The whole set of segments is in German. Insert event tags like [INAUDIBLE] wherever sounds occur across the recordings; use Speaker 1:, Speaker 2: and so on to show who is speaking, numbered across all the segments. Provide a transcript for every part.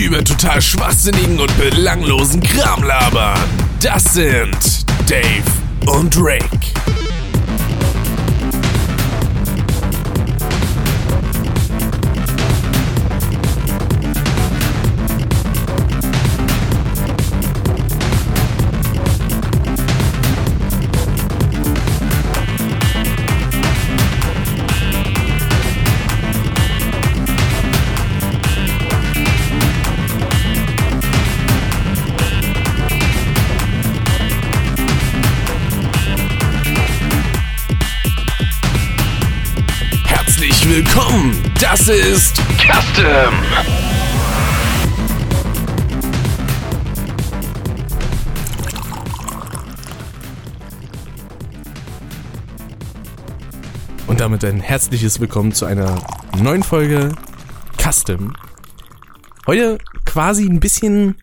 Speaker 1: über total schwachsinnigen und belanglosen Kram labern. Das sind Dave und Rick. Das ist Custom. Und damit ein herzliches Willkommen zu einer neuen Folge Custom. Heute quasi ein bisschen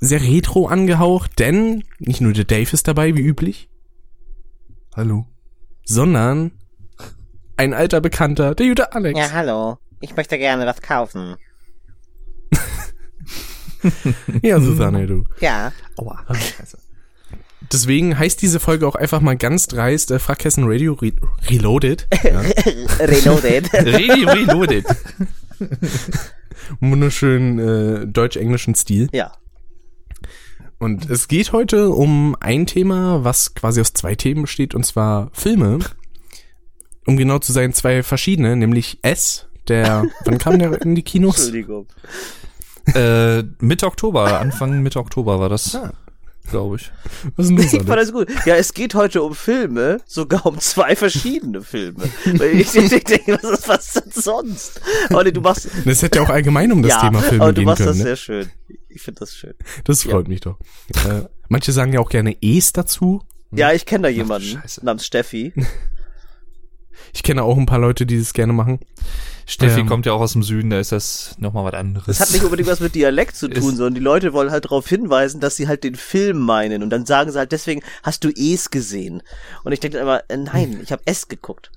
Speaker 1: sehr retro angehaucht, denn nicht nur der Dave ist dabei, wie üblich,
Speaker 2: Hallo.
Speaker 1: sondern ein alter Bekannter, der gute Alex.
Speaker 3: Ja, hallo. Ich möchte gerne was kaufen. [LAUGHS]
Speaker 1: Ja, Susanne, du.
Speaker 3: Ja.
Speaker 2: Aua.
Speaker 1: Deswegen heißt diese Folge auch einfach mal ganz dreist äh, Frackhessen Radio Re Reloaded. [LAUGHS] Ja.
Speaker 3: Reloaded. [LAUGHS]
Speaker 1: Radio Reloaded. Wunderschön äh, deutsch-englischen Stil.
Speaker 3: ja.
Speaker 1: Und es geht heute um ein Thema, was quasi aus zwei Themen besteht, und zwar Filme. Um genau zu sein, zwei verschiedene, nämlich S, der, [LAUGHS] wann kam der in die Kinos?
Speaker 3: Entschuldigung.
Speaker 2: Äh, Mitte Oktober, Anfang Mitte Oktober war das,
Speaker 1: Ah.
Speaker 2: glaube ich.
Speaker 1: Was ist
Speaker 3: Ich fand das gut. Ja, es geht heute um Filme, sogar um zwei verschiedene Filme. Weil ich, ich, [LAUGHS] ich denke, was ist was denn sonst? Nee, du machst,
Speaker 1: Das hätte ja auch allgemein um das
Speaker 3: ja,
Speaker 1: Thema Filme
Speaker 3: aber du
Speaker 1: gehen
Speaker 3: machst
Speaker 1: können.
Speaker 3: das
Speaker 1: Ne?
Speaker 3: sehr schön. Ich finde das schön.
Speaker 1: Das freut mich doch. Äh, manche sagen ja auch gerne Es dazu.
Speaker 3: Ja, ich kenne da jemanden
Speaker 2: Scheiße.
Speaker 3: namens Steffi. [LAUGHS]
Speaker 1: Ich kenne auch ein paar Leute, die das gerne machen.
Speaker 2: Steffi
Speaker 1: Ähm.
Speaker 2: kommt ja auch aus dem Süden, da ist das nochmal was anderes.
Speaker 3: Das hat nicht unbedingt was mit Dialekt zu [LAUGHS] tun, sondern die Leute wollen halt darauf hinweisen, dass sie halt den Film meinen. Und dann sagen sie halt, deswegen hast du Es gesehen. Und ich denke immer, äh, nein, ich habe Es geguckt.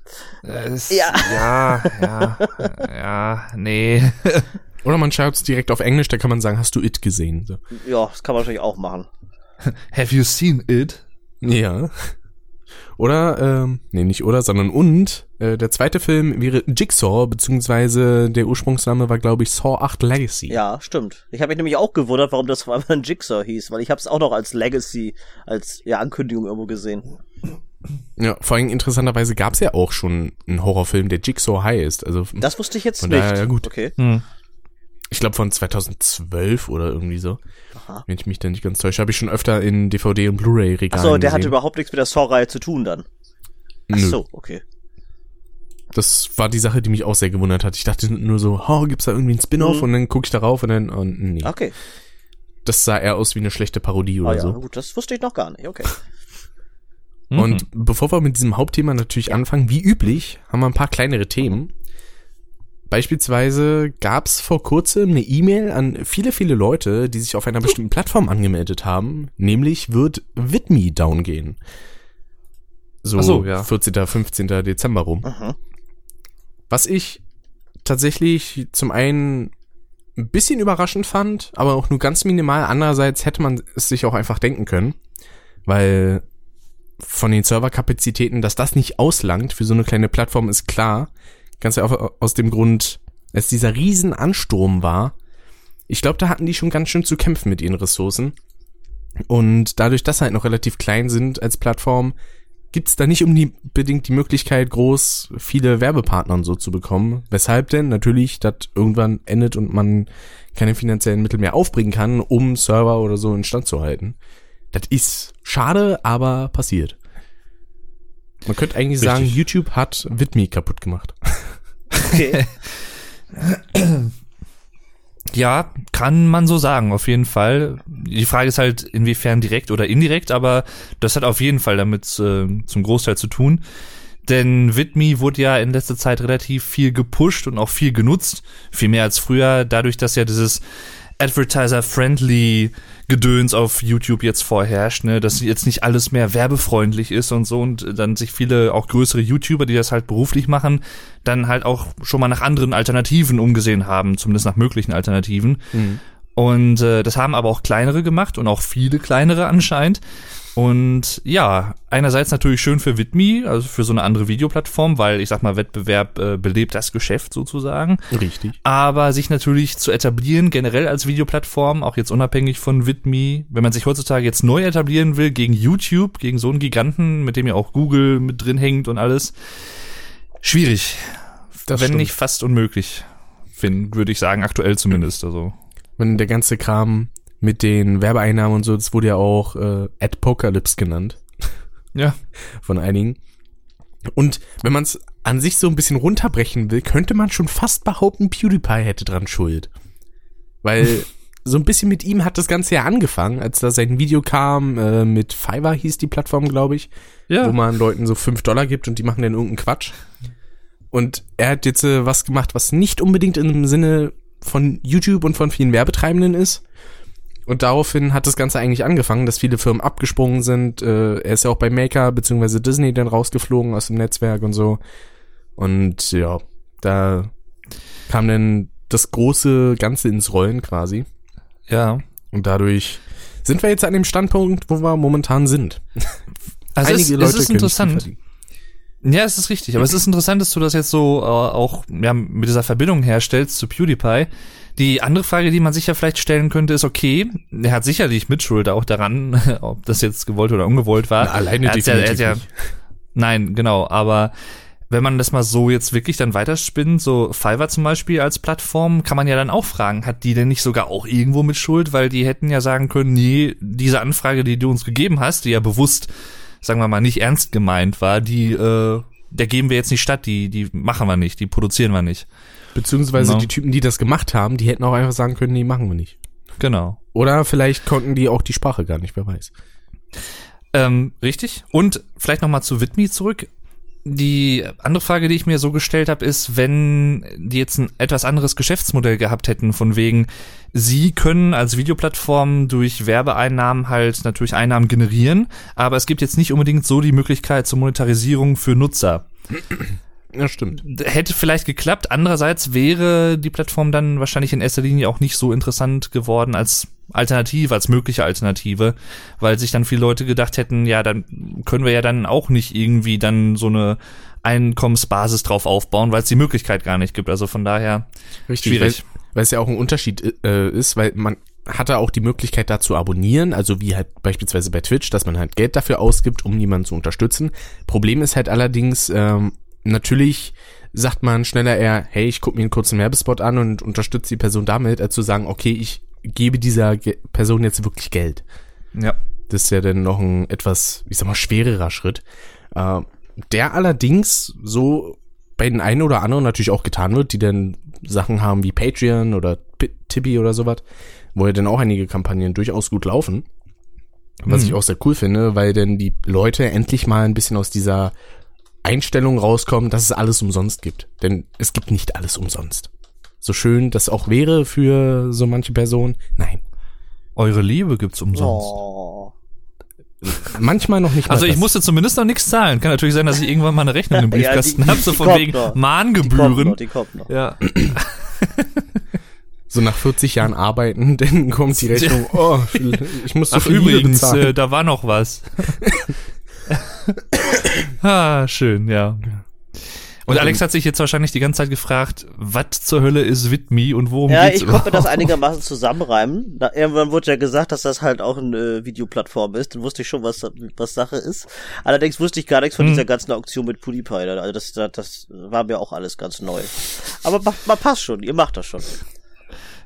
Speaker 2: Es,
Speaker 3: Ja.
Speaker 2: ja, ja, [LAUGHS] ja, nee. [LAUGHS]
Speaker 1: Oder man schreibt es direkt auf Englisch, da kann man sagen, hast du It gesehen? So.
Speaker 3: Ja, das kann man wahrscheinlich auch machen.
Speaker 2: Have you seen it?
Speaker 1: Ja. Oder, ähm, nee, nicht oder, sondern und. Äh, der zweite Film wäre Jigsaw, beziehungsweise der Ursprungsname war, glaube ich, Saw 8 Legacy.
Speaker 3: Ja, stimmt. Ich habe mich nämlich auch gewundert, warum das vor allem ein Jigsaw hieß, weil ich habe es auch noch als Legacy, als ja, Ankündigung irgendwo gesehen.
Speaker 1: ja vor allem interessanterweise gab es ja auch schon einen Horrorfilm, der Jigsaw heißt. Also,
Speaker 3: Das wusste ich jetzt nicht.
Speaker 1: daher, ja, gut.
Speaker 3: Okay.
Speaker 2: Hm.
Speaker 1: Ich glaube von 2012 oder irgendwie so.
Speaker 3: Aha.
Speaker 1: Wenn ich mich da nicht ganz täusche, habe ich schon öfter in DVD und Blu-ray-Regalen
Speaker 3: Achso, der hatte
Speaker 1: gesehen.
Speaker 3: überhaupt nichts mit der Saw-Reihe zu tun dann. Ach
Speaker 1: Nö.
Speaker 3: so, okay.
Speaker 1: Das war die Sache, die mich auch sehr gewundert hat. Ich dachte nur so, oh, gibt's da irgendwie einen Spin-off?
Speaker 3: Mhm.
Speaker 1: Und dann gucke ich darauf und dann, und nee.
Speaker 3: Okay.
Speaker 1: Das sah eher aus wie eine schlechte Parodie
Speaker 3: Ah
Speaker 1: oder
Speaker 3: ja,
Speaker 1: so.
Speaker 3: gut, das wusste ich noch gar nicht. Okay.
Speaker 2: Mhm.
Speaker 1: Und bevor wir mit diesem Hauptthema natürlich anfangen, wie üblich, haben wir ein paar kleinere Themen. Beispielsweise gab's vor kurzem eine E-Mail an viele, viele Leute, die sich auf einer bestimmten Plattform angemeldet haben, nämlich wird Vidme down gehen. So,
Speaker 2: Ach so, ja.
Speaker 1: 14., 15. Dezember rum.
Speaker 3: Mhm.
Speaker 1: Was ich tatsächlich zum einen ein bisschen überraschend fand, aber auch nur ganz minimal. Andererseits hätte man es sich auch einfach denken können, weil von den Serverkapazitäten, dass das nicht auslangt für so eine kleine Plattform, ist klar. Ganz einfach aus dem Grund, als dieser riesen Ansturm war. Ich glaube, da hatten die schon ganz schön zu kämpfen mit ihren Ressourcen. Und dadurch, dass sie halt noch relativ klein sind als Plattform, gibt's da nicht unbedingt die Möglichkeit, groß viele Werbepartner und so zu bekommen. Weshalb denn natürlich das irgendwann endet und man keine finanziellen Mittel mehr aufbringen kann, um Server oder so instand zu halten. Das ist schade, aber passiert. Man könnte eigentlich
Speaker 2: Richtig.
Speaker 1: sagen, YouTube hat Vidme kaputt gemacht. [LAUGHS]
Speaker 3: Okay. [LAUGHS]
Speaker 2: Ja, kann man so sagen, auf jeden Fall. Die Frage ist halt, inwiefern direkt oder indirekt, aber das hat auf jeden Fall damit äh, zum Großteil zu tun. Denn Vidme wurde ja in letzter Zeit relativ viel gepusht und auch viel genutzt. Viel mehr als früher, dadurch, dass ja dieses Advertiser-friendly Gedöns auf YouTube jetzt vorherrscht, ne, dass jetzt nicht alles mehr werbefreundlich ist und so und dann sich viele auch größere YouTuber, die das halt beruflich machen, dann halt auch schon mal nach anderen Alternativen umgesehen haben, zumindest nach möglichen Alternativen. Und äh, das haben aber auch kleinere gemacht und auch viele kleinere anscheinend. Und ja, einerseits natürlich schön für Vidme, also für so eine andere Videoplattform, weil ich sag mal, Wettbewerb äh, belebt das Geschäft sozusagen.
Speaker 1: Richtig.
Speaker 2: Aber sich natürlich zu etablieren, generell als Videoplattform, auch jetzt unabhängig von Vidme, wenn man sich heutzutage jetzt neu etablieren will gegen YouTube, gegen so einen Giganten, mit dem ja auch Google mit drin hängt und alles, schwierig.
Speaker 1: Das
Speaker 2: wenn
Speaker 1: stimmt.
Speaker 2: nicht fast unmöglich, würde ich sagen, aktuell zumindest. Also.
Speaker 1: Wenn der ganze Kram mit den Werbeeinnahmen und so, das wurde ja auch äh, Adpocalypse genannt
Speaker 2: Ja. [LAUGHS]
Speaker 1: von einigen. Und wenn man es an sich so ein bisschen runterbrechen will, könnte man schon fast behaupten, PewDiePie hätte dran Schuld. Weil [LAUGHS] so ein bisschen mit ihm hat das Ganze ja angefangen, als da sein Video kam, äh, mit Fiverr hieß die Plattform, glaube ich,
Speaker 2: Ja.
Speaker 1: wo man Leuten so fünf Dollar gibt und die machen dann irgendeinen Quatsch. Und er hat jetzt äh, was gemacht, was nicht unbedingt im Sinne von YouTube und von vielen Werbetreibenden ist. Und daraufhin hat das Ganze eigentlich angefangen, dass viele Firmen abgesprungen sind. Äh, er ist ja auch bei Maker bzw. Disney dann rausgeflogen aus dem Netzwerk und so. Und ja, da kam dann das große Ganze ins Rollen quasi.
Speaker 2: Ja.
Speaker 1: Und dadurch sind wir jetzt an dem Standpunkt, wo wir momentan sind. [LAUGHS]
Speaker 2: Also es, es ist
Speaker 1: können es
Speaker 2: interessant.
Speaker 1: gut verdienen.
Speaker 2: Ja, es ist richtig. Aber es ist interessant, dass du das jetzt so äh, auch ja, mit dieser Verbindung herstellst zu PewDiePie. Die andere Frage, die man sich ja vielleicht stellen könnte, ist, okay, er hat sicherlich Mitschuld auch daran, [LAUGHS] ob das jetzt gewollt oder ungewollt war.
Speaker 1: Na, alleine
Speaker 2: er hat's ja, er
Speaker 1: definitiv
Speaker 2: ja,
Speaker 1: nicht.
Speaker 2: Nein, genau, aber wenn man das mal so jetzt wirklich dann weiterspinnt, so Fiverr zum Beispiel als Plattform, kann man ja dann auch fragen, hat die denn nicht sogar auch irgendwo mit Schuld? Weil die hätten ja sagen können, nee, diese Anfrage, die du uns gegeben hast, die ja bewusst, sagen wir mal, nicht ernst gemeint war, die, äh, der geben wir jetzt nicht statt, die, die machen wir nicht, die produzieren wir nicht.
Speaker 1: Beziehungsweise
Speaker 2: Genau.
Speaker 1: die Typen, die das gemacht haben, die hätten auch einfach sagen können, nee, machen wir nicht.
Speaker 2: Genau.
Speaker 1: Oder vielleicht konnten die auch die Sprache gar nicht, wer weiß.
Speaker 2: Ähm, richtig. Und vielleicht nochmal zu Vidme zurück. Die andere Frage, die ich mir so gestellt habe, ist, wenn die jetzt ein etwas anderes Geschäftsmodell gehabt hätten, von wegen, sie können als Videoplattform durch Werbeeinnahmen halt natürlich Einnahmen generieren, aber es gibt jetzt nicht unbedingt so die Möglichkeit zur Monetarisierung für Nutzer.
Speaker 1: Ja, stimmt.
Speaker 2: Hätte vielleicht geklappt. Andererseits wäre die Plattform dann wahrscheinlich in erster Linie auch nicht so interessant geworden als Alternative, als mögliche Alternative, weil sich dann viele Leute gedacht hätten, ja, dann können wir ja dann auch nicht irgendwie dann so eine Einkommensbasis drauf aufbauen, weil es die Möglichkeit gar nicht gibt. Also von daher
Speaker 1: Richtig.
Speaker 2: schwierig.
Speaker 1: Weil, es ja auch ein Unterschied äh, ist, weil man hatte auch die Möglichkeit da zu abonnieren, also wie halt beispielsweise bei Twitch, dass man halt Geld dafür ausgibt, um jemanden zu unterstützen. Problem ist halt allerdings, ähm, natürlich sagt man schneller eher, hey, ich gucke mir einen kurzen Werbespot an und unterstütze die Person damit, als zu sagen, okay, ich gebe dieser Ge Person jetzt wirklich Geld.
Speaker 2: Ja.
Speaker 1: Das ist ja dann noch ein etwas, ich sag mal, schwererer Schritt. Äh, der allerdings so bei den einen oder anderen natürlich auch getan wird, die dann Sachen haben wie Patreon oder P- Tibi oder sowas, wo ja dann auch einige Kampagnen durchaus gut laufen. Was
Speaker 2: Mhm.
Speaker 1: ich auch sehr cool finde, weil dann die Leute endlich mal ein bisschen aus dieser Einstellung rauskommen, dass es alles umsonst gibt. Denn es gibt nicht alles umsonst. So schön das auch wäre für so manche Person, nein.
Speaker 2: Eure Liebe gibt's umsonst.
Speaker 3: Oh.
Speaker 1: Manchmal noch nicht
Speaker 2: Also ich
Speaker 1: das.
Speaker 2: musste zumindest noch nichts zahlen. Kann natürlich sein, dass ich irgendwann mal eine Rechnung im [LAUGHS]
Speaker 3: Ja,
Speaker 2: Briefkasten habe, so
Speaker 3: die
Speaker 2: von wegen
Speaker 3: noch. Die kommt
Speaker 2: Mahngebühren.
Speaker 3: noch, die kommt noch.
Speaker 2: Ja.
Speaker 1: So nach 40 Jahren arbeiten, [LAUGHS] dann kommt die Rechnung, oh, ich muss so
Speaker 2: Ach
Speaker 1: viel
Speaker 2: übrigens,
Speaker 1: bezahlen.
Speaker 2: äh, da war noch was. [LAUGHS] [LAUGHS] ah, schön, ja. Und Alex hat sich jetzt wahrscheinlich die ganze Zeit gefragt, was zur Hölle ist Vidme und worum
Speaker 3: Ja,
Speaker 2: geht's
Speaker 3: ich konnte das einigermaßen zusammenreimen. Da, irgendwann wurde ja gesagt, dass das halt auch eine Videoplattform ist. Dann wusste ich schon, was, was Sache ist. Allerdings wusste ich gar nichts von
Speaker 2: Hm.
Speaker 3: dieser ganzen Auktion mit PewDiePie. Also das, das, das war mir auch alles ganz neu. Aber ma- man passt schon, ihr macht das schon.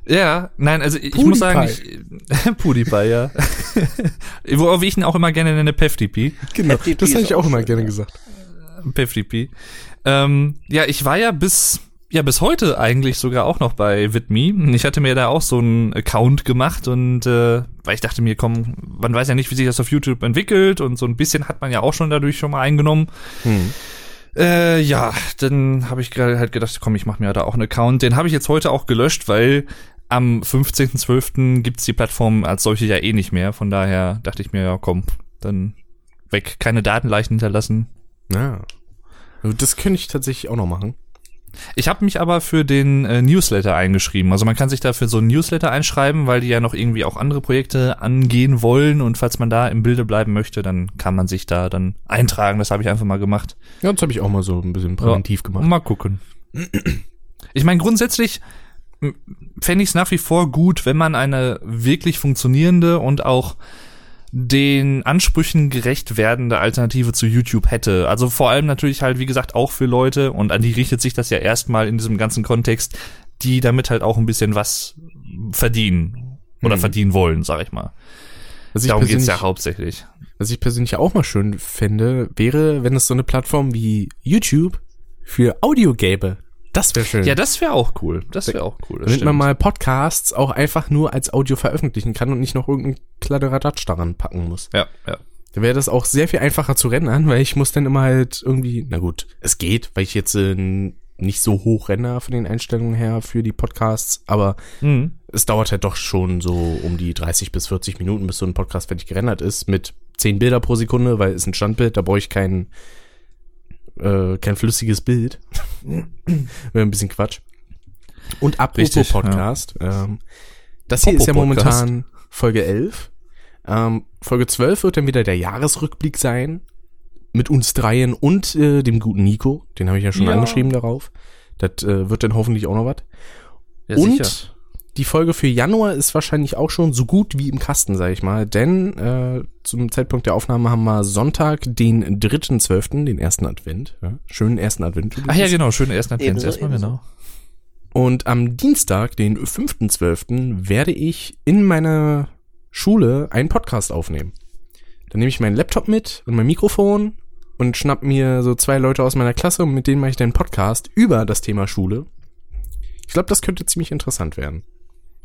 Speaker 2: Ja, nein, also ich, ich muss sagen, ich, [LAUGHS] PewDiePie, ja. [LAUGHS] Worauf ich ihn auch immer gerne nenne, PevDP.
Speaker 1: Genau,
Speaker 3: FDP
Speaker 1: das habe ich auch
Speaker 3: auch
Speaker 1: immer
Speaker 3: schön,
Speaker 1: gerne
Speaker 3: ja.
Speaker 1: gesagt.
Speaker 2: PevDP. Ähm, ja, ich war ja bis, ja, bis heute eigentlich sogar auch noch bei Vidme. Ich hatte mir da auch so einen Account gemacht und äh, weil ich dachte mir, komm, man weiß ja nicht, wie sich das auf YouTube entwickelt und so ein bisschen hat man ja auch schon dadurch schon mal eingenommen.
Speaker 1: Hm.
Speaker 2: Äh, ja, dann habe ich gerade halt gedacht, komm, ich mache mir da auch einen Account. Den habe ich jetzt heute auch gelöscht, weil am 15.12. gibt's die Plattform als solche ja eh nicht mehr. Von daher dachte ich mir, ja komm, dann weg. Keine Datenleichen hinterlassen.
Speaker 1: Ja. Also Das könnte ich tatsächlich auch noch machen.
Speaker 2: Ich habe mich aber für den äh, Newsletter eingeschrieben. Also man kann sich dafür so ein Newsletter einschreiben, weil die ja noch irgendwie auch andere Projekte angehen wollen. Und falls man da im Bilde bleiben möchte, dann kann man sich da dann eintragen. Das habe ich einfach mal gemacht.
Speaker 1: Ja, das habe ich auch mal so ein bisschen präventiv
Speaker 2: ja,
Speaker 1: gemacht.
Speaker 2: Mal gucken. Ich meine, grundsätzlich fände ich es nach wie vor gut, wenn man eine wirklich funktionierende und auch den Ansprüchen gerecht werdende Alternative zu YouTube hätte. Also vor allem natürlich halt, wie gesagt, auch für Leute, und an die richtet sich das ja erstmal in diesem ganzen Kontext, die damit halt auch ein bisschen was verdienen oder mhm. verdienen wollen, sag ich mal.
Speaker 1: Was Darum geht's ja hauptsächlich. Was ich persönlich auch mal schön fände, wäre, wenn es so eine Plattform wie YouTube für Audio gäbe. Das wäre schön.
Speaker 2: Ja, das wäre auch cool. Das wäre auch cool.
Speaker 1: Damit man mal Podcasts auch einfach nur als Audio veröffentlichen kann und nicht noch irgendeinen Kladderadatsch daran packen muss.
Speaker 2: Ja, ja.
Speaker 1: Da wäre das auch sehr viel einfacher zu rendern, weil ich muss dann immer halt irgendwie, na gut, es geht, weil ich jetzt äh, nicht so hoch renne von den Einstellungen her für die Podcasts, aber mhm. es dauert halt doch schon so um die 30 bis 40 Minuten, bis so ein Podcast fertig gerendert ist, mit 10 Bilder pro Sekunde, weil es ein Standbild, da brauche ich keinen äh, kein flüssiges Bild. [LAUGHS] Wäre ein bisschen Quatsch. Und apropos Richtig, Podcast, ja. ähm, das hier Popo ist ja momentan Folge 11. Ähm, Folge 12 wird dann wieder der Jahresrückblick sein. Mit uns dreien und äh, dem guten Nico. Den habe ich ja schon ja. angeschrieben darauf. Das äh, wird dann hoffentlich auch noch was. Ja, und sicher die Folge für Januar ist wahrscheinlich auch schon so gut wie im Kasten, sag ich mal. Denn äh, zum Zeitpunkt der Aufnahme haben wir Sonntag, den 3.12., den ersten Advent. Ja? Schönen ersten Advent.
Speaker 2: Ach ja, genau, schönen ersten Advent ebenso, erstmal,
Speaker 1: ebenso. genau. Und am Dienstag, den 5.12., werde ich in meiner Schule einen Podcast aufnehmen. Dann nehme ich meinen Laptop mit und mein Mikrofon und schnapp mir so zwei Leute aus meiner Klasse und mit denen mache ich dann einen Podcast über das Thema Schule. Ich glaube, das könnte ziemlich interessant werden.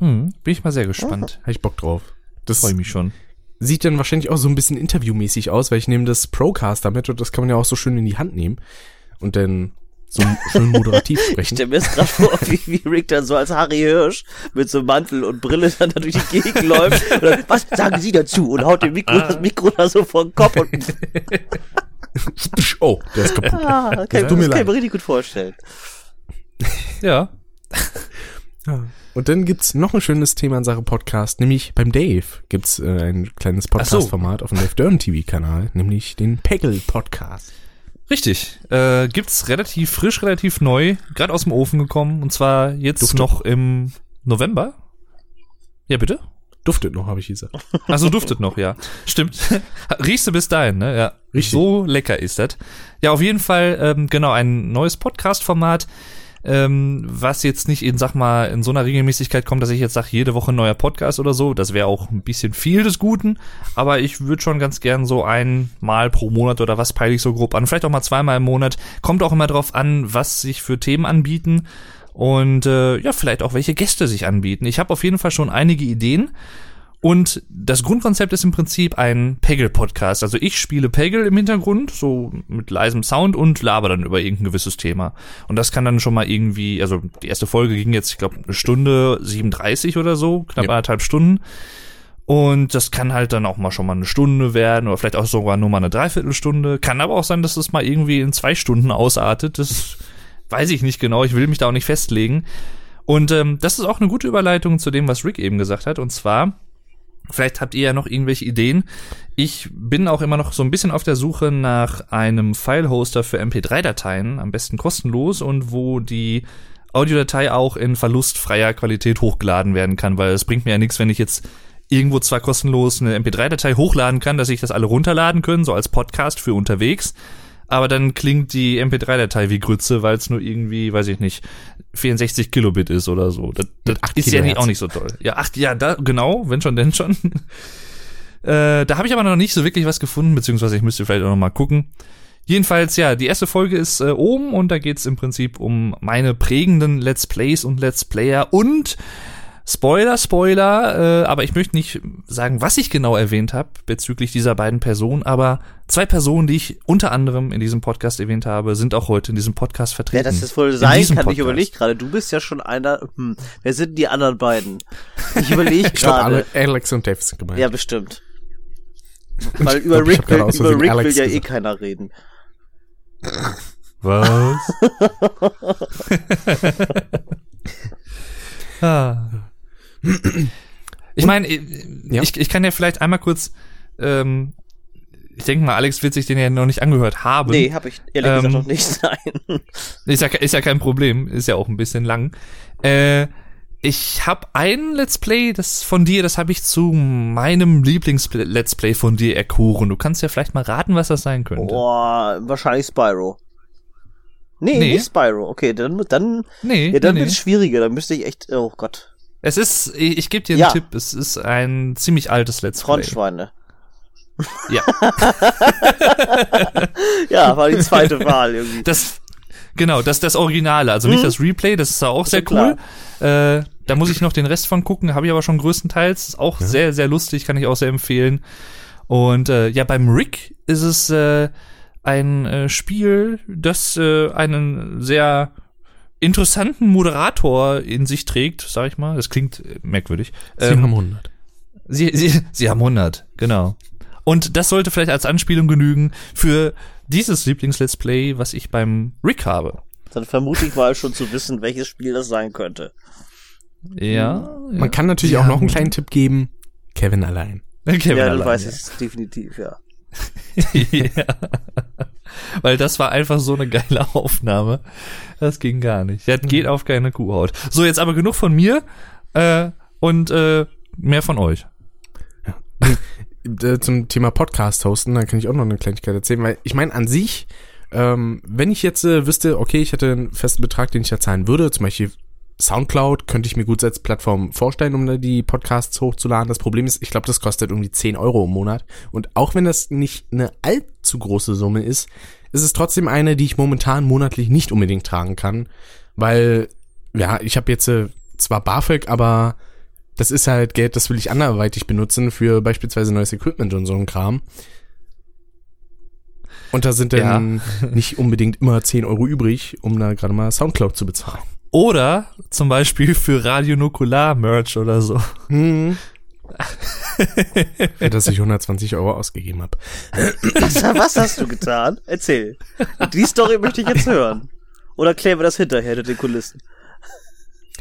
Speaker 2: Hm, bin ich mal sehr gespannt.
Speaker 1: Habe ich Bock drauf.
Speaker 2: Das freue mich schon.
Speaker 1: Sieht dann wahrscheinlich auch so ein bisschen interviewmäßig aus, weil ich nehme das Procaster mit und das kann man ja auch so schön in die Hand nehmen und dann so schön [LAUGHS] moderativ sprechen. Ich
Speaker 3: stelle mir jetzt gerade vor, wie, wie Rick dann so als Harry Hirsch mit so Mantel und Brille dann da durch die Gegend [LAUGHS] läuft. Oder, was sagen Sie dazu? Und haut dem Mikro, das Mikro da so vor den Kopf und
Speaker 1: Oh, der ist kaputt.
Speaker 3: Ah, kann, das kann ich mir richtig gut vorstellen.
Speaker 2: Ja. [LAUGHS]
Speaker 1: ja. Und dann gibt's noch ein schönes Thema in Sache Podcast, nämlich beim Dave gibt's äh, ein kleines Podcast-Format so. auf dem Dave Dern TV-Kanal, nämlich den Peggle-Podcast.
Speaker 2: Richtig. Äh, gibt's relativ frisch, relativ neu, gerade aus dem Ofen gekommen. Und zwar jetzt Duftet. noch im November. Ja, bitte?
Speaker 1: Duftet noch, habe ich gesagt.
Speaker 2: Also duftet noch, ja. Stimmt. [LAUGHS] Riechst du bis dahin, ne? Ja. Richtig. So lecker ist das. Ja, auf jeden Fall, ähm, genau, ein neues Podcast-Format ähm, was jetzt nicht in, sag mal, in so einer Regelmäßigkeit kommt, dass ich jetzt sage, jede Woche ein neuer Podcast oder so. Das wäre auch ein bisschen viel des Guten, aber ich würde schon ganz gern so einmal pro Monat oder was peile ich so grob an. Vielleicht auch mal zweimal im Monat. Kommt auch immer drauf an, was sich für Themen anbieten und äh, ja, vielleicht auch welche Gäste sich anbieten. Ich habe auf jeden Fall schon einige Ideen. Und das Grundkonzept ist im Prinzip ein Peggle-Podcast. Also ich spiele Peggle im Hintergrund, so mit leisem Sound und laber dann über irgendein gewisses Thema. Und das kann dann schon mal irgendwie, also die erste Folge ging jetzt, ich glaube, eine Stunde 37 oder so, knapp ja. anderthalb Stunden. Und das kann halt dann auch mal schon mal eine Stunde werden oder vielleicht auch sogar nur mal eine Dreiviertelstunde. Kann aber auch sein, dass es mal irgendwie in zwei Stunden ausartet. Das [LAUGHS] weiß ich nicht genau. Ich will mich da auch nicht festlegen. Und ähm, das ist auch eine gute Überleitung zu dem, was Rick eben gesagt hat. Und zwar Vielleicht habt ihr ja noch irgendwelche Ideen. Ich bin auch immer noch so ein bisschen auf der Suche nach einem File-Hoster für MP3-Dateien, am besten kostenlos und wo die Audiodatei auch in verlustfreier Qualität hochgeladen werden kann, weil es bringt mir ja nichts, wenn ich jetzt irgendwo zwar kostenlos eine MP3-Datei hochladen kann, dass ich das alle runterladen können, so als Podcast für unterwegs, aber dann klingt die MP3-Datei wie Grütze, weil es nur irgendwie, weiß ich nicht, 64 Kilobit ist oder so. Das, das ist ja nicht, auch nicht so toll. Ja, ach, ja, da, genau, wenn schon, denn schon. [LAUGHS] äh, da habe ich aber noch nicht so wirklich was gefunden, beziehungsweise ich müsste vielleicht auch noch mal gucken. Jedenfalls, ja, die erste Folge ist äh, oben und da geht's im Prinzip um meine prägenden Let's Plays und Let's Player und Spoiler, Spoiler, äh, aber ich möchte nicht sagen, was ich genau erwähnt habe bezüglich dieser beiden Personen, aber zwei Personen, die ich unter anderem in diesem Podcast erwähnt habe, sind auch heute in diesem Podcast vertreten. Ja,
Speaker 3: dass das wohl sein kann, Podcast. ich überlege gerade. Du bist ja schon einer, hm, wer sind die anderen beiden? Ich überlege [LAUGHS] gerade.
Speaker 1: Alex und Dave sind
Speaker 3: gemeint. Ja, bestimmt. [LAUGHS] Weil über Rick, will, über Rick will ja eh keiner reden.
Speaker 2: Was? [LAUGHS] ah. [CLEARS THROAT] Ich meine,
Speaker 1: Ja.
Speaker 2: ich, ich kann ja vielleicht einmal kurz, ähm, ich denke mal, Alex wird sich den ja noch nicht angehört haben.
Speaker 3: Nee, hab ich ehrlich
Speaker 2: Ähm,
Speaker 3: gesagt noch nicht. [LAUGHS] Nein.
Speaker 2: Ist ja, ist ja kein Problem, ist ja auch ein bisschen lang. Äh, ich habe ein Let's Play, das von dir, das habe ich zu meinem Lieblings-Let's Play von dir erkoren. Du kannst ja vielleicht mal raten, was das sein könnte.
Speaker 3: Boah, wahrscheinlich Spyro. Nee,
Speaker 2: Nee.
Speaker 3: nicht Spyro. Okay, dann, dann,
Speaker 2: Nee,
Speaker 3: ja, dann
Speaker 2: nee,
Speaker 3: wird's
Speaker 2: nee.
Speaker 3: schwieriger. Dann müsste ich echt, oh Gott,
Speaker 2: Es ist, ich, ich gebe dir einen
Speaker 3: Ja.
Speaker 2: Tipp, es ist ein ziemlich altes Let's Play.
Speaker 3: Frontschweine.
Speaker 2: Ja, [LAUGHS]
Speaker 3: Ja, war die zweite Wahl irgendwie.
Speaker 2: das, genau, das das Originale, also nicht das Replay, das ist ja auch sehr
Speaker 3: Hm? Ja,
Speaker 2: cool. Äh, da muss ich noch den Rest von gucken, habe ich aber schon größtenteils. Ist auch sehr, sehr lustig, kann ich auch sehr empfehlen. Und äh, ja, beim Rick ist es äh, ein äh, Spiel, das äh, einen sehr interessanten Moderator in sich trägt, sag ich mal. Das klingt äh, merkwürdig.
Speaker 1: Sie
Speaker 2: Ähm,
Speaker 1: haben 100.
Speaker 2: Sie, sie, sie haben 100, genau. Und das sollte vielleicht als Anspielung genügen für dieses Lieblings-Let's Play, was ich beim Rick habe.
Speaker 3: Dann vermute ich mal schon zu wissen, welches Spiel das sein könnte.
Speaker 2: Ja.
Speaker 1: Man kann natürlich
Speaker 2: Ja.
Speaker 1: auch noch einen kleinen Tipp geben. Kevin allein.
Speaker 2: Kevin
Speaker 3: ja, du
Speaker 2: allein,
Speaker 3: weißt
Speaker 2: ja.
Speaker 3: es definitiv, ja. [LAUGHS]
Speaker 2: ja. Weil das war einfach so eine geile Aufnahme. Das ging gar nicht. Das geht auf keine Kuhhaut. So, jetzt aber genug von mir äh, und äh, mehr von euch.
Speaker 1: Äh, Zum Thema Podcast hosten, da kann ich auch noch eine Kleinigkeit erzählen, weil ich meine an sich, ähm, wenn ich jetzt äh, wüsste, okay, ich hätte einen festen Betrag, den ich da zahlen würde, zum Beispiel Soundcloud könnte ich mir gut als Plattform vorstellen, um da die Podcasts hochzuladen. Das Problem ist, ich glaube, das kostet irgendwie 10 Euro im Monat. Und auch wenn das nicht eine allzu große Summe ist, ist es trotzdem eine, die ich momentan monatlich nicht unbedingt tragen kann. Weil, ja, ich habe jetzt äh, zwar BAföG, aber das ist halt Geld, das will ich anderweitig benutzen für beispielsweise neues Equipment und so ein Kram. Und da sind dann nicht unbedingt immer 10 Euro übrig, um da gerade mal Soundcloud zu bezahlen.
Speaker 2: Oder zum Beispiel für Radio Nukular Merch oder so.
Speaker 1: Hm. Für das ich 120 Euro ausgegeben habe.
Speaker 3: Was, was hast du getan? Erzähl. Die Story möchte ich jetzt hören. Oder klären wir das hinterher hinter den Kulissen?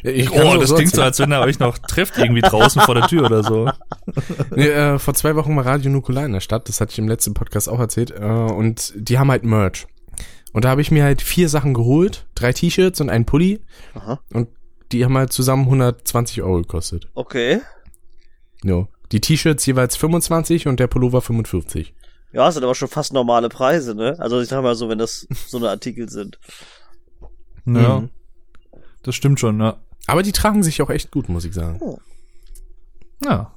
Speaker 1: Ich
Speaker 2: Oh, das klingt so, als wenn er euch noch trifft irgendwie draußen vor der Tür oder so.
Speaker 1: Nee, äh, vor zwei Wochen war Radio Nukular in der Stadt, das hatte ich im letzten Podcast auch erzählt, äh, und die haben halt Merch. Und da habe ich mir halt vier Sachen geholt, drei T-Shirts und einen Pulli,
Speaker 3: Aha.
Speaker 1: und die haben halt zusammen 120 Euro gekostet.
Speaker 3: Okay.
Speaker 1: Jo. Die T-Shirts jeweils 25 und der Pullover 45.
Speaker 3: Ja, das sind aber schon fast normale Preise, ne? Also ich sag mal so, wenn das so eine Artikel sind.
Speaker 2: Ja,
Speaker 1: Mhm.
Speaker 2: das stimmt schon, ja.
Speaker 1: Aber die tragen sich auch echt gut, muss ich sagen.
Speaker 2: Ja.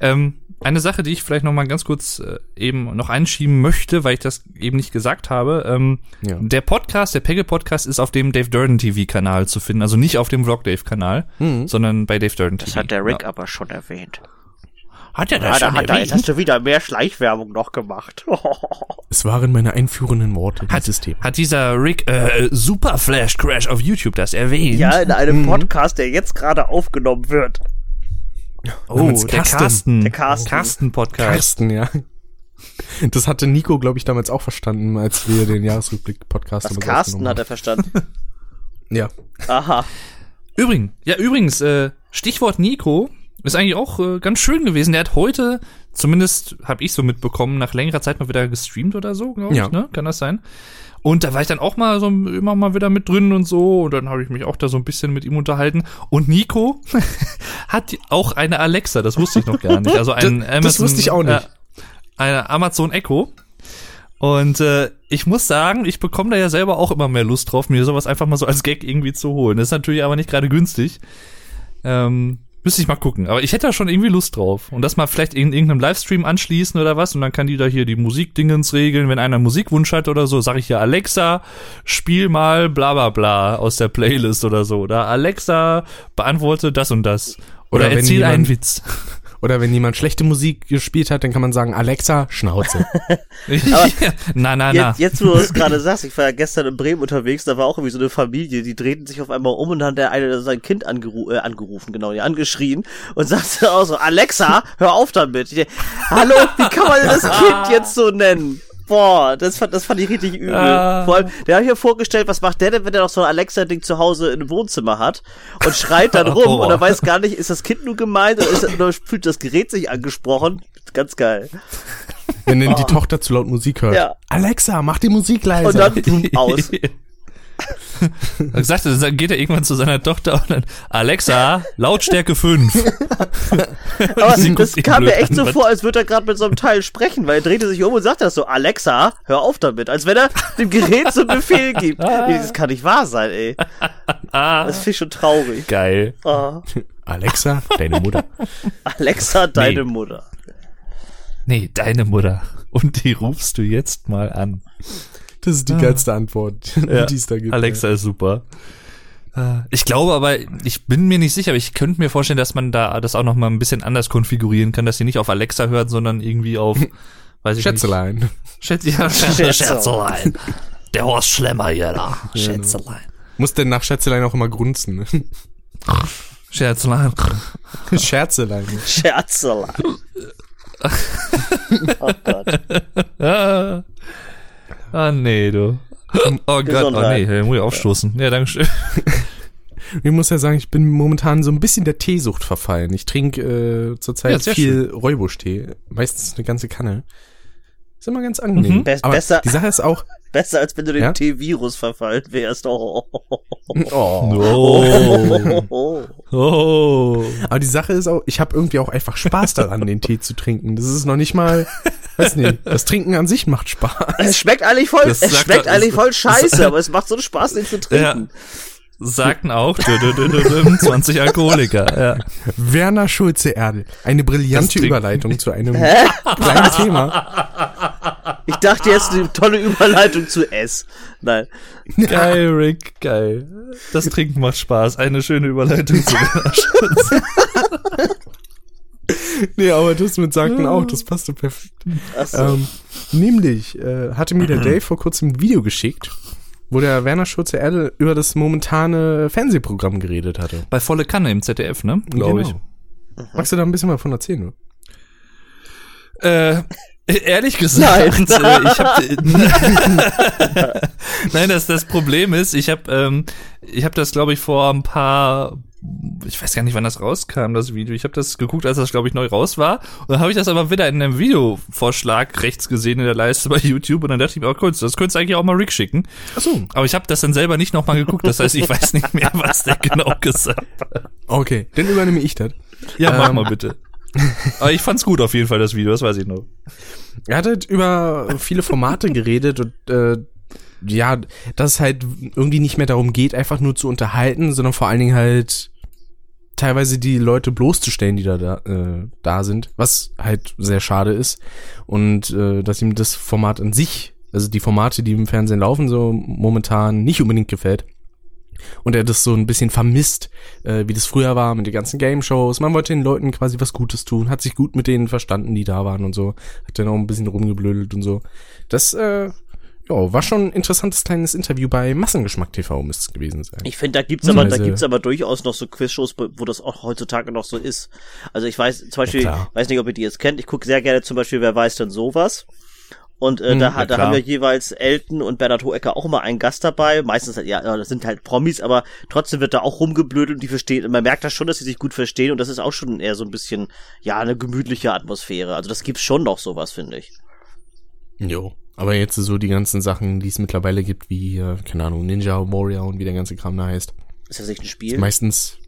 Speaker 2: Ähm, eine Sache, die ich vielleicht noch mal ganz kurz äh, eben noch einschieben möchte, weil ich das eben nicht gesagt habe. Ähm,
Speaker 1: Ja.
Speaker 2: Der Podcast, der Peggle Podcast, ist auf dem Dave Durden TV Kanal zu finden, also nicht auf dem Vlog Dave Kanal,
Speaker 1: Mhm.
Speaker 2: sondern bei Dave Durden TV.
Speaker 3: Das hat der Rick
Speaker 2: Ja.
Speaker 3: aber schon erwähnt.
Speaker 2: Hat er
Speaker 3: Ja,
Speaker 2: das
Speaker 3: da
Speaker 2: schon
Speaker 3: hat er, jetzt
Speaker 2: erwähnt?
Speaker 3: hast du wieder mehr Schleichwerbung noch gemacht. [LAUGHS]
Speaker 1: Es waren meine einführenden Worte,
Speaker 2: Hat,
Speaker 1: Thema.
Speaker 2: hat dieser Rick äh, Super Flash Crash auf YouTube das erwähnt?
Speaker 3: ja, in einem Podcast, der jetzt gerade aufgenommen wird.
Speaker 2: Oh,
Speaker 1: Namens
Speaker 2: der
Speaker 1: Carsten.
Speaker 2: Carsten.
Speaker 3: Der Carsten.
Speaker 2: Carsten Podcast.
Speaker 1: Carsten, ja. Das hatte Nico, glaube ich, damals auch verstanden, als wir den Jahresrückblick-Podcast
Speaker 3: Was
Speaker 1: damals
Speaker 3: Carsten hat er verstanden.
Speaker 1: haben. Ja.
Speaker 3: Aha.
Speaker 2: Übrigens, ja, übrigens, äh, Stichwort Nico ist eigentlich auch äh, ganz schön gewesen. Der hat heute, zumindest habe ich so mitbekommen, nach längerer Zeit mal wieder gestreamt oder so, glaube ich,
Speaker 1: Ja.
Speaker 2: ne? Kann das sein? Und da war ich dann auch mal so immer mal wieder mit drin und so. Und dann habe ich mich auch da so ein bisschen mit ihm unterhalten. Und Nico [LAUGHS] hat auch eine Alexa, das wusste ich noch gar nicht. Also ein [LAUGHS]
Speaker 1: Das-
Speaker 2: Amazon,
Speaker 1: das wusste ich auch nicht.
Speaker 2: Äh, eine Amazon Echo. Und äh, ich muss sagen, ich bekomme da ja selber auch immer mehr Lust drauf, mir sowas einfach mal so als Gag irgendwie zu holen. Das ist natürlich aber nicht gerade günstig. Ähm, müsste ich mal gucken. Aber ich hätte da schon irgendwie Lust drauf. Und das mal vielleicht in irgendeinem Livestream anschließen oder was. Und dann kann die da hier die Musikdingens regeln. Wenn einer Musikwunsch hat oder so, sage ich ja, Alexa, spiel mal bla bla bla aus der Playlist oder so. Oder Alexa, beantworte das und das. Oder,
Speaker 1: Oder
Speaker 2: erzähl
Speaker 1: jemand-
Speaker 2: einen Witz.
Speaker 1: Oder wenn jemand schlechte Musik gespielt hat, dann kann man sagen, Alexa, Schnauze. [LAUGHS] [LAUGHS]
Speaker 2: Ja. na, na, na.
Speaker 3: Jetzt, jetzt, wo du es [LAUGHS] gerade sagst, ich war ja gestern in Bremen unterwegs, da war auch irgendwie so eine Familie, die drehten sich auf einmal um und dann hat der eine sein Kind angeru äh, angerufen, genau, ja, angeschrien und sagte auch so, Alexa, hör auf damit. Hallo, wie kann man denn das Kind jetzt so nennen? Boah, das fand, das fand ich richtig übel.
Speaker 2: Ah.
Speaker 3: Vor allem, der hat mir vorgestellt, was macht der denn, wenn der noch so ein Alexa-Ding zu Hause im Wohnzimmer hat und schreit dann [LAUGHS] rum
Speaker 2: Boah.
Speaker 3: und er weiß gar nicht, ist das Kind nur gemeint oder, ist, oder fühlt das Gerät sich angesprochen? Ganz geil.
Speaker 1: Wenn denn die Tochter zu laut Musik hört.
Speaker 3: Ja.
Speaker 1: Alexa, mach die Musik leiser.
Speaker 3: Und dann aus. [LAUGHS]
Speaker 2: Er sagte, dann geht er irgendwann zu seiner Tochter und dann, Alexa, Lautstärke 5. [LAUGHS]
Speaker 3: Aber das kam mir echt
Speaker 2: an,
Speaker 3: so
Speaker 2: was-
Speaker 3: vor, als würde er gerade mit so einem Teil sprechen, weil er drehte sich um und sagte das so, Alexa, hör auf damit, als wenn er dem Gerät so einen Befehl gibt. Nee, das kann nicht wahr sein, ey. Das finde ich schon traurig.
Speaker 2: Geil.
Speaker 3: Oh,
Speaker 1: Alexa, deine Mutter.
Speaker 3: Alexa, deine
Speaker 2: Nee.
Speaker 3: Mutter.
Speaker 2: Nee, deine Mutter. Und die rufst du jetzt mal an.
Speaker 1: Das ist die geilste Antwort, [LAUGHS] die es da gibt.
Speaker 2: Alexa ist super. Äh, Ich glaube aber, ich bin mir nicht sicher, aber ich könnte mir vorstellen, dass man da das auch noch mal ein bisschen anders konfigurieren kann, dass sie nicht auf Alexa hört, sondern irgendwie auf, [LAUGHS] weiß ich
Speaker 1: Schätzelein.
Speaker 2: nicht. Schätz, ja, [LAUGHS]
Speaker 3: Schätzelein.
Speaker 2: Schätzelein. Der Horst Schlemmer hier da. Schätzelein.
Speaker 1: Muss denn nach Schätzelein auch immer grunzen.
Speaker 2: Schätzelein.
Speaker 1: Scherzelein.
Speaker 3: Scherzelein. oh Gott.
Speaker 2: Ah, nee, du. Oh Gott, oh nee, muss ich aufstoßen. Ja, danke schön. [LAUGHS]
Speaker 1: Ich muss ja sagen, ich bin momentan so ein bisschen der Teesucht verfallen. Ich trinke äh, zurzeit
Speaker 2: Ja,
Speaker 1: viel Räubusch-Tee. Meistens eine ganze Kanne. Ist immer ganz angenehm.
Speaker 2: Mhm.
Speaker 3: Best-
Speaker 1: Aber
Speaker 3: besser-
Speaker 1: die Sache ist auch,
Speaker 3: Besser als wenn du dem
Speaker 1: Ja?
Speaker 3: T-Virus verfallen wärst. Oh.
Speaker 1: oh,
Speaker 2: Oh.
Speaker 3: Oh.
Speaker 2: Oh.
Speaker 1: aber die Sache ist auch, ich habe irgendwie auch einfach Spaß daran, den Tee zu trinken. Das ist noch nicht mal, weiß nicht, das Trinken an sich macht Spaß.
Speaker 3: Es schmeckt eigentlich voll,
Speaker 2: Das
Speaker 3: es schmeckt eigentlich voll
Speaker 2: das-
Speaker 3: scheiße, aber es macht so einen Spaß, den zu trinken.
Speaker 2: Sagten auch dü- dü- dü- dü- dü- 20 Alkoholiker. Ja.
Speaker 1: Werner Schulze-Erdel. Eine brillante. Überleitung zu einem kleinen Thema.
Speaker 3: Ich dachte jetzt eine tolle Überleitung zu S. Nein.
Speaker 2: Geil, Rick, geil. Das Trinken macht Spaß. Eine schöne Überleitung zu
Speaker 1: Nee, aber das mit Sagten auch, das passte perfekt.
Speaker 3: Achso.
Speaker 1: Ähm, nämlich äh, hatte mir der Dave vor kurzem ein Video geschickt, wo der Werner Schulze-Erdel über das momentane Fernsehprogramm geredet hatte.
Speaker 2: Bei volle Kanne im ZDF, ne? Glaube
Speaker 1: Genau. Magst du da ein bisschen mal von erzählen? Ne?
Speaker 2: ich. Äh, [LAUGHS] ehrlich gesagt, Äh, ich hab, [LAUGHS] Nein, das, das Problem ist, ich habe ähm, ich hab das, glaube ich, vor ein paar ich weiß gar nicht, wann das rauskam, das Video. Ich habe das geguckt, als das, glaube ich, neu raus war. Und dann habe ich das aber wieder in einem Videovorschlag rechts gesehen in der Leiste bei YouTube. Und dann dachte ich mir, oh kurz, das könntest du eigentlich auch mal Rick schicken.
Speaker 1: Ach so.
Speaker 2: Aber ich habe das dann selber nicht nochmal geguckt. Das heißt, ich weiß nicht mehr, was der genau gesagt hat.
Speaker 1: Okay, dann übernehme ich das.
Speaker 2: Ja, mach
Speaker 1: Ähm.
Speaker 2: mal bitte. Aber ich fand's gut auf jeden Fall, das Video, das weiß ich noch.
Speaker 1: Er hat halt über viele Formate geredet und äh, ja, dass es halt irgendwie nicht mehr darum geht, einfach nur zu unterhalten, sondern vor allen Dingen halt teilweise die Leute bloßzustellen, die da da, äh, da sind, was halt sehr schade ist und äh, dass ihm das Format an sich, also die Formate, die im Fernsehen laufen, so momentan nicht unbedingt gefällt. Und er das so ein bisschen vermisst, äh, wie das früher war mit den ganzen Game-Shows. Man wollte den Leuten quasi was Gutes tun, hat sich gut mit denen verstanden, die da waren und so. Hat dann auch ein bisschen rumgeblödelt und so. Das, äh, ja, war schon ein interessantes kleines Interview bei Massengeschmack TV, müsste es gewesen sein.
Speaker 3: Ich finde, da gibt's aber, da gibt's aber durchaus noch so Quizshows, wo das auch heutzutage noch so ist. Also ich weiß, zum Beispiel,
Speaker 1: klar.
Speaker 3: weiß nicht, ob ihr die jetzt kennt, ich gucke sehr gerne zum Beispiel, wer weiß denn sowas? Und äh,
Speaker 1: Hm,
Speaker 3: da,
Speaker 2: ja
Speaker 3: hat, da haben ja jeweils Elton und Bernhard Hoecker auch immer einen Gast dabei. Meistens, ja, ja, das sind halt Promis, aber trotzdem wird da auch rumgeblödelt und die verstehen. Und man merkt da schon, dass sie sich gut verstehen und das ist auch schon eher so ein bisschen, ja, eine gemütliche Atmosphäre. Also das gibt's schon noch sowas, finde ich.
Speaker 1: Jo. Aber jetzt so die ganzen Sachen, die es mittlerweile gibt, wie, keine Ahnung, Ninja Warrior und wie der ganze Kram da heißt.
Speaker 3: Ist das nicht ein Spiel?
Speaker 1: Meistens.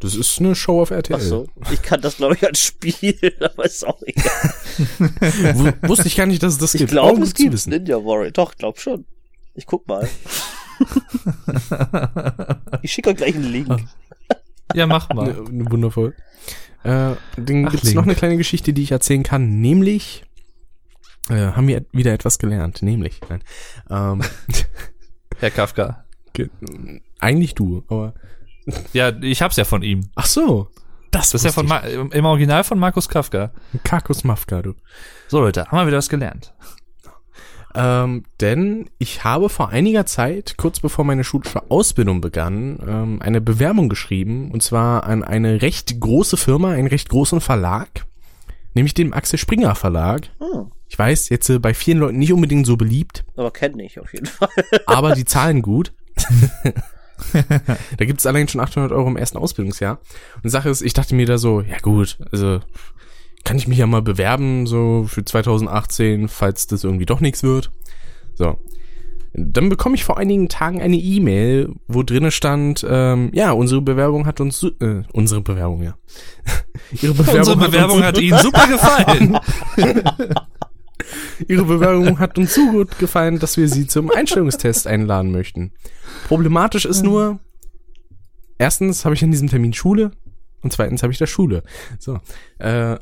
Speaker 1: Das ist eine Show auf RTL.
Speaker 3: Ach so. Ich kann das, glaube ich, als Spiel, [LAUGHS] aber ist auch egal. [LAUGHS]
Speaker 1: W wusste ich gar nicht, dass es das
Speaker 3: Ich
Speaker 1: gibt.
Speaker 3: glaube,
Speaker 1: Oh,
Speaker 3: es gibt
Speaker 1: wissen.
Speaker 3: Ninja Warrior. Doch, glaub schon. Ich guck mal. [LAUGHS] ich schicke euch gleich einen Link.
Speaker 2: Ja, mach mal.
Speaker 1: Ne, ne, wundervoll. Äh, dann
Speaker 2: Ach,
Speaker 1: gibt's
Speaker 2: Link.
Speaker 1: noch eine kleine Geschichte, die ich erzählen kann, nämlich äh, haben wir wieder etwas gelernt, nämlich, nein, ähm, [LAUGHS]
Speaker 2: Herr Kafka.
Speaker 1: ge- eigentlich du, aber
Speaker 2: Ja, ich hab's ja von ihm.
Speaker 1: ach so, das,
Speaker 2: Das ist ja von Ma im Original von Markus Kafka.
Speaker 1: Kakus Mafka, du.
Speaker 2: So Leute, haben wir wieder was gelernt.
Speaker 1: Ähm, denn ich habe vor einiger Zeit, kurz bevor meine schulische Ausbildung begann, ähm, eine Bewerbung geschrieben, und zwar an eine recht große Firma, einen recht großen Verlag, nämlich dem Axel Springer Verlag.
Speaker 3: Hm,
Speaker 1: Ich weiß, jetzt äh, bei vielen Leuten nicht unbedingt so beliebt,
Speaker 3: aber kenne ich auf jeden Fall. [LAUGHS]
Speaker 1: aber die zahlen gut. [LAUGHS] da gibt es allein schon 800 Euro im ersten Ausbildungsjahr. Und die Sache ist, ich dachte mir da so, ja gut, also kann ich mich ja mal bewerben, so für 2018, falls das irgendwie doch nichts wird. So. Dann bekomme ich vor einigen Tagen eine E-Mail, wo drinne stand, ähm, ja, unsere Bewerbung hat uns, äh, unsere Bewerbung, ja. [LAUGHS] Ihre
Speaker 2: Unsere
Speaker 1: hat uns
Speaker 2: Bewerbung
Speaker 1: su-
Speaker 2: hat Ihnen super gefallen. [LAUGHS]
Speaker 1: Ihre Bewerbung hat uns so gut gefallen, dass wir Sie zum Einstellungstest einladen möchten. Problematisch ist nur, erstens habe ich an diesem Termin Schule und zweitens habe ich da Schule. So, äh,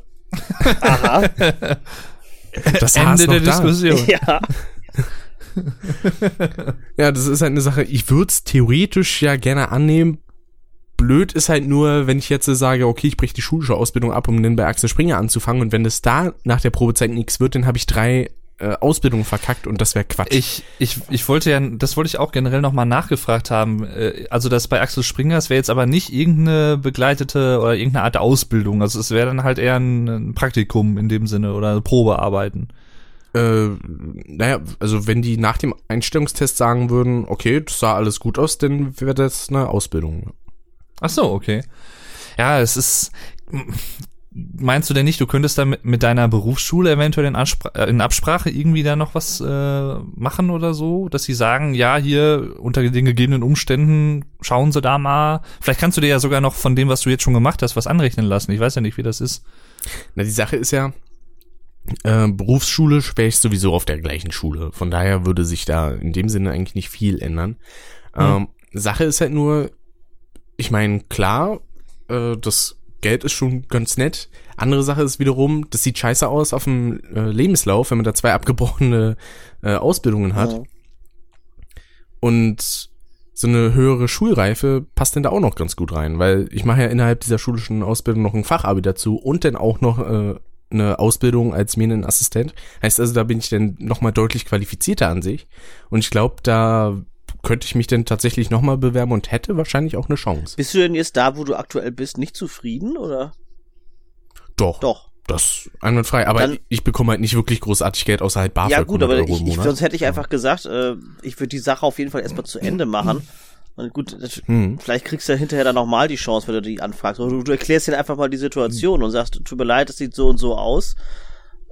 Speaker 3: Aha. [LAUGHS]
Speaker 1: das
Speaker 2: Ende der
Speaker 1: da.
Speaker 2: Diskussion.
Speaker 3: ja. [LAUGHS]
Speaker 1: Ja, das ist halt eine Sache, ich würde es theoretisch ja gerne annehmen. Blöd ist halt nur, wenn ich jetzt so sage, okay, ich breche die schulische Ausbildung ab, um dann bei Axel Springer anzufangen und wenn das da nach der Probezeit nichts wird, dann habe ich drei äh, Ausbildungen verkackt und das wäre Quatsch.
Speaker 2: Ich, ich, ich wollte ja, das wollte ich auch generell nochmal nachgefragt haben. Äh, Also das bei Axel Springer, es wäre jetzt aber nicht irgendeine begleitete oder irgendeine Art Ausbildung. Also es wäre dann halt eher ein, ein Praktikum in dem Sinne oder Probearbeiten.
Speaker 1: Äh, naja, also wenn die nach dem Einstellungstest sagen würden, okay, das sah alles gut aus, dann wäre das eine Ausbildung.
Speaker 2: Ach so, okay. Ja, es ist. Meinst du denn nicht, du könntest da mit, mit deiner Berufsschule eventuell in, Anspr äh, in Absprache irgendwie da noch was äh, machen oder so? Dass sie sagen, ja, hier unter den gegebenen Umständen schauen sie da mal. Vielleicht kannst du dir ja sogar noch von dem, was du jetzt schon gemacht hast, was anrechnen lassen. Ich weiß ja nicht, wie das ist.
Speaker 1: Na, die Sache ist ja, äh, Berufsschule wäre ich sowieso auf der gleichen Schule. Von daher würde sich da in dem Sinne eigentlich nicht viel ändern. Ähm, Sache ist halt nur, ich meine, klar, äh, das Geld ist schon ganz nett. Andere Sache ist wiederum, das sieht scheiße aus auf dem äh, Lebenslauf, wenn man da zwei [LAUGHS] abgebrochene äh, Ausbildungen hat.
Speaker 3: Ja.
Speaker 1: Und so eine höhere Schulreife passt denn da auch noch ganz gut rein, weil ich mache ja innerhalb dieser schulischen Ausbildung noch ein Fachabi dazu und dann auch noch äh, eine Ausbildung als Medienassistent. Heißt also, da bin ich dann nochmal deutlich qualifizierter an sich. Und ich glaube, da könnte ich mich dann tatsächlich nochmal bewerben und hätte wahrscheinlich auch eine Chance.
Speaker 3: Bist du denn jetzt da, wo du aktuell bist, nicht zufrieden oder?
Speaker 1: Doch.
Speaker 3: Doch.
Speaker 1: Das einwandfrei. Aber
Speaker 3: Dann-
Speaker 1: ich bekomme halt nicht wirklich großartig Geld außer halt BAföG
Speaker 3: ja gut,
Speaker 1: 100
Speaker 3: aber ich, ich, sonst hätte ich einfach gesagt, äh, ich würde die Sache auf jeden Fall erstmal zu Ende machen. Und gut, das,
Speaker 1: Hm.
Speaker 3: vielleicht kriegst du ja hinterher dann nochmal die Chance, wenn du die anfragst. Oder du, du erklärst dir einfach mal die Situation und sagst, tut mir leid, es sieht so und so aus.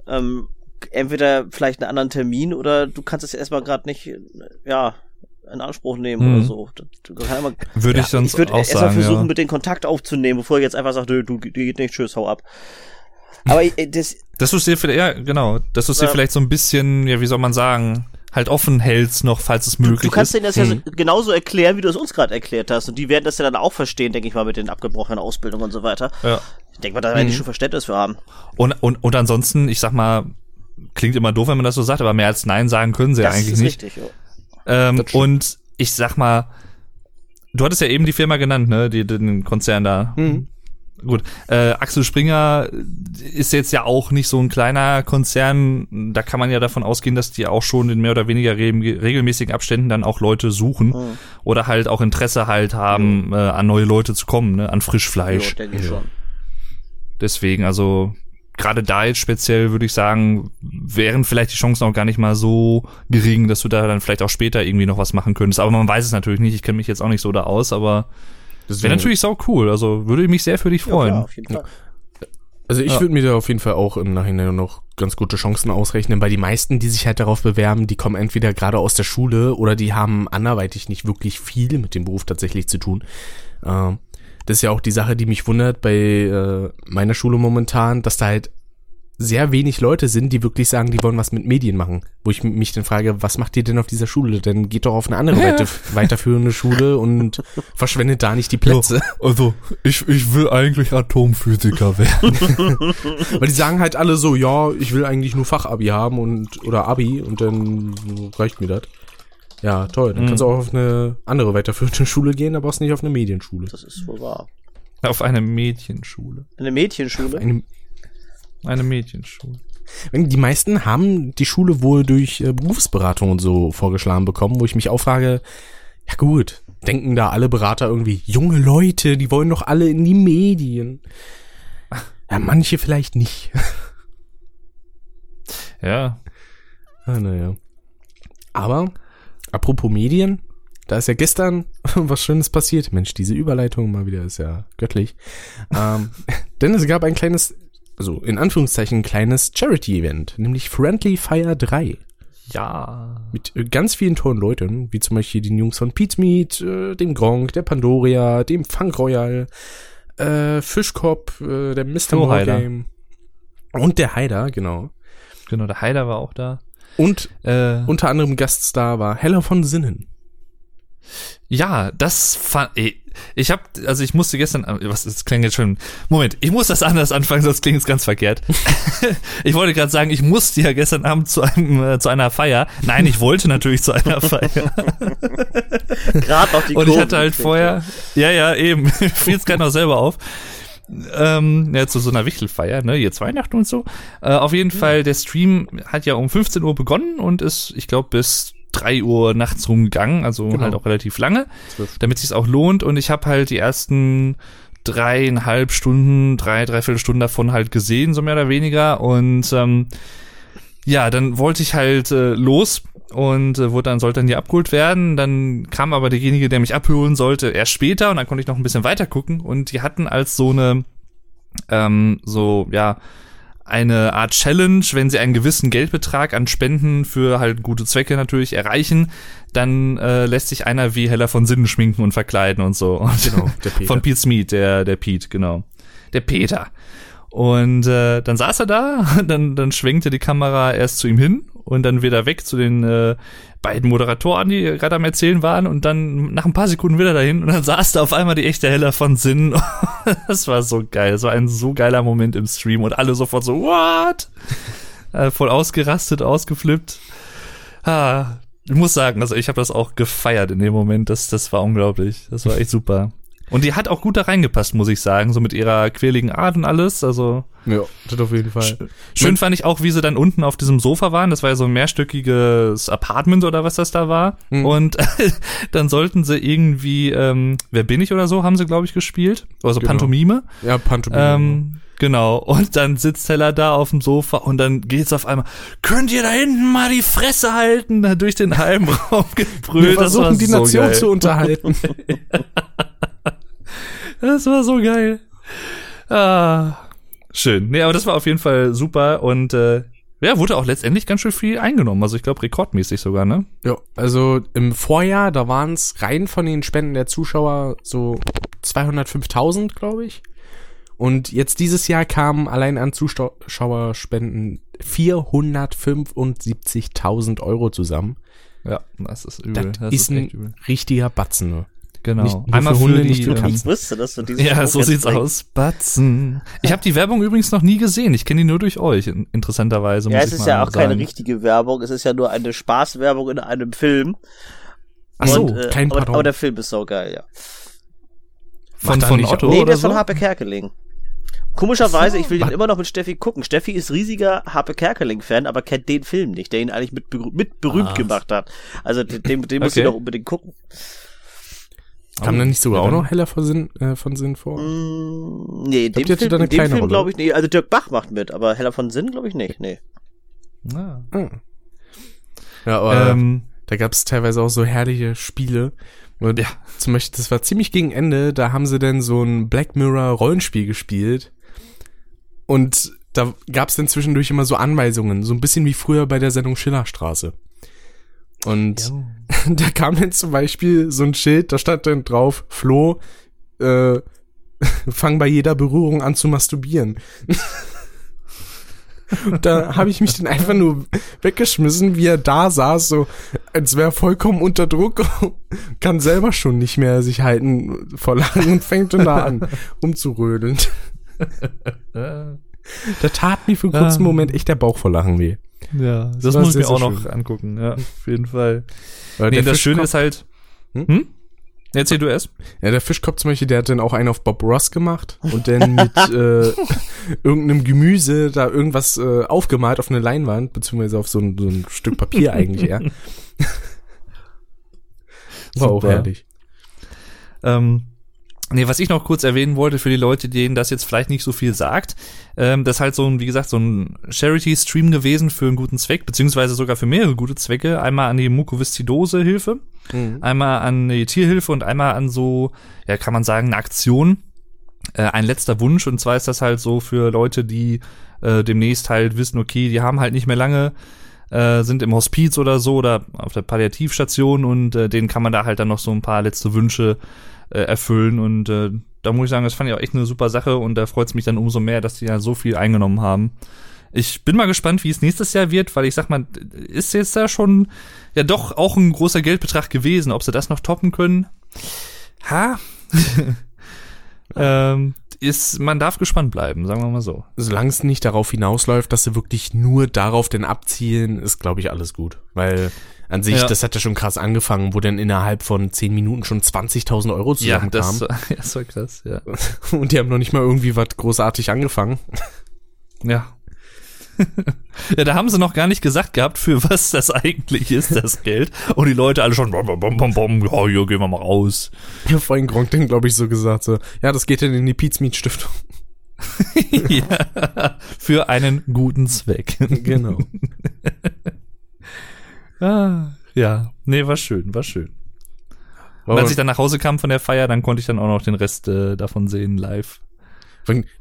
Speaker 3: Ähm, entweder vielleicht einen anderen Termin oder du kannst es erstmal gerade nicht, äh, ja, in Anspruch nehmen
Speaker 2: Mhm.
Speaker 3: oder so. Das, du kann immer,
Speaker 2: Würde ich sonst
Speaker 3: ich würde
Speaker 2: auch
Speaker 3: erstmal
Speaker 2: sagen.
Speaker 3: versuchen,
Speaker 2: Ja.
Speaker 3: mit den Kontakt aufzunehmen, bevor ich jetzt einfach sage, du, die geht nicht, tschüss, hau ab. Aber äh, das,
Speaker 2: Dass du es dir vielleicht, ja, genau, dass du es dir
Speaker 3: Ja.
Speaker 2: vielleicht so ein bisschen, ja, wie soll man sagen, halt offen hältst noch, falls es
Speaker 3: Du,
Speaker 2: möglich
Speaker 3: du kannst
Speaker 2: ist.
Speaker 3: denen das ja so, genauso erklären, wie du es uns gerade erklärt hast. Und die werden das ja dann auch verstehen, denke ich mal, mit den abgebrochenen Ausbildungen und so weiter.
Speaker 2: Ja.
Speaker 3: Ich denke mal, da werden die schon Verständnis für haben.
Speaker 2: Und, und, und ansonsten, ich sag mal, klingt immer doof, wenn man das so sagt, aber mehr als Nein sagen können sie ja
Speaker 3: das
Speaker 2: eigentlich
Speaker 3: ist
Speaker 2: nicht.
Speaker 3: richtig. Ja.
Speaker 2: Ähm, und ich sag mal, du hattest ja eben die Firma genannt, ne, die, den Konzern da.
Speaker 1: Mhm.
Speaker 2: Gut, äh, Axel Springer ist jetzt ja auch nicht so ein kleiner Konzern. Da kann man ja davon ausgehen, dass die auch schon in mehr oder weniger re regelmäßigen Abständen dann auch Leute suchen
Speaker 3: Mhm.
Speaker 2: oder halt auch Interesse halt haben, äh, an neue Leute zu kommen, ne, an Frischfleisch.
Speaker 3: Jo, denke ich
Speaker 1: Ja.
Speaker 3: schon.
Speaker 2: Deswegen, also gerade da jetzt speziell würde ich sagen, wären vielleicht die Chancen auch gar nicht mal so gering, dass du da dann vielleicht auch später irgendwie noch was machen könntest. Aber man weiß es natürlich nicht. Ich kenne mich jetzt auch nicht so da aus, aber
Speaker 1: Deswegen-
Speaker 2: wäre natürlich sau cool. Also würde mich sehr für dich
Speaker 3: Ja,
Speaker 2: freuen.
Speaker 3: klar, auf jeden Fall.
Speaker 1: Also ich
Speaker 2: Ja.
Speaker 1: würde mir da auf jeden Fall auch im Nachhinein noch ganz gute Chancen ausrechnen, weil die meisten, die sich halt darauf bewerben, die kommen entweder gerade aus der Schule oder die haben anderweitig nicht wirklich viel mit dem Beruf tatsächlich zu tun. Ähm, das ist ja auch die Sache, die mich wundert bei äh, meiner Schule momentan, dass da halt sehr wenig Leute sind, die wirklich sagen, die wollen was mit Medien machen. Wo ich mich dann frage, was macht ihr denn auf dieser Schule? Dann geht doch auf eine andere [LAUGHS] weiter, weiterführende Schule und verschwendet da nicht die Plätze.
Speaker 2: Also, ich, ich will eigentlich Atomphysiker werden. [LAUGHS]
Speaker 1: Weil die sagen halt alle so, ja, ich will eigentlich nur Fachabi haben und oder Abi und dann reicht mir das. Ja, toll. Dann
Speaker 2: Mhm.
Speaker 1: kannst du auch auf eine andere weiterführende [LAUGHS] Schule gehen, aber brauchst nicht auf eine Medienschule.
Speaker 3: Das ist wohl wahr.
Speaker 2: Auf eine Mädchenschule.
Speaker 3: Eine Mädchenschule?
Speaker 1: Eine,
Speaker 2: Eine Mädchenschule.
Speaker 1: die meisten haben die Schule wohl durch äh, Berufsberatung und so vorgeschlagen bekommen, wo ich mich auch frage, ja gut, denken da alle Berater irgendwie, junge Leute, die wollen doch alle in die Medien. Ja, manche vielleicht nicht.
Speaker 2: Ja.
Speaker 1: Ah, naja. Aber, apropos Medien, da ist ja gestern [LAUGHS] was Schönes passiert. Mensch, diese Überleitung mal wieder ist ja göttlich. ähm, [LAUGHS] denn es gab ein kleines, also in Anführungszeichen kleines Charity-Event, nämlich Friendly Fire 3.
Speaker 2: Ja.
Speaker 1: Mit äh, ganz vielen tollen Leuten, wie zum Beispiel den Jungs von Pete's Meat, äh, dem Gronk, der Pandoria, dem Funk Royal, äh, Fischkopf, äh, der Mr. Wargame und der Heider, genau.
Speaker 2: Genau, der Heider war auch da.
Speaker 1: Und
Speaker 2: Äh,
Speaker 1: unter anderem Gaststar war Heller von Sinnen.
Speaker 2: Ja, das fand ich. Ich habe, also ich musste gestern, was das klingt jetzt schon. Moment, ich muss das anders anfangen, sonst klingt es ganz verkehrt. [LAUGHS] ich wollte gerade sagen, ich musste ja gestern Abend zu einem äh, zu einer Feier. Nein, ich wollte natürlich zu einer Feier.
Speaker 3: Gerade noch die
Speaker 2: Und ich hatte halt vorher, ja, ja, eben, [LAUGHS] fiel es gerade noch selber auf. Ähm, ja, zu so einer Wichtelfeier, ne, jetzt Weihnachten und so. Äh, auf jeden Fall, der Stream hat ja um 15 Uhr begonnen und ist, ich glaube, bis 3 Uhr nachts rumgegangen, also
Speaker 1: Genau.
Speaker 2: halt auch relativ lange,
Speaker 1: Zwölf.
Speaker 2: damit sich's auch lohnt. Und ich habe halt die ersten dreieinhalb Stunden, drei, dreiviertel Stunden davon halt gesehen, so mehr oder weniger. Und ähm, ja, dann wollte ich halt äh, los und äh, wurde dann sollte dann hier abgeholt werden. Dann kam aber derjenige, der mich abholen sollte, erst später und dann konnte ich noch ein bisschen weiter gucken und die hatten als so eine ähm, so ja eine Art Challenge, wenn sie einen gewissen Geldbetrag an Spenden für halt gute Zwecke natürlich erreichen, dann äh, lässt sich einer wie Heller von Sinnen schminken und verkleiden und so. [LAUGHS] Und
Speaker 1: Genau, der Peter.
Speaker 2: Von Pete Smith, der, der Pete, genau. Der Peter. Und äh, dann saß er da, [LAUGHS] dann, dann schwenkte die Kamera erst zu ihm hin und dann wieder weg zu den äh, beiden Moderatoren, die gerade am Erzählen waren und dann nach ein paar Sekunden wieder dahin und dann saß da auf einmal die echte Heller von Sinn. [LAUGHS] das war so geil, das war ein so geiler Moment im Stream und alle sofort so, what? äh, voll ausgerastet, ausgeflippt. Ah, ich muss sagen, also ich habe das auch gefeiert in dem Moment, das, das war unglaublich, das war echt super. Und die hat auch gut da reingepasst, muss ich sagen, so mit ihrer quirligen Art und alles. Also
Speaker 1: Ja, das auf jeden Fall.
Speaker 2: schön fand ich auch, wie sie dann unten auf diesem Sofa waren. Das war ja so ein mehrstöckiges Apartment oder was das da war.
Speaker 1: Mhm.
Speaker 2: Und [LAUGHS] dann sollten sie irgendwie, ähm, wer bin ich oder so, haben sie, glaube ich, gespielt. Also
Speaker 1: Genau.
Speaker 2: Pantomime.
Speaker 1: Ja, Pantomime.
Speaker 2: Ähm, genau. Und dann sitzt Heller da auf dem Sofa und dann geht's auf einmal, könnt ihr da hinten mal die Fresse halten? Da [LAUGHS] durch den halben Raum [LAUGHS] gebrüllt.
Speaker 1: Wir versuchen die
Speaker 2: so
Speaker 1: Nation
Speaker 2: geil.
Speaker 1: zu unterhalten.
Speaker 2: Das war so geil. Ah, schön. Nee, aber das war auf jeden Fall super und äh, ja, wurde auch letztendlich ganz schön viel eingenommen. Also ich glaube rekordmäßig sogar, ne?
Speaker 1: ja, also im Vorjahr, da waren es rein von den Spenden der Zuschauer so 205.000, glaube ich. Und jetzt dieses Jahr kamen allein an Zuschauerspenden 475.000 Euro zusammen.
Speaker 2: Ja, das ist
Speaker 1: Das,
Speaker 2: übel. Das,
Speaker 1: ist,
Speaker 2: echt
Speaker 1: ein richtiger Batzen.
Speaker 2: Genau.
Speaker 1: nicht
Speaker 2: Einmal
Speaker 1: für
Speaker 2: für,
Speaker 1: Hunde,
Speaker 2: die,
Speaker 1: nicht für
Speaker 2: ähm,
Speaker 1: Katzen.
Speaker 3: Ich wusste, dass du diesen
Speaker 2: Ja,
Speaker 3: Spruch
Speaker 2: so sieht's aus. Batzen. Ich habe die Werbung übrigens noch nie gesehen. Ich kenne die nur durch euch, in- interessanterweise.
Speaker 3: Ja,
Speaker 2: muss
Speaker 3: es
Speaker 2: ich
Speaker 3: ist
Speaker 2: mal
Speaker 3: ja auch keine
Speaker 2: sagen.
Speaker 3: richtige Werbung, es ist ja nur eine Spaßwerbung in einem Film.
Speaker 1: Ach so,
Speaker 3: Und, äh,
Speaker 1: kein Pardon.
Speaker 3: aber der Film ist so geil, ja.
Speaker 2: Von, von Otto
Speaker 3: nee, der ist
Speaker 2: so?
Speaker 3: von Harpe Kerkeling. Komischerweise, ich will den immer noch mit Steffi gucken. Steffi ist riesiger Harpe Kerkeling-Fan, aber kennt den Film nicht, der ihn eigentlich mit, mit berühmt
Speaker 1: Ah.
Speaker 3: gemacht hat. Also den, den, den muss
Speaker 2: Okay.
Speaker 3: ich doch unbedingt gucken.
Speaker 1: Kam da nicht sogar
Speaker 2: Ja,
Speaker 1: auch noch heller von Sinn, äh, von Sinn vor?
Speaker 3: Mm, nee, in dem Film,
Speaker 1: da
Speaker 3: dem
Speaker 1: kleine
Speaker 3: Film
Speaker 1: Rolle.
Speaker 3: glaube ich nicht. Also Dirk Bach macht mit, aber Heller von Sinn glaube ich nicht. Nee.
Speaker 2: Ah.
Speaker 1: Ah. Ja, aber
Speaker 2: Ähm,
Speaker 1: da gab es teilweise auch so herrliche Spiele. Und
Speaker 2: Ja.
Speaker 1: zum Beispiel, das war ziemlich gegen Ende, da haben sie dann so ein Black Mirror Rollenspiel gespielt. Und da gab es dann zwischendurch immer so Anweisungen, so ein bisschen wie früher bei der Sendung Schillerstraße. Und [LAUGHS] da kam dann zum Beispiel so ein Schild, da stand dann drauf, Flo, äh, [LAUGHS] fang bei jeder Berührung an zu masturbieren. [LAUGHS] Und da habe ich mich dann einfach nur weggeschmissen, wie er da saß, so als wäre er vollkommen unter Druck, kann selber schon nicht mehr sich halten vor Lachen und fängt dann da an, rumzurödeln. Da tat mir für einen kurzen
Speaker 2: Ah.
Speaker 1: Moment echt der Bauch vor Lachen weh.
Speaker 2: Ja, das
Speaker 1: war
Speaker 2: muss ich mir auch
Speaker 1: sehr
Speaker 2: noch
Speaker 1: schön.
Speaker 2: angucken, ja, auf jeden Fall.
Speaker 1: Weil
Speaker 2: Nee, das Schöne
Speaker 1: Fischkopf-
Speaker 2: ist halt.
Speaker 1: Hm?
Speaker 2: Hm? Erzähl du erst.
Speaker 1: Ja, der Fischkopf zum Beispiel, der hat dann auch einen auf Bob Ross gemacht und dann mit [LAUGHS] äh, irgendeinem Gemüse da irgendwas äh, aufgemalt auf eine Leinwand, beziehungsweise auf so ein, so ein Stück Papier eigentlich eher. [LAUGHS] War auch herrlich.
Speaker 2: Ähm, Nee, was ich noch kurz erwähnen wollte für die Leute, denen das jetzt vielleicht nicht so viel sagt, ähm, das ist halt so ein, wie gesagt, so ein Charity-Stream gewesen für einen guten Zweck, beziehungsweise sogar für mehrere gute Zwecke. Einmal an die Mukoviszidose-Hilfe,
Speaker 1: Mhm.
Speaker 2: einmal an die Tierhilfe und einmal an so, ja, kann man sagen, eine Aktion. Äh, ein letzter Wunsch, und zwar ist das halt so für Leute, die äh, demnächst halt wissen, okay, die haben halt nicht mehr lange, äh, sind im Hospiz oder so oder auf der Palliativstation und äh, denen kann man da halt dann noch so ein paar letzte Wünsche äh, erfüllen und äh, da muss ich sagen, das fand ich auch echt eine super Sache und da freut es mich dann umso mehr, dass die ja so viel eingenommen haben. Ich bin mal gespannt, wie es nächstes Jahr wird, weil ich sag mal, ist jetzt da schon ja doch auch ein großer Geldbetrag gewesen. Ob sie das noch toppen können? Ha? [LAUGHS] ähm, ist, man darf gespannt bleiben, sagen wir mal so.
Speaker 1: Solange es nicht darauf hinausläuft, dass sie wirklich nur darauf denn abzielen, ist, glaube ich, alles gut. Weil an sich,
Speaker 2: Ja.
Speaker 1: das hat ja schon krass angefangen, wo dann innerhalb von 10 Minuten schon 20.000 Euro
Speaker 2: Ja,
Speaker 1: zusammenkamen.
Speaker 2: das, war- [LAUGHS] ja, das war krass, ja. [LAUGHS]
Speaker 1: Und die haben noch nicht mal irgendwie was großartig angefangen.
Speaker 2: Ja. [LAUGHS] ja, da haben sie noch gar nicht gesagt gehabt, für was das eigentlich ist, das Geld. Und die Leute alle schon, bom, bom, bom, bom, bom, ja, hier gehen wir mal raus.
Speaker 1: Ja, vorhin Gronk dann, glaube ich, so gesagt, so, ja, das geht dann in die Pizmeet Stiftung.
Speaker 2: ja, für einen guten Zweck.
Speaker 1: genau.
Speaker 2: Ah, ja, nee, war schön, war schön. Und als ich dann nach Hause kam von der Feier, dann konnte ich dann auch noch den Rest äh, davon sehen live.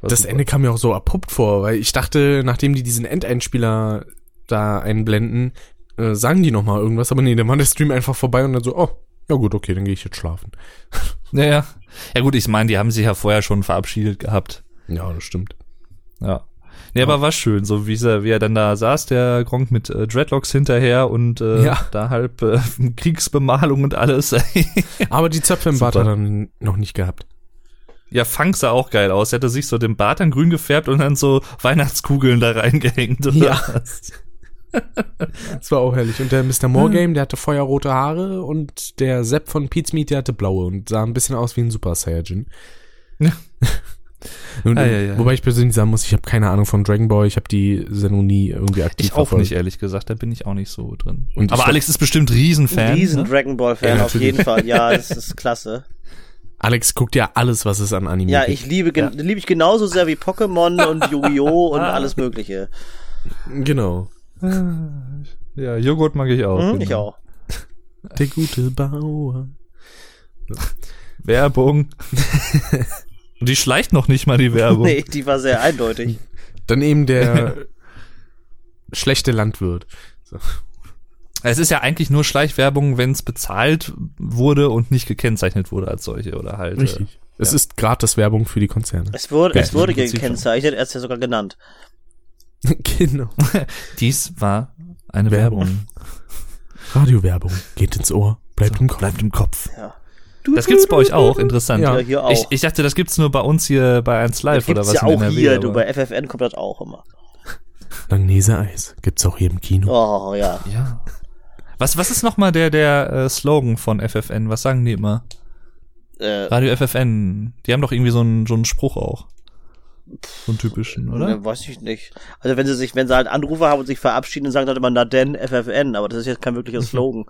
Speaker 1: Das. Ende kam mir auch so abrupt vor, weil ich dachte, nachdem die diesen Endeinspieler da einblenden, äh, sagen die noch mal irgendwas, aber nee, dann war der Stream einfach vorbei und dann so, oh, ja gut, okay, dann gehe ich jetzt schlafen. [LAUGHS]
Speaker 2: Naja. Ja gut, ich meine, die haben sich ja vorher schon verabschiedet gehabt.
Speaker 1: Ja, das stimmt.
Speaker 2: Ja. Nee, aber war schön, so wie er, wie er dann da saß, der Gronk mit äh, Dreadlocks hinterher und äh,
Speaker 1: Ja.
Speaker 2: da halb äh, [LAUGHS] Kriegsbemalung und alles. [LAUGHS]
Speaker 1: Aber die Zöpfe im Bart hat er dann noch nicht gehabt.
Speaker 2: ja, Funk sah auch geil aus. Er hatte sich so den Bart dann grün gefärbt und dann so Weihnachtskugeln da reingehängt. Oder
Speaker 1: Ja. [LAUGHS] Das war auch herrlich. Und der Mr. Morgame, der hatte feuerrote Haare und der Sepp von Pete's Meat, der hatte blaue und sah ein bisschen aus wie ein Super Saiyajin.
Speaker 2: Ja.
Speaker 1: Und,
Speaker 2: Ah, ja, ja.
Speaker 1: Wobei ich persönlich sagen muss, ich habe keine Ahnung von Dragon Ball, ich habe die Sendung nie irgendwie aktiv
Speaker 2: Ich auch
Speaker 1: verfolgt.
Speaker 2: nicht, ehrlich gesagt. Da bin ich auch nicht so drin.
Speaker 1: Und ich
Speaker 2: aber Alex ist bestimmt Riesenfan.
Speaker 3: Riesen
Speaker 2: ne?
Speaker 3: Dragon Ball Fan
Speaker 1: Ja,
Speaker 3: auf jeden Fall. Ja, das [LAUGHS] ist klasse.
Speaker 1: Alex guckt ja alles, was es an Anime
Speaker 3: Ja,
Speaker 1: gibt.
Speaker 3: ich liebe, gen- liebe ich genauso sehr wie Pokémon und Yu-Gi-Oh! und [LAUGHS] alles Mögliche.
Speaker 1: Genau.
Speaker 2: Ja, Joghurt mag ich auch.
Speaker 3: Hm, ich
Speaker 2: genau.
Speaker 3: auch.
Speaker 1: Der gute Bauer.
Speaker 2: Werbung. [LAUGHS] Und die schleicht noch nicht mal die Werbung. [LAUGHS]
Speaker 3: Nee, die war sehr eindeutig.
Speaker 1: Dann eben der [LAUGHS] schlechte Landwirt. So.
Speaker 2: Es ist ja eigentlich nur Schleichwerbung, wenn es bezahlt wurde und nicht gekennzeichnet wurde als solche oder halt.
Speaker 1: Richtig. Es ist gratis Werbung für die Konzerne.
Speaker 3: Es wurde,
Speaker 1: Ja,
Speaker 3: es wurde gekennzeichnet, er ist ja sogar genannt. [LAUGHS]
Speaker 1: genau.
Speaker 2: Äh, dies war eine
Speaker 1: Werbung.
Speaker 2: Werbung.
Speaker 1: Radiowerbung. Geht ins Ohr. Bleibt im Kopf.
Speaker 2: Bleibt im Kopf.
Speaker 3: Ja.
Speaker 2: Das gibt's bei euch auch, interessant.
Speaker 1: Ja.
Speaker 3: Ja, hier auch.
Speaker 2: Ich, ich dachte, das gibt's nur bei uns hier bei 1 Live oder
Speaker 3: gibt's
Speaker 2: was
Speaker 3: ja
Speaker 2: in
Speaker 3: auch
Speaker 2: NRW,
Speaker 3: hier,
Speaker 2: aber-
Speaker 3: du, bei FFN kommt das auch immer.
Speaker 1: Langnese Eis. Gibt's auch hier im Kino.
Speaker 3: Oh, ja.
Speaker 2: Ja. Was, was ist nochmal der, der äh, Slogan von FFN? Was sagen die immer?
Speaker 3: Äh,
Speaker 2: Radio FFN. Die haben doch irgendwie so einen, so einen Spruch auch. So einen typischen, oder?
Speaker 3: Ne, weiß ich nicht. Also wenn sie sich, wenn sie halt Anrufer haben und sich verabschieden, dann sagen halt immer, na denn, FFN, aber das ist jetzt kein wirklicher [LAUGHS] Slogan.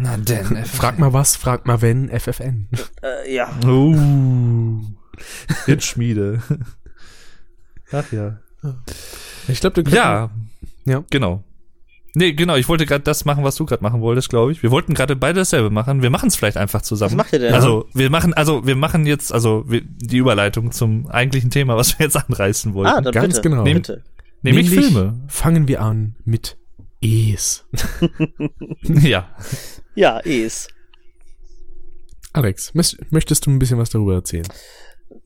Speaker 2: Na denn,
Speaker 1: Frag mal was, frag mal wenn, FFN.
Speaker 3: äh, ja.
Speaker 2: Uh, Hitschmiede. [LAUGHS] Ach ja.
Speaker 1: Ich glaube,
Speaker 2: Ja,
Speaker 1: Ja.
Speaker 2: genau. Nee, genau, ich wollte gerade das machen, was du gerade machen wolltest, glaube ich. Wir wollten gerade beide dasselbe machen. Wir machen es vielleicht einfach zusammen.
Speaker 3: Was macht ihr denn?
Speaker 2: Also, wir machen, also wir machen jetzt, also wir, die Überleitung zum eigentlichen Thema, was wir jetzt anreißen wollten.
Speaker 3: Ah, dann
Speaker 1: Ganz
Speaker 3: bitte.
Speaker 1: genau.
Speaker 3: Bitte.
Speaker 2: nämlich, Filme.
Speaker 1: fangen wir an mit Es. [LAUGHS]
Speaker 2: ja.
Speaker 3: Ja, es.
Speaker 1: Alex, möcht- möchtest du ein bisschen was darüber erzählen?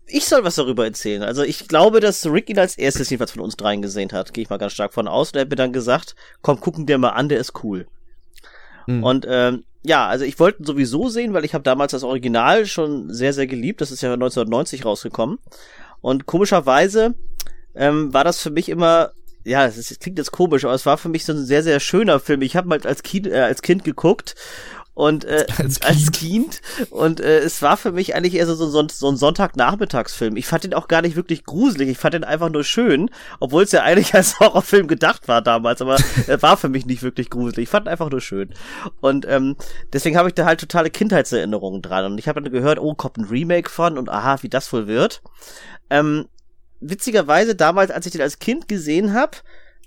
Speaker 3: Ich soll was darüber erzählen. Also ich glaube, dass Rick ihn als erstes jedenfalls von uns dreien gesehen hat. Gehe ich mal ganz stark von aus. Und er hat mir dann gesagt, komm, gucken dir mal an, der ist cool.
Speaker 1: Hm.
Speaker 3: Und ähm, ja, also ich wollte ihn sowieso sehen, weil ich habe damals das Original schon sehr, sehr geliebt. Das ist ja 1990 rausgekommen. Und komischerweise ähm, war das für mich immer, ja, es es klingt jetzt komisch, aber es war für mich so ein sehr, sehr schöner Film. Ich habe mal als Kind, äh, als Kind geguckt und äh, [LAUGHS] als, kind. als Kind und äh, es war für mich eigentlich eher so, so, so ein Sonntagnachmittagsfilm. Ich fand den auch gar nicht wirklich gruselig, ich fand den einfach nur schön, obwohl es ja eigentlich als [LAUGHS] Horrorfilm gedacht war damals, aber [LAUGHS] er war für mich nicht wirklich gruselig. Ich fand ihn einfach nur schön und ähm, deswegen habe ich da halt totale Kindheitserinnerungen dran und ich habe dann gehört, oh, kommt ein Remake von und aha, wie das wohl wird. Ähm, witzigerweise damals, als ich den als Kind gesehen habe,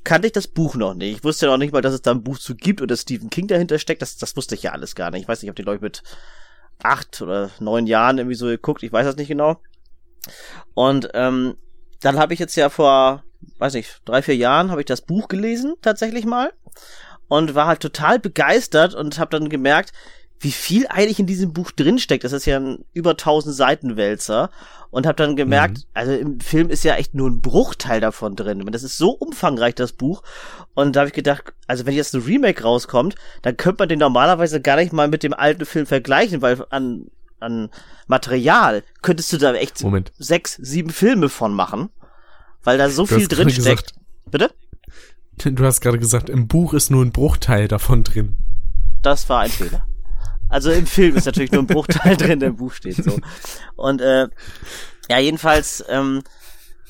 Speaker 3: kannte ich das Buch noch nicht. Ich wusste ja noch nicht mal, dass es da ein Buch zu gibt oder Stephen King dahinter steckt. Das, das wusste ich ja alles gar nicht. Ich weiß nicht, den, glaube ich, mit acht oder neun Jahren irgendwie so geguckt. Ich weiß das nicht genau. Und ähm, dann habe ich jetzt ja vor, weiß nicht, drei, vier Jahren habe ich das Buch gelesen, tatsächlich mal. Und war halt total begeistert und habe dann gemerkt, wie viel eigentlich in diesem Buch drinsteckt. Das ist ja ein über 1000 Seiten Wälzer und habe dann gemerkt, mhm. also im Film ist ja echt nur ein Bruchteil davon drin. Das ist so umfangreich das Buch und da habe ich gedacht, also wenn jetzt ein Remake rauskommt, dann könnte man den normalerweise gar nicht mal mit dem alten Film vergleichen, weil an an Material könntest du da echt
Speaker 1: Moment.
Speaker 3: sechs, sieben Filme von machen, weil da so du viel drin steckt. Bitte?
Speaker 1: Du hast gerade gesagt, im Buch ist nur ein Bruchteil davon drin.
Speaker 3: Das war ein Fehler. Also im Film ist natürlich nur ein Bruchteil [LAUGHS] drin, der im Buch steht so. Und äh, ja, jedenfalls ähm,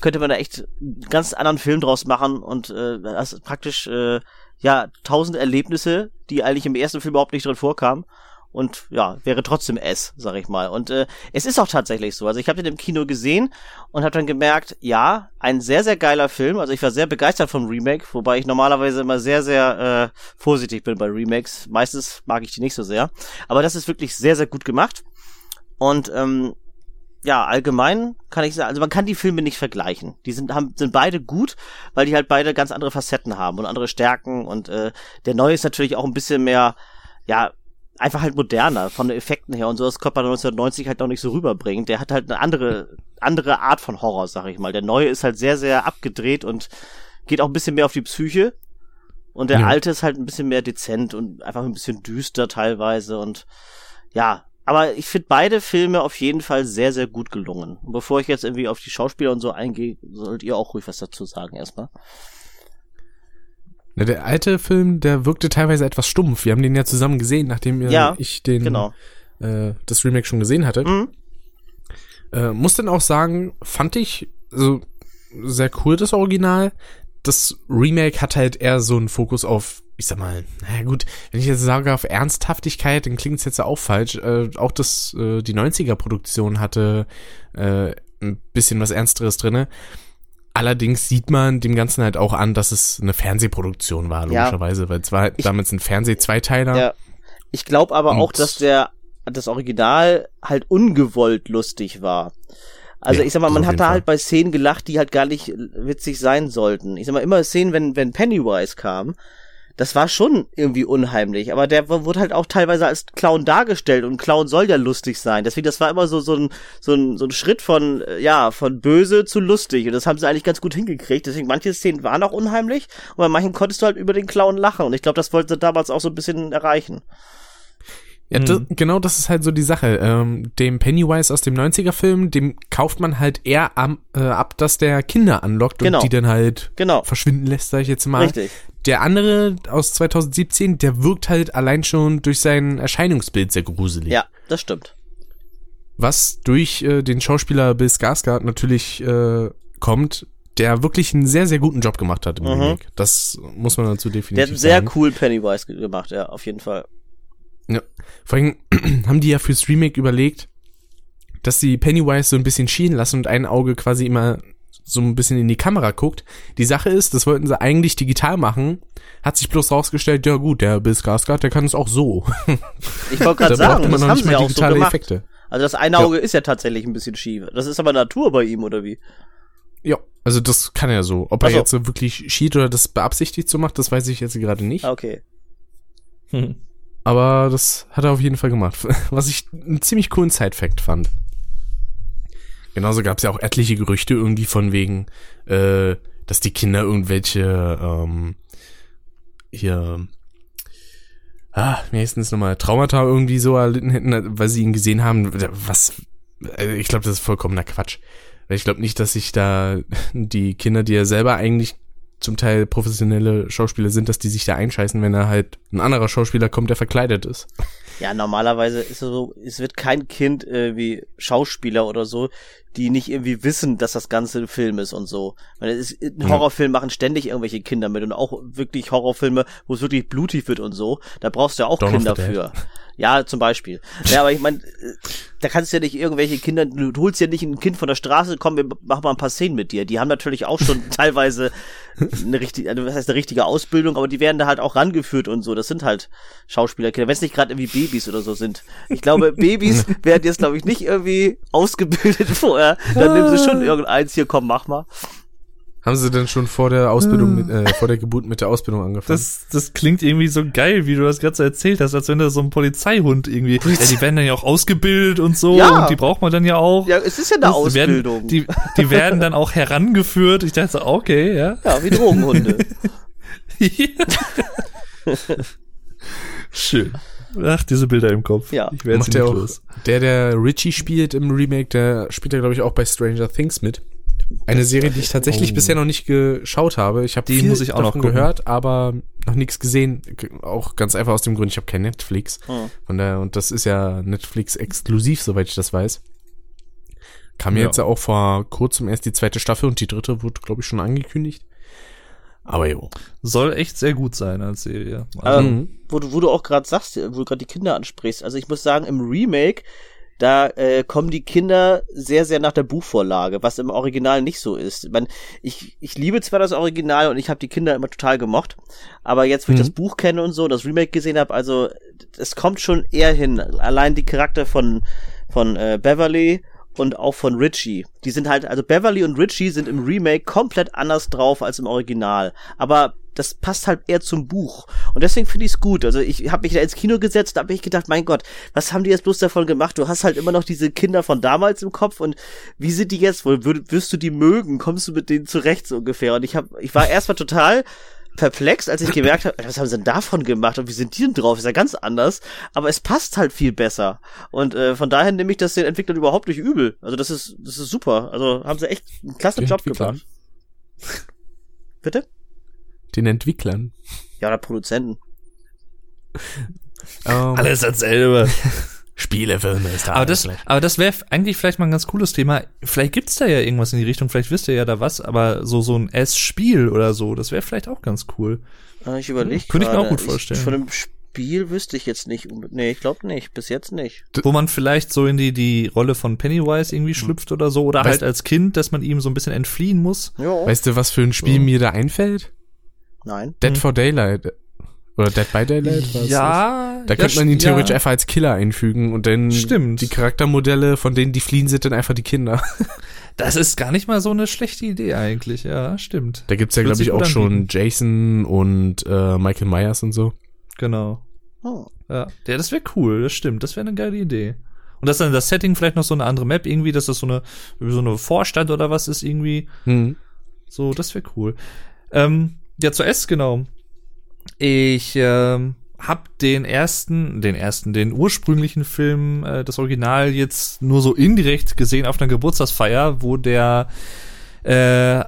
Speaker 3: könnte man da echt einen ganz anderen Film draus machen und äh, das praktisch äh, ja tausend Erlebnisse, die eigentlich im ersten Film überhaupt nicht drin vorkamen und ja, wäre trotzdem S, sag ich mal. Und äh, es ist auch tatsächlich so. Also ich habe den im Kino gesehen und habe dann gemerkt, ja, ein sehr, sehr geiler Film. Also ich war sehr begeistert vom Remake, wobei ich normalerweise immer sehr, sehr äh, vorsichtig bin bei Remakes. Meistens mag ich die nicht so sehr. Aber das ist wirklich sehr, sehr gut gemacht. Und ähm, ja, allgemein kann ich sagen, also man kann die Filme nicht vergleichen. Die sind, haben, sind beide gut, weil die halt beide ganz andere Facetten haben und andere Stärken. Und äh, der neue ist natürlich auch ein bisschen mehr, ja, einfach halt moderner von den Effekten her und so, das Körper 1990 halt noch nicht so rüberbringt. Der hat halt eine andere, andere Art von Horror, sag ich mal. Der neue ist halt sehr, sehr abgedreht und geht auch ein bisschen mehr auf die Psyche. Und der ja. alte ist halt ein bisschen mehr dezent und einfach ein bisschen düster teilweise und ja, aber ich finde beide Filme auf jeden Fall sehr, sehr gut gelungen. Und bevor ich jetzt irgendwie auf die Schauspieler und so eingehe, sollt ihr auch ruhig was dazu sagen erstmal.
Speaker 1: Na, der alte Film, der wirkte teilweise etwas stumpf. Wir haben den ja zusammen gesehen, nachdem ja, ich den
Speaker 3: genau.
Speaker 1: äh, das Remake schon gesehen hatte. Mhm. Äh, muss dann auch sagen, fand ich so sehr cool das Original. Das Remake hat halt eher so einen Fokus auf, ich sag mal, naja gut, wenn ich jetzt sage auf Ernsthaftigkeit, dann klingt es jetzt auch falsch. Äh, auch das, äh, die 90er-Produktion hatte äh, ein bisschen was Ernsteres drinne. Allerdings sieht man dem Ganzen halt auch an, dass es eine Fernsehproduktion war, logischerweise, ja. weil es war halt ich, damals ein Fernseh-Zweiteiler. Ja.
Speaker 3: Ich glaube aber auch, dass der das Original halt ungewollt lustig war. Also ja, ich sag mal, man hat da Fall. halt bei Szenen gelacht, die halt gar nicht witzig sein sollten. Ich sag mal, immer Szenen, wenn, wenn Pennywise kam, das war schon irgendwie unheimlich, aber der wurde halt auch teilweise als Clown dargestellt und Clown soll ja lustig sein. Deswegen, das war immer so, so ein, so ein, so ein Schritt von, äh, ja, von böse zu lustig und das haben sie eigentlich ganz gut hingekriegt. Deswegen, manche Szenen waren auch unheimlich und bei manchen konntest du halt über den Clown lachen und ich glaube, das wollte damals auch so ein bisschen erreichen.
Speaker 1: Ja, das, mhm. genau das ist halt so die Sache. Ähm, dem Pennywise aus dem 90er-Film, dem kauft man halt eher am, äh, ab, dass der Kinder anlockt
Speaker 3: genau.
Speaker 1: und die dann halt
Speaker 3: genau.
Speaker 1: verschwinden lässt, sag ich jetzt mal.
Speaker 3: Richtig.
Speaker 1: Der andere aus 2017, der wirkt halt allein schon durch sein Erscheinungsbild sehr gruselig.
Speaker 3: Ja, das stimmt.
Speaker 1: Was durch äh, den Schauspieler Bill Skarsgård natürlich äh, kommt, der wirklich einen sehr, sehr guten Job gemacht hat im mhm. Remake. Das muss man dazu definitiv sagen. Der hat
Speaker 3: sehr
Speaker 1: sagen.
Speaker 3: cool Pennywise gemacht, ja, auf jeden Fall.
Speaker 1: Ja. Vor allem [CLEARS THROAT] haben die ja fürs Remake überlegt, dass sie Pennywise so ein bisschen schienen lassen und ein Auge quasi immer so ein bisschen in die Kamera guckt. Die Sache ist, das wollten sie eigentlich digital machen, hat sich bloß rausgestellt, ja gut, der Bill Skarsgård, der kann es auch so.
Speaker 3: Ich wollte gerade sagen, das haben sie auch so gemacht. Effekte. Also das eine Auge ja. ist ja tatsächlich ein bisschen schief. Das ist aber Natur bei ihm, oder wie?
Speaker 1: Ja, also das kann er so. Ob er jetzt so wirklich schied oder das beabsichtigt so macht, das weiß ich jetzt gerade nicht.
Speaker 3: Okay.
Speaker 1: Hm. Aber das hat er auf jeden Fall gemacht. [LAUGHS] Was ich einen ziemlich coolen Side-Fact fand. Genauso gab es ja auch etliche Gerüchte irgendwie von wegen, äh, dass die Kinder irgendwelche ähm, hier ah, wie nochmal, Traumata irgendwie so erlitten hätten, weil sie ihn gesehen haben. Was, äh, ich glaube, das ist vollkommener Quatsch. Ich glaube nicht, dass sich da [LAUGHS] die Kinder, die er selber eigentlich zum Teil professionelle Schauspieler sind, dass die sich da einscheißen, wenn da halt ein anderer Schauspieler kommt, der verkleidet ist.
Speaker 3: Ja, normalerweise ist es so, es wird kein Kind wie Schauspieler oder so, die nicht irgendwie wissen, dass das Ganze ein Film ist und so. Weil es ist, in Horrorfilmen machen ständig irgendwelche Kinder mit und auch wirklich Horrorfilme, wo es wirklich blutig wird und so. Da brauchst du ja auch
Speaker 1: Dawn
Speaker 3: Kinder für. Ja, zum Beispiel. Ja, aber ich meine, da kannst du ja nicht irgendwelche Kinder, du holst ja nicht ein Kind von der Straße, komm, wir machen mal ein paar Szenen mit dir. Die haben natürlich auch schon [LAUGHS] teilweise eine richtige, also was heißt eine richtige Ausbildung, aber die werden da halt auch rangeführt und so. Das sind halt Schauspielerkinder, wenn es nicht gerade irgendwie Babys oder so sind. Ich glaube, [LAUGHS] Babys werden jetzt, glaube ich, nicht irgendwie ausgebildet [LAUGHS] vorher. Dann nehmen sie schon irgendeins hier, komm, mach mal.
Speaker 1: Haben sie denn schon vor der Ausbildung, mit, äh, vor der Geburt mit der Ausbildung angefangen?
Speaker 2: Das, das klingt irgendwie so geil, wie du das gerade so erzählt hast, als wenn da so ein Polizeihund irgendwie. Ja, die werden dann ja auch ausgebildet und so
Speaker 3: Ja.
Speaker 2: und die braucht man dann ja auch.
Speaker 3: Ja, es ist ja eine
Speaker 2: Das
Speaker 3: Ausbildung.
Speaker 2: Werden, die, die werden dann auch herangeführt. Ich dachte so, okay, ja.
Speaker 3: ja, wie Drogenhunde. [LAUGHS]
Speaker 2: Schön. Ach, diese Bilder im Kopf.
Speaker 3: Ja.
Speaker 2: Ich werde nicht
Speaker 1: der auch,
Speaker 2: los.
Speaker 1: der, der Richie spielt im Remake, der spielt ja, glaube ich, auch bei Stranger Things mit. Eine Serie, die ich tatsächlich
Speaker 2: Oh.
Speaker 1: bisher noch nicht geschaut habe. Ich habe
Speaker 2: Die
Speaker 1: viel
Speaker 2: muss ich auch noch
Speaker 1: davon
Speaker 2: gucken.
Speaker 1: gehört, aber noch nichts gesehen. Auch ganz einfach aus dem Grund, ich habe kein Netflix.
Speaker 3: Hm.
Speaker 1: Von daher, und das ist ja Netflix exklusiv, soweit ich das weiß. Kam ja.
Speaker 2: Ja.
Speaker 1: jetzt auch vor kurzem erst die zweite Staffel und die dritte wurde, glaube ich, schon angekündigt. Aber jo.
Speaker 2: Soll echt sehr gut sein als Serie. Also,
Speaker 3: Ähm,
Speaker 1: Mhm.
Speaker 3: wo, du, wo du auch gerade sagst, wo du gerade die Kinder ansprichst. Also ich muss sagen, im Remake, da äh, kommen die Kinder sehr, sehr nach der Buchvorlage, was im Original nicht so ist. Ich, mein, ich, ich liebe zwar das Original und ich habe die Kinder immer total gemocht, aber jetzt, wo ich
Speaker 1: Mhm.
Speaker 3: das Buch kenne und so, das Remake gesehen habe, also es kommt schon eher hin. Allein die Charakter von, von äh, Beverly und auch von Richie. Die sind halt, also Beverly und Richie sind im Remake komplett anders drauf als im Original. Aber das passt halt eher zum Buch. Und deswegen finde ich es gut. Also ich habe mich da ins Kino gesetzt, da habe ich gedacht, mein Gott, was haben die jetzt bloß davon gemacht? Du hast halt immer noch diese Kinder von damals im Kopf und wie sind die jetzt wohl? Würd, wirst du die mögen? Kommst du mit denen zurecht so ungefähr? Und ich habe, ich war erstmal total perplex, als ich gemerkt habe, was haben sie denn davon gemacht und wie sind die denn drauf? Ist ja ganz anders, aber es passt halt viel besser. Und äh, von daher nehme ich das den Entwicklern überhaupt nicht übel. Also das ist das ist super. Also haben sie echt einen klasse Job gemacht. Bitte?
Speaker 1: Den Entwicklern.
Speaker 3: Ja, oder Produzenten.
Speaker 1: Ähm, [LAUGHS]
Speaker 2: Alles dasselbe.
Speaker 1: Spielefilme ist da
Speaker 2: Aber das, aber das wäre eigentlich vielleicht mal ein ganz cooles Thema. Vielleicht gibt's da ja irgendwas in die Richtung, vielleicht wisst ihr ja da was, aber so, so ein S-Spiel oder so, das wäre vielleicht auch ganz cool.
Speaker 3: Äh, Ich überlege.
Speaker 2: Könnte ich mir auch gut vorstellen.
Speaker 3: Von einem Spiel wüsste ich jetzt nicht. Nee, ich glaube nicht. Bis jetzt nicht.
Speaker 2: Wo man vielleicht so in die, die Rolle von Pennywise irgendwie schlüpft oder so, oder
Speaker 1: Weißt-
Speaker 2: halt als Kind, dass man ihm so ein bisschen entfliehen muss.
Speaker 3: Ja.
Speaker 1: Weißt du, was für ein Spiel
Speaker 2: So.
Speaker 1: mir da einfällt?
Speaker 3: Nein.
Speaker 1: Dead for Daylight. Oder Dead by Daylight? was
Speaker 2: ja.
Speaker 1: Da
Speaker 2: ja,
Speaker 1: könnte man ihn theoretisch
Speaker 2: ja.
Speaker 1: einfach als Killer einfügen und dann
Speaker 2: Stimmt.
Speaker 1: die Charaktermodelle, von denen die fliehen, sind dann einfach die Kinder. [LAUGHS]
Speaker 2: Das ist gar nicht mal so eine schlechte Idee eigentlich, ja, stimmt.
Speaker 1: Da gibt's ja, glaube ich, auch schon. Jason und äh, Michael Myers und so.
Speaker 2: Genau.
Speaker 3: Oh.
Speaker 2: Ja, ja das wäre cool, das stimmt, das wäre eine geile Idee. Und dass dann das Setting vielleicht noch so eine andere Map irgendwie, dass das so eine, so eine Vorstadt oder was ist irgendwie.
Speaker 1: Hm.
Speaker 2: So, das wäre cool. Ähm, ja, zu S, genau. Ich ähm, hab den ersten, den ersten, den ursprünglichen Film, äh, das Original jetzt nur so indirekt gesehen auf einer Geburtstagsfeier, wo der äh,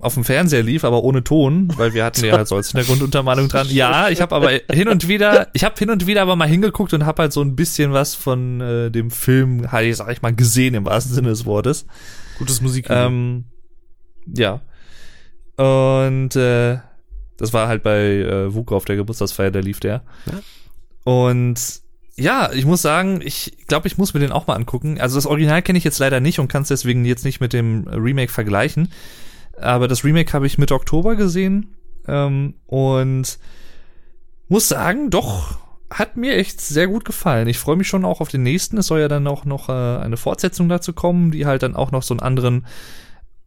Speaker 2: auf dem Fernseher lief, aber ohne Ton, weil wir hatten ja halt so als Hintergrunduntermalung dran. Ja, ich habe aber hin und wieder, ich habe hin und wieder aber mal hingeguckt und habe halt so ein bisschen was von äh, dem Film, halt, sag ich mal, gesehen im wahrsten Sinne des Wortes.
Speaker 1: Gutes Musik.
Speaker 2: Ähm, ja. Und äh, das war halt bei äh, Wuko auf der Geburtstagsfeier, da lief der.
Speaker 1: Ja.
Speaker 2: Und ja, ich muss sagen, ich glaube, ich muss mir den auch mal angucken. Also das Original kenne ich jetzt leider nicht und kann es deswegen jetzt nicht mit dem Remake vergleichen. Aber das Remake habe ich Mitte Oktober gesehen ähm, und muss sagen, doch hat mir echt sehr gut gefallen. Ich freue mich schon auch auf den nächsten. Es soll ja dann auch noch äh, eine Fortsetzung dazu kommen, die halt dann auch noch so einen anderen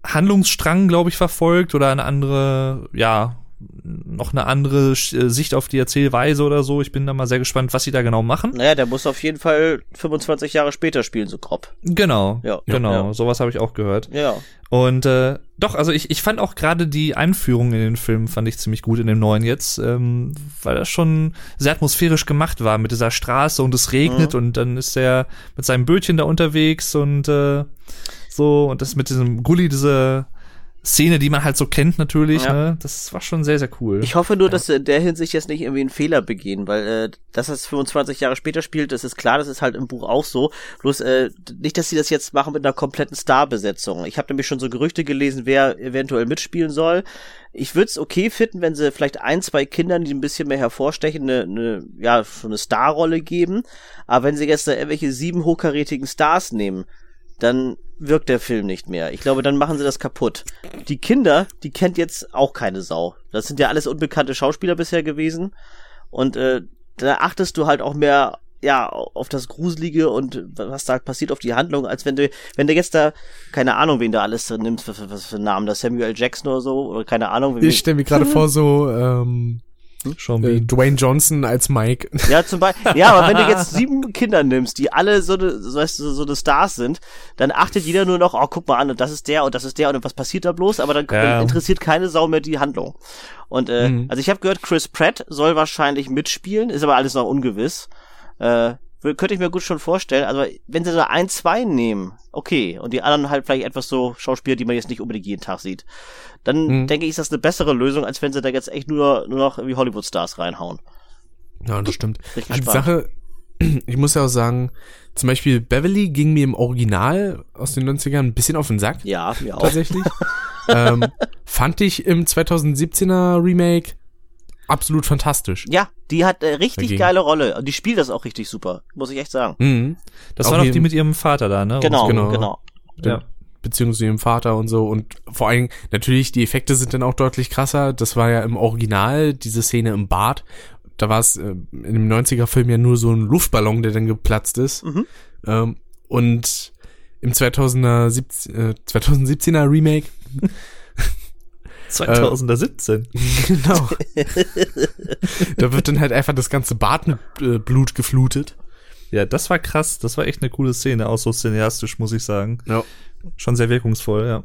Speaker 2: Handlungsstrang, glaube ich, verfolgt oder eine andere, ja, noch eine andere äh, Sicht auf die Erzählweise oder so. Ich bin da mal sehr gespannt, was sie da genau machen.
Speaker 3: Naja, der muss auf jeden Fall 25 Jahre später spielen, so grob.
Speaker 2: Genau,
Speaker 3: Ja.
Speaker 2: genau,
Speaker 3: Ja.
Speaker 2: sowas habe ich auch gehört.
Speaker 3: Ja.
Speaker 2: Und äh, doch, also ich, ich fand auch gerade die Einführung in den Film fand ich ziemlich gut in dem neuen jetzt, ähm, weil das schon sehr atmosphärisch gemacht war mit dieser Straße und es regnet und dann ist er mit seinem Bötchen da unterwegs und äh, so und das mit diesem Gully, diese Szene, die man halt so kennt natürlich.
Speaker 3: Ja.
Speaker 2: Ne? Das war schon sehr, sehr cool.
Speaker 3: Ich hoffe nur, dass sie in der Hinsicht jetzt nicht irgendwie einen Fehler begehen, weil äh, dass es 25 Jahre später spielt, das ist klar, das ist halt im Buch auch so. Bloß äh, nicht, dass sie das jetzt machen mit einer kompletten Starbesetzung. Ich habe nämlich schon so Gerüchte gelesen, wer eventuell mitspielen soll. Ich würde es okay finden, wenn sie vielleicht ein, zwei Kindern, die ein bisschen mehr hervorstechen, eine, eine ja, so eine Starrolle geben. Aber wenn sie jetzt da irgendwelche sieben hochkarätigen Stars nehmen, dann wirkt der Film nicht mehr. Ich glaube, dann machen sie das kaputt. Die Kinder, die kennt jetzt auch keine Sau. Das sind ja alles unbekannte Schauspieler bisher gewesen. Und äh, da achtest du halt auch mehr ja auf das Gruselige und was da passiert auf die Handlung, als wenn du, wenn du jetzt da, keine Ahnung, wen du alles drin nimmst, was, was für Namen, da Samuel Jackson oder so, oder keine Ahnung. Wen,
Speaker 1: Ich stelle mir gerade vor, so ähm,
Speaker 2: Sean
Speaker 1: äh. Dwayne Johnson als Mike.
Speaker 3: Ja, zum Beispiel. Ja, aber wenn du [LAUGHS] jetzt sieben Kinder nimmst, die alle so eine, so, weißt du, so eine Stars sind, dann achtet jeder nur noch, oh, guck mal an, und das ist der und das ist der und was passiert da bloß, aber dann
Speaker 2: Ja.
Speaker 3: interessiert keine Sau mehr die Handlung. Und äh,
Speaker 1: Mhm.
Speaker 3: also ich habe gehört, Chris Pratt soll wahrscheinlich mitspielen, ist aber alles noch ungewiss. Äh, könnte ich mir gut schon vorstellen. Also wenn sie da ein, zwei nehmen, okay, und die anderen halt vielleicht etwas so Schauspieler, die man jetzt nicht unbedingt jeden Tag sieht, dann
Speaker 1: Mhm.
Speaker 3: denke ich, ist das eine bessere Lösung, als wenn sie da jetzt echt nur, nur noch irgendwie Hollywood-Stars reinhauen.
Speaker 1: Ja, das stimmt.
Speaker 3: Richtig
Speaker 1: Die
Speaker 3: spannend.
Speaker 1: Sache, [CLEARS THROAT] ich muss ja auch sagen, zum Beispiel Beverly ging mir im Original aus den 90ern ein bisschen auf den Sack,
Speaker 3: Ja, mir auch.
Speaker 1: tatsächlich. [LAUGHS] ähm, fand ich im 2017er Remake absolut fantastisch.
Speaker 3: Ja, die hat äh, richtig
Speaker 1: Dagegen.
Speaker 3: geile Rolle. Und die spielt das auch richtig super, muss ich echt sagen.
Speaker 1: Mhm.
Speaker 2: Das
Speaker 1: Auch
Speaker 2: war doch
Speaker 1: hier-
Speaker 2: die mit ihrem Vater da, ne?
Speaker 3: Genau, genau.
Speaker 1: genau.
Speaker 2: Ja.
Speaker 1: Beziehungsweise ihrem Vater und so. Und vor allem, natürlich, die Effekte sind dann auch deutlich krasser. Das war ja im Original, diese Szene im Bad. Da war es äh, in dem 90er-Film ja nur so ein Luftballon, der dann geplatzt ist.
Speaker 3: Mhm.
Speaker 1: Ähm, und im 2000er, 17, äh, 2017er Remake, [LAUGHS]
Speaker 2: 2017. [LAUGHS]
Speaker 1: genau, da wird dann halt einfach das ganze Bad mit äh, Blut geflutet.
Speaker 2: Ja, das war krass. Das war echt eine coole Szene, auch so cineastisch, muss ich sagen.
Speaker 1: Ja.
Speaker 2: Schon sehr wirkungsvoll, ja.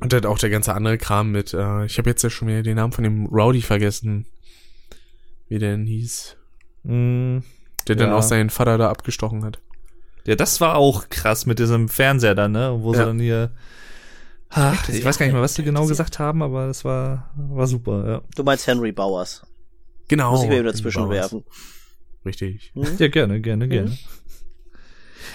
Speaker 1: Und dann auch der ganze andere Kram mit, äh, ich habe jetzt ja schon wieder den Namen von dem Rowdy vergessen. Wie der denn hieß.
Speaker 2: Mm,
Speaker 1: Der dann
Speaker 2: Ja.
Speaker 1: auch seinen Vater da abgestochen hat.
Speaker 2: Ja, das war auch krass mit diesem Fernseher dann, ne? Wo sie
Speaker 1: Ja.
Speaker 2: dann hier. Ach, ich weiß gar nicht mehr, was sie genau gesagt haben, aber das war, war super, ja.
Speaker 3: Du meinst Henry Bowers.
Speaker 1: Genau.
Speaker 3: Muss ich mir eben dazwischen
Speaker 1: Bauers.
Speaker 3: werfen.
Speaker 1: Richtig.
Speaker 2: Ja, gerne, gerne, gerne.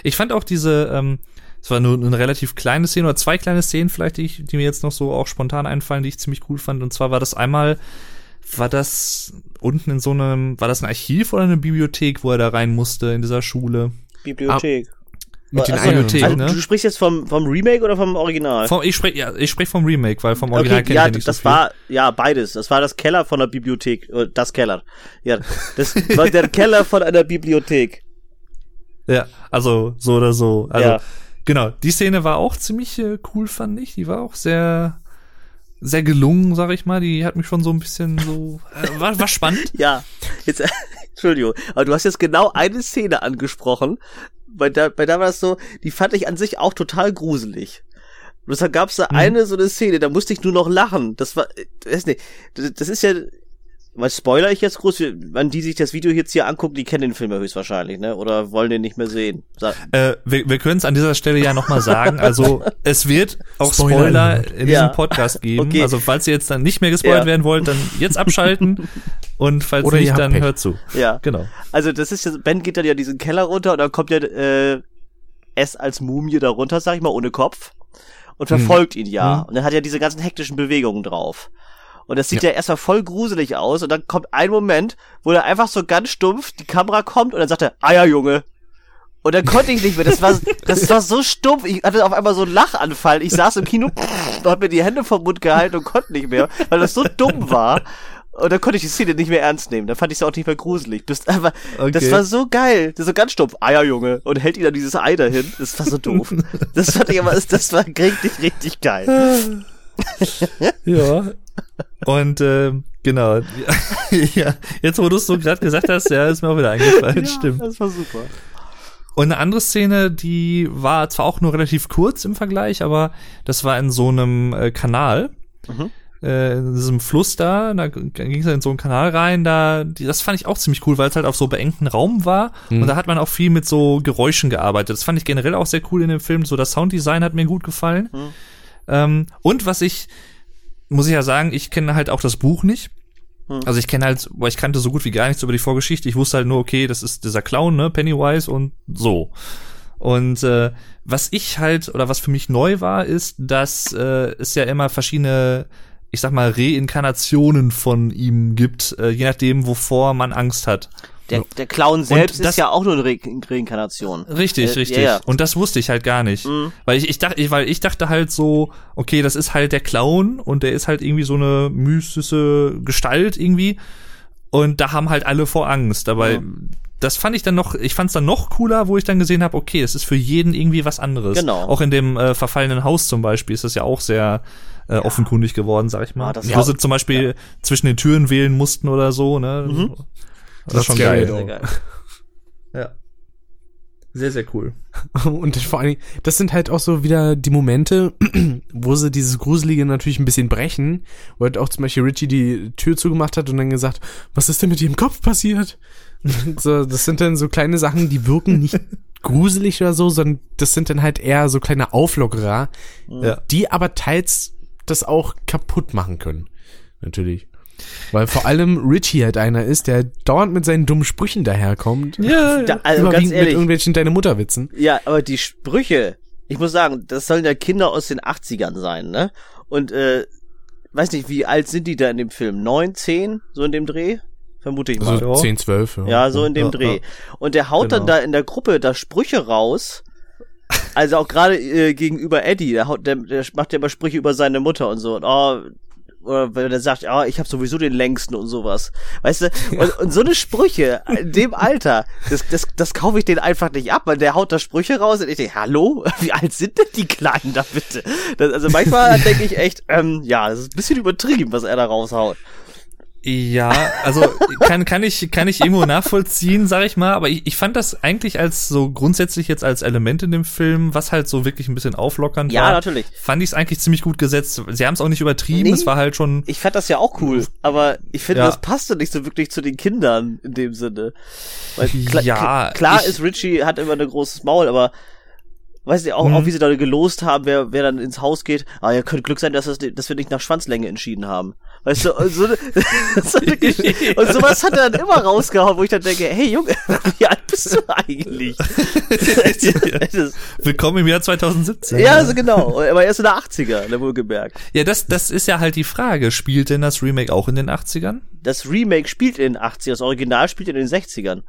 Speaker 2: Ich fand auch diese, ähm, es war nur eine relativ kleine Szene oder zwei kleine Szenen vielleicht, die, ich, die mir jetzt noch so auch spontan einfallen, die ich ziemlich cool fand. Und zwar war das einmal, war das unten in so einem, war das ein Archiv oder eine Bibliothek, wo er da rein musste in dieser Schule?
Speaker 3: Bibliothek.
Speaker 1: Mit den
Speaker 3: Ach so,
Speaker 1: eigenen
Speaker 2: Bibliothek,
Speaker 3: also,
Speaker 2: ne?
Speaker 3: Du sprichst jetzt vom, vom Remake oder vom Original?
Speaker 2: Vom, ich spreche ja, ich sprech vom Remake, weil vom Original
Speaker 3: okay,
Speaker 2: kenne
Speaker 3: ja,
Speaker 2: ich nicht
Speaker 3: das
Speaker 2: so
Speaker 3: war, ja, beides. Das war das Keller von der Bibliothek. äh, Das Keller. Ja, das war der Keller von einer Bibliothek.
Speaker 2: Ja, also so oder so. Also
Speaker 3: Ja.
Speaker 2: genau, die Szene war auch ziemlich äh, cool, fand ich. Die war auch sehr sehr gelungen, sag ich mal. Die hat mich schon so ein bisschen so äh, war, war spannend. [LAUGHS]
Speaker 3: Ja, jetzt, [LAUGHS] Entschuldigung, aber du hast jetzt genau eine Szene angesprochen. Bei der, bei der war das so, die fand ich an sich auch total gruselig. Und deshalb gab es da
Speaker 2: Mhm.
Speaker 3: eine so eine Szene, da musste ich nur noch lachen. Das war, äh, weiß nicht, das ist ja, was spoiler ich jetzt groß? Wenn die sich das Video jetzt hier angucken, die kennen den Film ja höchstwahrscheinlich, ne? Oder wollen den nicht mehr sehen. Sag,
Speaker 2: Äh, wir wir können es an dieser Stelle ja nochmal sagen. Also [LAUGHS] es wird auch
Speaker 1: Spoiler
Speaker 2: Spoiler, in
Speaker 3: Ja.
Speaker 2: diesem Podcast geben.
Speaker 3: Okay.
Speaker 2: Also falls ihr jetzt dann nicht mehr gespoilert
Speaker 3: Ja.
Speaker 2: werden wollt, dann jetzt abschalten. [LAUGHS] Und falls
Speaker 1: Oder
Speaker 2: nicht, dann
Speaker 1: Pech.
Speaker 2: hört zu.
Speaker 3: ja.
Speaker 2: Genau.
Speaker 3: Also das ist ja, Ben geht dann ja diesen Keller runter und dann kommt ja äh, S als Mumie da runter, sag ich mal, ohne Kopf und verfolgt ihn ja.
Speaker 1: Mhm.
Speaker 3: Und dann hat er diese ganzen hektischen Bewegungen drauf. Und das sieht ja, erstmal voll gruselig aus und dann kommt ein Moment, wo er einfach so ganz stumpf, die Kamera kommt und dann sagt er, ah ja, Junge. Und dann konnte ich nicht mehr. Das war, das war so stumpf. Ich hatte auf einmal so einen Lachanfall. Ich saß im Kino und hab mir die Hände vom Mund gehalten und konnte nicht mehr, weil das so dumm war. Und dann konnte ich die Szene nicht mehr ernst nehmen. Dann fand ich es auch nicht mehr gruselig. Bist das
Speaker 2: Okay.
Speaker 3: war so geil. Das ist so ganz stumpf. Eier, Junge. Und hält ihn dann dieses Ei dahin. Das war so doof. Das fand ich aber, das war richtig, richtig geil. [LAUGHS]
Speaker 2: Ja. Und ähm, genau. [LAUGHS] ja, jetzt wo du es so gerade gesagt hast, ja, ist mir auch wieder eingefallen. Stimmt.
Speaker 3: Das war super.
Speaker 2: Und eine andere Szene, die war zwar auch nur relativ kurz im Vergleich, aber das war in so einem äh, Kanal.
Speaker 3: Mhm.
Speaker 2: Äh, in diesem Fluss da, da ging es in so einen Kanal rein, da, die, das fand ich auch ziemlich cool, weil es halt auf so beengten Raum war und da hat man auch viel mit so Geräuschen gearbeitet. Das fand ich generell auch sehr cool in dem Film, so das Sounddesign hat mir gut gefallen.
Speaker 3: Mhm.
Speaker 2: Ähm, und was ich, muss ich ja sagen, ich kenne halt auch das Buch nicht.
Speaker 3: Hm.
Speaker 2: Also ich kenne halt, weil ich kannte so gut wie gar nichts über die Vorgeschichte. Ich wusste halt nur, okay, das ist dieser Clown, ne, Pennywise und so. Und äh, was ich halt, oder was für mich neu war, ist, dass äh, es ja immer verschiedene, ich sag mal, Reinkarnationen von ihm gibt, äh, je nachdem, wovor man Angst hat.
Speaker 3: Der, der Clown selbst
Speaker 2: das-
Speaker 3: ist ja auch nur eine Re Reinkarnation.
Speaker 2: Richtig,
Speaker 3: Äh,
Speaker 2: richtig.
Speaker 3: ja, ja.
Speaker 2: Und das wusste ich halt gar nicht.
Speaker 3: Mhm.
Speaker 2: Weil ich, ich dachte, ich, weil ich dachte halt so, okay, das ist halt der Clown und der ist halt irgendwie so eine mystische Gestalt irgendwie. Und da haben halt alle vor Angst. Aber
Speaker 3: Ja.
Speaker 2: das fand ich dann noch, ich fand es dann noch cooler, wo ich dann gesehen habe, okay, es ist für jeden irgendwie was anderes.
Speaker 3: Genau.
Speaker 2: Auch in dem äh, verfallenen Haus zum Beispiel ist das ja auch sehr äh, offenkundig geworden, sag ich mal.
Speaker 3: Ah, das
Speaker 2: wo sie zum Beispiel zwischen den Türen wählen mussten oder so, ne?
Speaker 3: Mhm.
Speaker 2: Das ist schon geil.
Speaker 3: Sehr geil.
Speaker 2: Ja. Sehr, sehr cool. [LAUGHS]
Speaker 1: Und vor allen Dingen, das sind halt auch so wieder die Momente, [CLEARS THROAT] wo sie dieses Gruselige natürlich ein bisschen brechen, wo halt auch zum Beispiel Richie die Tür zugemacht hat und dann gesagt, was ist denn mit ihrem Kopf passiert? [LAUGHS] so, das sind dann so kleine Sachen, die wirken nicht [LAUGHS] gruselig oder so, sondern das sind dann halt eher so kleine Auflockerer,
Speaker 2: Ja.
Speaker 1: die aber teils das auch kaputt machen können. Natürlich. Weil vor allem Richie halt einer ist, der dauernd mit seinen dummen Sprüchen daherkommt.
Speaker 2: Ja,
Speaker 3: Da, also ganz
Speaker 1: überwiegend mit
Speaker 3: ehrlich,
Speaker 1: irgendwelchen deine Mutterwitzen.
Speaker 3: Ja, aber die Sprüche, ich muss sagen, das sollen ja Kinder aus den 80ern sein, ne? Und äh, weiß nicht, wie alt sind die da in dem Film? Neun, zehn, so in dem Dreh? Vermute ich mal.
Speaker 1: So
Speaker 2: Ja.
Speaker 1: 10, 12.
Speaker 3: ja, so in dem
Speaker 2: ja,
Speaker 3: Dreh.
Speaker 2: ja.
Speaker 3: Und der haut dann
Speaker 2: Genau.
Speaker 3: da in der Gruppe da Sprüche raus. Also auch gerade äh, gegenüber Eddie, der, haut, der, der macht ja immer Sprüche über seine Mutter und so. Und, oh, oder wenn er sagt, ja, ich habe sowieso den längsten und sowas. Weißt du? Und, und so eine Sprüche in dem Alter, das, das, das kaufe ich den einfach nicht ab, weil der haut da Sprüche raus und ich denke, hallo? [LAUGHS] Wie alt sind denn die Kleinen da bitte? Das, also manchmal [LAUGHS] denke ich echt, ähm, ja, das ist ein bisschen übertrieben, was er da raushaut.
Speaker 2: Ja, also kann, kann ich kann ich irgendwo nachvollziehen, sag ich mal, aber ich, ich fand das eigentlich als so grundsätzlich jetzt als Element in dem Film, was halt so wirklich ein bisschen auflockernd
Speaker 3: Ja,
Speaker 2: war.
Speaker 3: natürlich.
Speaker 2: Fand ich es eigentlich ziemlich gut gesetzt. Sie haben es auch nicht übertrieben,
Speaker 3: Nee.
Speaker 2: es war halt schon
Speaker 3: Ich fand das ja auch cool, aber ich finde,
Speaker 2: Ja.
Speaker 3: das passte nicht so wirklich zu den Kindern in dem Sinne. Weil kla
Speaker 2: Ja,
Speaker 3: kla- klar
Speaker 2: ich-
Speaker 3: ist Richie hat immer ein großes Maul, aber weißt du, auch,
Speaker 2: Mhm.
Speaker 3: auch wie sie da gelost haben, wer, wer dann ins Haus geht, ah, ja, könnte Glück sein, dass, das, dass wir nicht nach Schwanzlänge entschieden haben. Weißt du, und, so, [LAUGHS] so eine Gesch- und sowas hat er dann immer rausgehauen, wo ich dann denke, hey Junge, [LAUGHS] wie alt bist du eigentlich? [LAUGHS]
Speaker 2: Willkommen im Jahr 2017.
Speaker 3: ja, also genau, aber er ist in der 80er, ne, wohlgemerkt.
Speaker 2: Ja, das das ist ja halt die Frage, spielt denn das Remake auch in den 80ern?
Speaker 3: Das Remake spielt in den 80ern, das Original spielt in den 60ern.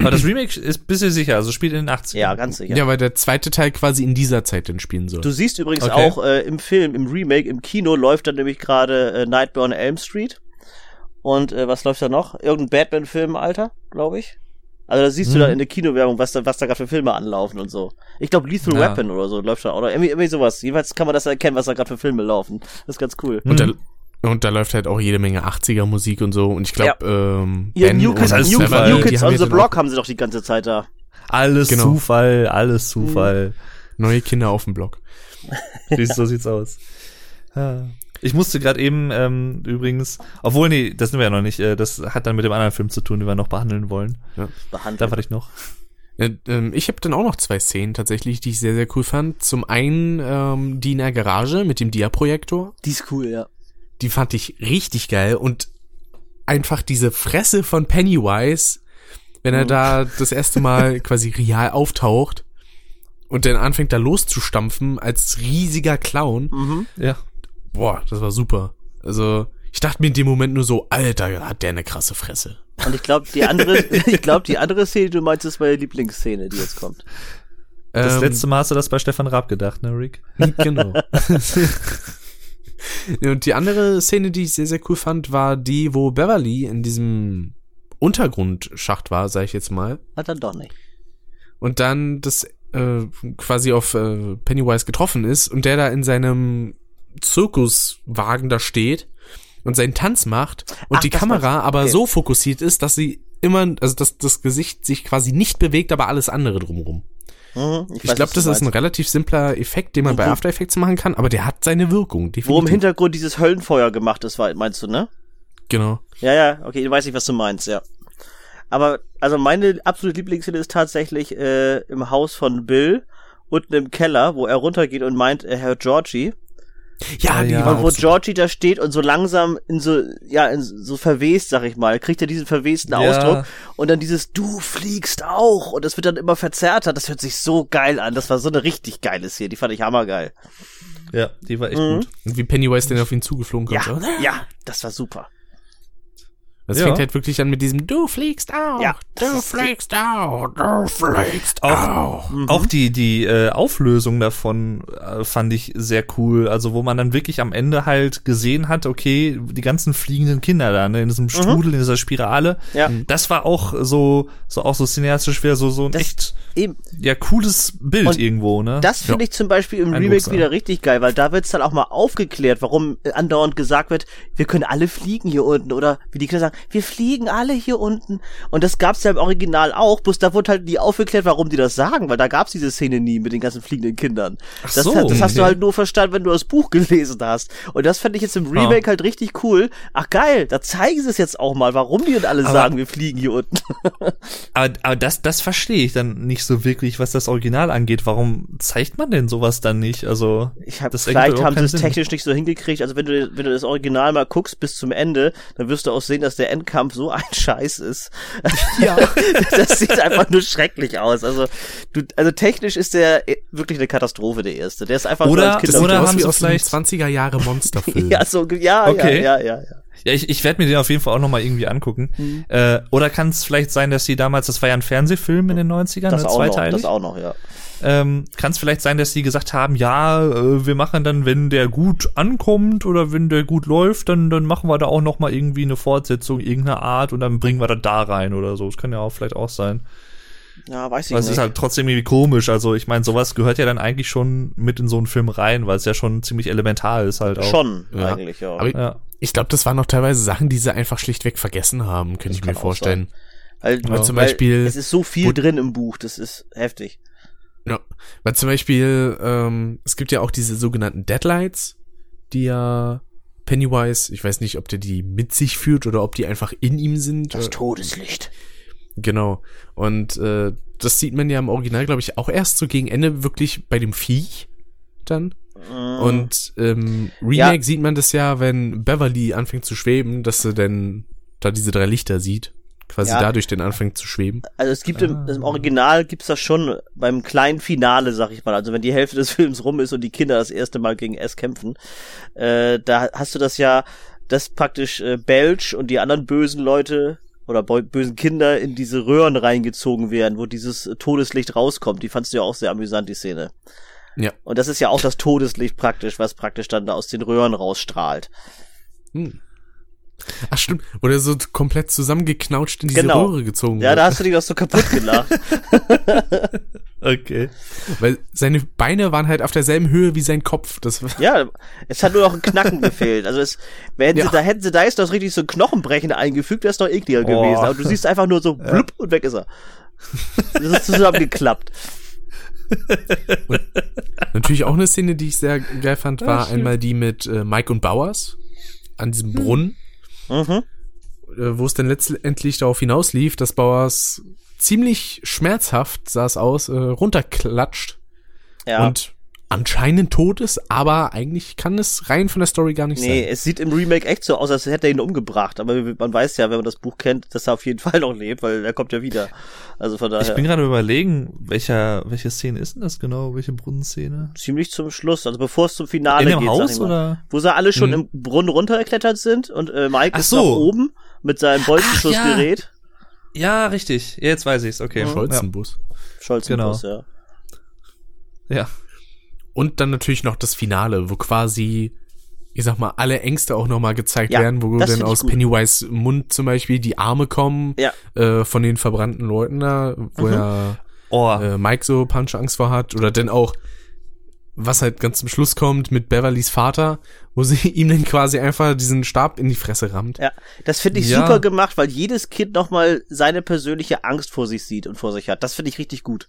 Speaker 2: Aber das Remake ist bist du sicher, also spielt in den 80ern.
Speaker 3: Ja, ganz sicher.
Speaker 1: Ja, weil der zweite Teil quasi in dieser Zeit dann spielen soll.
Speaker 3: Du siehst übrigens
Speaker 2: Okay.
Speaker 3: auch äh, im Film, im Remake, im Kino läuft dann nämlich gerade äh, Nightmare on Elm Street. Und äh, was läuft da noch? Irgendein Batman-Film, Alter, glaube ich. Also da siehst du
Speaker 2: Mhm.
Speaker 3: dann in der Kinowerbung, was da, was da gerade für Filme anlaufen und so. Ich glaube Lethal
Speaker 2: Ja.
Speaker 3: Weapon oder so läuft da. Oder irgendwie, irgendwie sowas. Jedenfalls kann man das erkennen, was da gerade für Filme laufen. Das ist ganz cool.
Speaker 1: Und,
Speaker 2: Mhm.
Speaker 1: Da, und da läuft halt auch jede Menge 80er Musik und so. Und ich glaube, ähm,
Speaker 3: Ihr
Speaker 1: Ben
Speaker 3: New Kids, New,
Speaker 2: Zufall.
Speaker 3: New Kids
Speaker 1: haben
Speaker 3: on
Speaker 1: ja
Speaker 3: the Block haben sie doch die ganze Zeit da.
Speaker 2: Alles
Speaker 1: Genau.
Speaker 2: Zufall, alles Zufall.
Speaker 1: auch neue Kinder auf dem Block.
Speaker 2: Siehst, so sieht's aus. Ja. Ich musste gerade eben ähm, übrigens, obwohl nee, das sind wir ja noch nicht. Äh, das hat dann mit dem anderen Film zu tun, den wir noch behandeln wollen. Da
Speaker 3: Behandelt.
Speaker 2: warte ich noch.
Speaker 1: Äh, ähm, ich habe dann auch noch zwei Szenen tatsächlich, die ich sehr, sehr cool fand. Zum einen ähm, die in der Garage mit dem Dia-Projektor.
Speaker 3: Die ist cool, ja.
Speaker 1: Die fand ich richtig geil. Und einfach diese Fresse von Pennywise, wenn er
Speaker 3: Mhm.
Speaker 1: da das erste Mal [LAUGHS] quasi real auftaucht und dann anfängt da loszustampfen als riesiger Clown.
Speaker 3: Mhm.
Speaker 2: Ja.
Speaker 1: Boah, das war super. Also, ich dachte mir in dem Moment nur so, Alter, hat der eine krasse Fresse.
Speaker 3: Und ich glaube, die andere, [LAUGHS] ich glaube, die andere Szene, die du meinst, ist meine Lieblingsszene, die jetzt kommt.
Speaker 2: Das
Speaker 1: Ähm,
Speaker 2: letzte Mal hast du das bei Stefan Raab gedacht, ne, Rick? [LAUGHS]
Speaker 1: Genau. [LAUGHS] Und die andere Szene, die ich sehr, sehr cool fand, war die, wo Beverly in diesem Untergrundschacht war, sag ich jetzt mal.
Speaker 3: Hat dann doch nicht.
Speaker 1: Und dann das äh, quasi auf äh, Pennywise getroffen ist und der da in seinem Zirkuswagen da steht und seinen Tanz macht und
Speaker 3: Ach,
Speaker 1: die Kamera
Speaker 3: war's.
Speaker 1: aber
Speaker 3: Okay.
Speaker 1: so fokussiert ist, dass sie immer, also dass das Gesicht sich quasi nicht bewegt, aber alles andere drumherum.
Speaker 3: Mhm,
Speaker 1: Ich
Speaker 3: weiß,
Speaker 1: glaube, das ist ein relativ simpler Effekt, den man bei
Speaker 3: Wo-
Speaker 1: After Effects machen kann, aber der hat seine Wirkung.
Speaker 3: Wo im
Speaker 1: Definitiv.
Speaker 3: Hintergrund dieses Höllenfeuer gemacht ist, meinst du, ne?
Speaker 1: Genau.
Speaker 3: Ja, ja, okay, ich weiß nicht, was du meinst, ja. Aber, also meine absolute Lieblingsszene ist tatsächlich äh, im Haus von Bill unten im Keller, wo er runtergeht und meint, äh, Herr Georgie.
Speaker 1: Ja, die
Speaker 2: ja.
Speaker 1: war
Speaker 3: Und wo. Georgie da steht und so langsam in so, ja, in so verwest, sag ich mal, kriegt er diesen verwesten
Speaker 2: Ja.
Speaker 3: Ausdruck und dann dieses Du fliegst auch und das wird dann immer verzerrter. Das hört sich so geil an. Das war so eine richtig geile Szene. Die fand ich hammergeil.
Speaker 2: Ja, die war echt
Speaker 3: Mhm.
Speaker 2: gut.
Speaker 1: Und wie Pennywise denn auf ihn zugeflogen
Speaker 3: Ja,
Speaker 1: kommt. so.
Speaker 3: ja, das war super.
Speaker 1: Das
Speaker 2: Ja.
Speaker 1: fängt halt wirklich an mit diesem Du fliegst auch,
Speaker 3: Ja,
Speaker 1: du fliegst auch, du fliegst
Speaker 2: Auch,
Speaker 1: auch.
Speaker 2: auch die, die äh, Auflösung davon äh, fand ich sehr cool. Also wo man dann wirklich am Ende halt gesehen hat, okay, die ganzen fliegenden Kinder da, ne, in diesem Strudel, in dieser Spirale.
Speaker 3: Ja.
Speaker 2: Das war auch so, so auch so cineastisch wäre so, so ein
Speaker 3: Das-
Speaker 2: echt,
Speaker 3: Eben.
Speaker 2: ja, cooles Bild
Speaker 3: Und
Speaker 2: irgendwo, ne?
Speaker 3: Das finde ich zum Beispiel im Remake
Speaker 2: Eindrucksvoll.
Speaker 3: wieder richtig geil, weil da wird's dann auch mal aufgeklärt, warum andauernd gesagt wird, wir können alle fliegen hier unten oder wie die Kinder sagen, wir fliegen alle hier unten. Und das gab's ja im Original auch, bloß da wurde halt nie aufgeklärt, warum die das sagen, weil da gab's diese Szene nie mit den ganzen fliegenden Kindern.
Speaker 2: Ach
Speaker 3: das,
Speaker 2: so,
Speaker 3: das hast du
Speaker 2: okay.
Speaker 3: halt nur verstanden, wenn du das Buch [LAUGHS] gelesen hast. Und das fand ich jetzt im Remake halt richtig cool. Ach geil, da zeigen sie es jetzt auch mal, warum die und alle
Speaker 2: Aber-
Speaker 3: sagen, wir fliegen hier unten. [LAUGHS]
Speaker 2: Aber, aber das, das verstehe ich dann nicht so wirklich, was das Original angeht. Warum zeigt man denn sowas dann nicht? Also,
Speaker 3: Ich hab,
Speaker 2: das
Speaker 3: vielleicht haben sie es technisch nicht so hingekriegt. Also wenn du, wenn du das Original mal guckst bis zum Ende, dann wirst du auch sehen, dass der Endkampf so ein [LAUGHS] Scheiß ist.
Speaker 1: Ja. [LAUGHS]
Speaker 3: das sieht einfach nur schrecklich aus. Also, du, also technisch ist der wirklich eine Katastrophe, der erste. Der ist einfach
Speaker 2: Oder-
Speaker 3: nur als
Speaker 1: sieht
Speaker 2: Oder haben sie vielleicht-
Speaker 1: 20er Jahre Monsterfilm. [LAUGHS]
Speaker 3: ja, so, ja,
Speaker 2: Okay.
Speaker 3: ja, ja, ja, ja.
Speaker 2: Ja, ich, ich werde mir den auf jeden Fall auch noch mal irgendwie angucken.
Speaker 3: Mhm.
Speaker 2: Äh, oder kann es vielleicht sein, dass sie damals, das war ja ein Fernsehfilm in den 90ern,
Speaker 3: Das
Speaker 2: ne,
Speaker 3: auch noch,
Speaker 2: zweiteilig.
Speaker 3: das auch noch, ja.
Speaker 2: Ähm, kann es vielleicht sein, dass sie gesagt haben, ja, äh, wir machen dann, wenn der gut ankommt oder wenn der gut läuft, dann, dann machen wir da auch noch mal irgendwie eine Fortsetzung irgendeiner Art und dann bringen wir das da rein oder so. Das kann ja auch vielleicht auch sein.
Speaker 3: Ja, weiß ich
Speaker 2: Aber es
Speaker 3: nicht.
Speaker 2: ist halt trotzdem irgendwie komisch. Also ich meine, sowas gehört ja dann eigentlich schon mit in so einen Film rein, weil es ja schon ziemlich elementar ist halt auch.
Speaker 3: Schon,
Speaker 1: Ja.
Speaker 3: eigentlich, ja.
Speaker 1: Aber
Speaker 2: Ja.
Speaker 1: Ich glaube, das waren noch teilweise Sachen, die sie einfach schlichtweg vergessen haben, könnte ich mir vorstellen.
Speaker 3: weil,
Speaker 1: weil zum
Speaker 3: weil
Speaker 1: Beispiel-
Speaker 3: Es ist so viel
Speaker 1: wo-
Speaker 3: drin im Buch, das ist heftig.
Speaker 1: Ja, weil zum Beispiel, ähm, es gibt ja auch diese sogenannten Deadlights, die ja Pennywise, ich weiß nicht, ob der die mit sich führt oder ob die einfach in ihm sind.
Speaker 3: Das Todeslicht.
Speaker 1: Genau. Und äh, das sieht man ja im Original, glaube ich, auch erst so gegen Ende wirklich bei dem Viech dann.
Speaker 3: Mhm.
Speaker 1: Und ähm, Remake sieht man das ja, wenn Beverly anfängt zu schweben, dass sie dann da diese drei Lichter sieht. Quasi
Speaker 3: Ja.
Speaker 1: dadurch den anfängt zu schweben.
Speaker 3: Also es gibt im, im Original gibt's das schon beim kleinen Finale, sag ich mal. Also wenn die Hälfte des [LAUGHS] Films rum ist und die Kinder das erste Mal gegen S kämpfen, äh, da hast du das ja, dass praktisch äh, Belch und die anderen bösen Leute oder bö- bösen Kinder in diese Röhren reingezogen werden, wo dieses Todeslicht rauskommt. Die fandst du ja auch sehr amüsant, die Szene.
Speaker 1: Ja.
Speaker 3: Und das ist ja auch das Todeslicht praktisch, was praktisch dann da aus den Röhren rausstrahlt.
Speaker 1: Hm. Ach stimmt, oder so komplett zusammengeknautscht in diese
Speaker 3: Genau.
Speaker 1: Röhre gezogen
Speaker 3: Ja,
Speaker 1: wird.
Speaker 3: da hast du dich doch so kaputt gelacht. [LAUGHS]
Speaker 2: Okay.
Speaker 1: Weil seine Beine waren halt auf derselben Höhe wie sein Kopf. Das war,
Speaker 3: Ja, es hat nur noch ein Knacken gefehlt. Also es, wenn sie
Speaker 1: Ja.
Speaker 3: da hätten sie da jetzt noch richtig so ein Knochenbrechen eingefügt, wäre es noch ekliger
Speaker 2: Oh.
Speaker 3: gewesen. Aber du siehst einfach nur so blub und weg ist er. Das ist zusammengeklappt.
Speaker 1: Natürlich auch eine Szene, die ich sehr geil fand, war einmal die mit äh, Mike und Bowers an diesem Brunnen,
Speaker 3: Mhm.
Speaker 1: äh, wo es dann letztendlich darauf hinauslief, dass Bowers ziemlich schmerzhaft, sah es aus, äh, runterklatscht
Speaker 3: Ja.
Speaker 1: und anscheinend tot ist, aber eigentlich kann es rein von der Story gar nicht
Speaker 3: nee,
Speaker 1: sein.
Speaker 3: es sieht im Remake echt so aus, als hätte er ihn umgebracht. Aber man weiß ja, wenn man das Buch kennt, dass er auf jeden [LAUGHS] Fall noch lebt, weil er kommt ja wieder. Also von
Speaker 2: Ich
Speaker 3: daher
Speaker 2: bin gerade überlegen, welcher, welche Szene ist denn das genau? Welche Brunnenszene?
Speaker 3: ziemlich zum Schluss, also bevor es zum Finale
Speaker 2: In dem
Speaker 3: geht. sag
Speaker 2: Haus
Speaker 3: ich mal.
Speaker 2: oder?
Speaker 3: Wo sie alle schon
Speaker 2: Hm.
Speaker 3: im Brunnen runtergeklettert sind und äh, Mike
Speaker 2: Ach
Speaker 3: ist
Speaker 2: so.
Speaker 3: noch oben mit seinem Bolzenschussgerät.
Speaker 2: Ja, richtig. Jetzt weiß ich's. Okay.
Speaker 1: Scholzenbus.
Speaker 3: Scholzenbus,
Speaker 2: Genau.
Speaker 3: ja.
Speaker 2: Ja.
Speaker 1: Und dann natürlich noch das Finale, wo quasi, ich sag mal, alle Ängste auch nochmal gezeigt
Speaker 3: Ja,
Speaker 1: werden, wo dann aus. Pennywise Mund zum Beispiel die Arme kommen
Speaker 3: Ja.
Speaker 1: äh, von den verbrannten Leuten da, wo
Speaker 3: Mhm.
Speaker 1: er
Speaker 2: Oh.
Speaker 1: äh, Mike so Punch-Angst vor hat. Oder dann auch, was halt ganz zum Schluss kommt mit Beverlys Vater, wo sie [LAUGHS] ihm dann quasi einfach diesen Stab in die Fresse rammt.
Speaker 3: Ja, das finde ich
Speaker 2: Ja.
Speaker 3: super gemacht, weil jedes Kind nochmal seine persönliche Angst vor sich sieht und vor sich hat. Das finde ich richtig gut.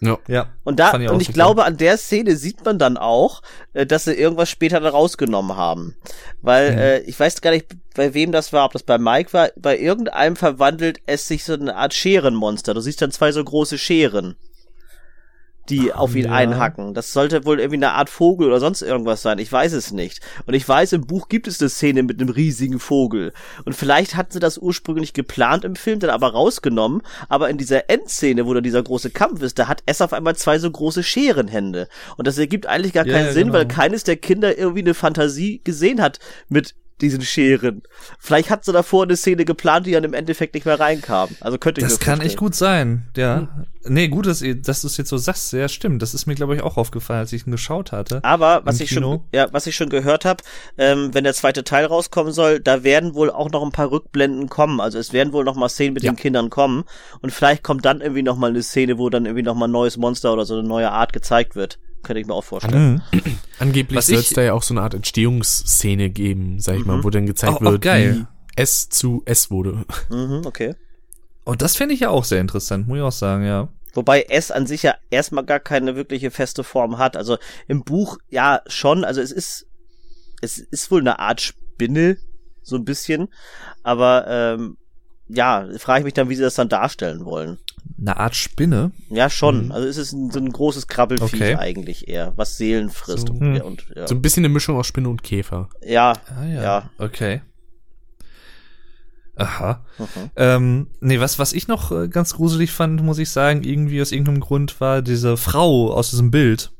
Speaker 1: Ja.
Speaker 2: ja.
Speaker 3: Und da,
Speaker 2: ich
Speaker 3: und ich glaube, an der Szene sieht man dann auch, äh, dass sie irgendwas später da rausgenommen haben. Weil,
Speaker 2: Mhm.
Speaker 3: äh, ich weiß gar nicht, bei wem das war, ob das bei Mike war, bei irgendeinem verwandelt es sich so eine Art Scherenmonster. Du siehst dann zwei so große Scheren. Die auf ihn
Speaker 1: Ja.
Speaker 3: einhacken. Das sollte wohl irgendwie eine Art Vogel oder sonst irgendwas sein. Ich weiß es nicht. Und ich weiß, im Buch gibt es eine Szene mit einem riesigen Vogel. Und vielleicht hatten sie das ursprünglich geplant im Film, dann aber rausgenommen. Aber in dieser Endszene, wo da dieser große Kampf ist, da hat es auf einmal zwei so große Scherenhände. Und das ergibt eigentlich gar
Speaker 2: Ja,
Speaker 3: keinen
Speaker 2: ja,
Speaker 3: Sinn,
Speaker 2: genau.
Speaker 3: weil keines der Kinder irgendwie eine Fantasie gesehen hat mit diesen Scheren. Vielleicht hat sie davor eine Szene geplant, die dann im Endeffekt nicht mehr reinkam. Also könnte ich
Speaker 2: Das kann
Speaker 3: vorstellen.
Speaker 2: echt gut sein, ja. Nee, gut, dass, ihr- dass du es jetzt so sagst. Ja, stimmt. Das ist mir, glaube ich, auch aufgefallen, als ich ihn geschaut hatte.
Speaker 3: Aber was ich schon,
Speaker 2: Kino.
Speaker 3: ja, was ich schon gehört habe, ähm, wenn der zweite Teil rauskommen soll, da werden wohl auch noch ein paar Rückblenden kommen. Also es werden wohl noch mal Szenen mit
Speaker 1: Ja.
Speaker 3: den Kindern kommen und vielleicht kommt dann irgendwie noch mal eine Szene, wo dann irgendwie noch mal ein neues Monster oder so eine neue Art gezeigt wird. Könnte ich mir auch vorstellen.
Speaker 2: Mhm. [CLEARS THROAT]
Speaker 1: Angeblich soll es da ja auch so eine Art Entstehungsszene geben, sag ich mal, wo dann gezeigt
Speaker 2: Oh, oh,
Speaker 1: wird,
Speaker 2: geil.
Speaker 1: wie es zu S wurde. [LAUGHS]
Speaker 3: Mhm, okay.
Speaker 2: Und das fände ich ja auch sehr interessant, muss ich auch sagen, ja.
Speaker 3: Wobei S an sich ja erstmal gar keine wirkliche feste Form hat. Also im Buch ja schon, also es ist, es ist wohl eine Art Spinne, so ein bisschen. Aber ähm, ja, frage ich mich dann, wie sie das dann darstellen wollen.
Speaker 2: Eine Art Spinne.
Speaker 3: Ja, schon.
Speaker 1: Mhm.
Speaker 3: Also es ist ein, so ein großes Krabbelfiech
Speaker 2: Okay.
Speaker 3: eigentlich eher, was Seelen frisst.
Speaker 1: So.
Speaker 3: und,
Speaker 2: Hm.
Speaker 3: und, ja.
Speaker 1: So ein bisschen eine Mischung aus Spinne und Käfer.
Speaker 3: ja,
Speaker 2: Ah ja.
Speaker 3: Ja.
Speaker 2: Okay. Aha.
Speaker 3: mhm.
Speaker 2: Ähm, nee, was, was ich noch äh, ganz gruselig fand, muss ich sagen, irgendwie aus irgendeinem Grund war diese Frau aus diesem Bild,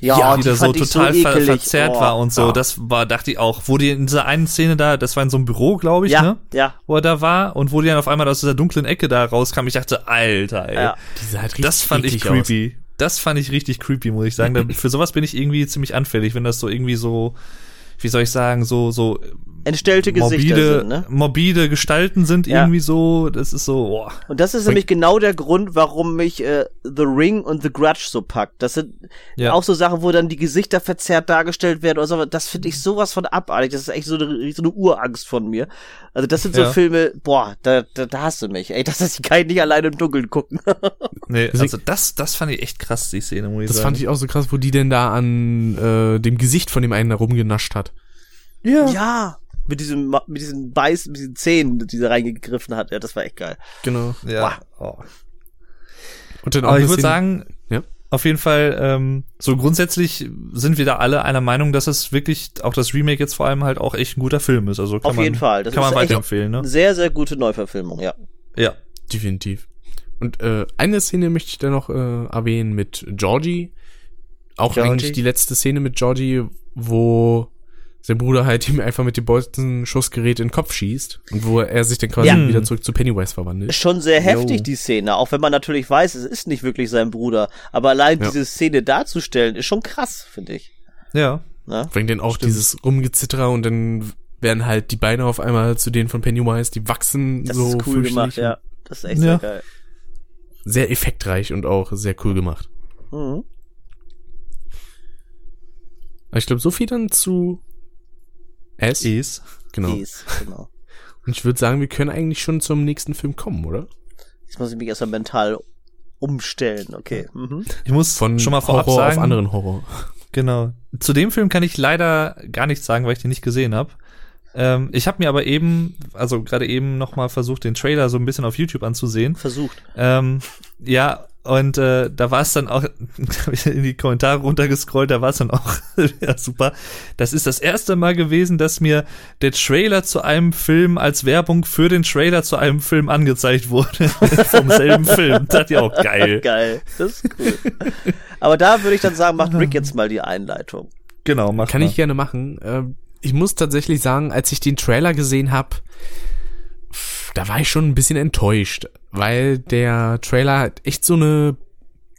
Speaker 3: ja,
Speaker 2: die da so
Speaker 3: fand ich
Speaker 2: total ver
Speaker 3: ekelig.
Speaker 2: verzerrt
Speaker 3: Oh.
Speaker 2: war und so.
Speaker 1: ja.
Speaker 2: Das war, dachte ich auch, wo die in dieser einen Szene da, das war in so einem Büro, glaube ich,
Speaker 3: Ja,
Speaker 2: ne?
Speaker 3: ja,
Speaker 2: Wo er da war und wo die dann auf einmal aus dieser dunklen Ecke da rauskam. Ich dachte, Alter, ey.
Speaker 3: ja.
Speaker 1: Die sah halt richtig
Speaker 2: Das fand ich
Speaker 1: eklig aus.
Speaker 2: creepy. Das fand ich richtig creepy, muss ich sagen. Für sowas bin ich irgendwie ziemlich anfällig, wenn das so irgendwie so, wie soll ich sagen, so, so
Speaker 3: Entstellte Gesichter
Speaker 2: morbide,
Speaker 3: sind, ne?
Speaker 2: morbide Gestalten sind
Speaker 3: Ja.
Speaker 2: irgendwie so, das ist so, boah.
Speaker 3: Und das ist nämlich genau der Grund, warum mich äh, The Ring und The Grudge so packt. Das sind
Speaker 2: Ja.
Speaker 3: auch so Sachen, wo dann die Gesichter verzerrt dargestellt werden oder so. Das finde ich sowas von abartig. Das ist echt so eine, so eine Urangst von mir. Also das sind so
Speaker 2: Ja.
Speaker 3: Filme, boah, da, da, da hast du mich. Ey, das ist, ich kann nicht alleine im Dunkeln gucken. [LAUGHS]
Speaker 2: Nee, also das, das fand ich echt krass, die Szene, muss ich
Speaker 1: Das
Speaker 2: sagen.
Speaker 1: fand ich auch so krass, wo die denn da an äh, dem Gesicht von dem einen da rumgenascht hat.
Speaker 2: Ja.
Speaker 3: ja. Mit diesem, mit diesen Beiß, mit diesen Zähnen, die sie reingegriffen hat. Ja, das war echt geil.
Speaker 1: Genau.
Speaker 2: ja. Oh.
Speaker 1: Und dann auch
Speaker 2: Aber ich würde sagen,
Speaker 1: Ja.
Speaker 2: auf jeden Fall, ähm, so grundsätzlich sind wir da alle einer Meinung, dass es wirklich, auch das Remake jetzt vor allem halt auch echt ein guter Film ist. Also kann
Speaker 3: Auf
Speaker 2: man,
Speaker 3: jeden Fall. Das
Speaker 2: kann man
Speaker 3: ist echt
Speaker 2: weiterempfehlen, ne?
Speaker 3: Eine sehr, sehr gute Neuverfilmung, ja.
Speaker 2: Ja.
Speaker 1: Definitiv. Und äh, eine Szene möchte ich dann noch äh, erwähnen mit Georgie. Auch
Speaker 3: Georgie.
Speaker 1: eigentlich die letzte Szene mit Georgie, wo sein Bruder halt ihm einfach mit dem Bolzenschussgerät in den Kopf schießt und wo er sich dann quasi
Speaker 3: Ja.
Speaker 1: wieder zurück zu Pennywise verwandelt.
Speaker 3: Ist schon sehr heftig,
Speaker 2: Jo.
Speaker 3: die Szene. Auch wenn man natürlich weiß, es ist nicht wirklich sein Bruder. Aber allein
Speaker 1: Ja.
Speaker 3: diese Szene darzustellen, ist schon krass, finde ich.
Speaker 2: Ja.
Speaker 3: Ne?
Speaker 1: Bringt dann auch dieses Rumgezitterer und dann werden halt die Beine auf einmal zu denen von Pennywise, die wachsen
Speaker 3: Das
Speaker 1: so
Speaker 3: ist cool gemacht, ja. Das ist echt
Speaker 2: Ja.
Speaker 3: sehr geil.
Speaker 1: Sehr effektreich und auch sehr cool gemacht.
Speaker 3: Mhm.
Speaker 1: Ich glaube, so viel dann zu S.
Speaker 2: Is.
Speaker 1: Genau.
Speaker 3: Yes, genau. [LAUGHS]
Speaker 1: Und ich würde sagen, wir können eigentlich schon zum nächsten Film kommen, oder?
Speaker 3: Jetzt muss ich mich erstmal mental umstellen, okay. Mhm.
Speaker 2: Ich muss
Speaker 1: Von
Speaker 2: schon mal vorab
Speaker 1: Horror
Speaker 2: sagen,
Speaker 1: auf anderen Horror.
Speaker 2: Genau. Zu dem Film kann ich leider gar nichts sagen, weil ich den nicht gesehen habe. Ähm, ich habe mir aber eben, also gerade eben noch mal versucht, den Trailer so ein bisschen auf YouTube anzusehen.
Speaker 3: Versucht.
Speaker 2: Ähm, ja, und äh, da war es dann auch, [LAUGHS] hab ich in die Kommentare runtergescrollt, da war es dann auch [LAUGHS] ja, super. Das ist das erste Mal gewesen, dass mir der Trailer zu einem Film als Werbung für den Trailer zu einem Film angezeigt wurde. [LAUGHS] Vom selben Film. Das ist ja auch geil.
Speaker 3: Geil. Das ist cool. Aber da würde ich dann sagen, macht Rick jetzt mal die Einleitung.
Speaker 2: Genau, mach
Speaker 1: Kann
Speaker 2: mal.
Speaker 1: ich gerne machen. Ähm, ich muss tatsächlich sagen, als ich den Trailer gesehen habe, da war ich schon ein bisschen enttäuscht, weil der Trailer hat echt so eine,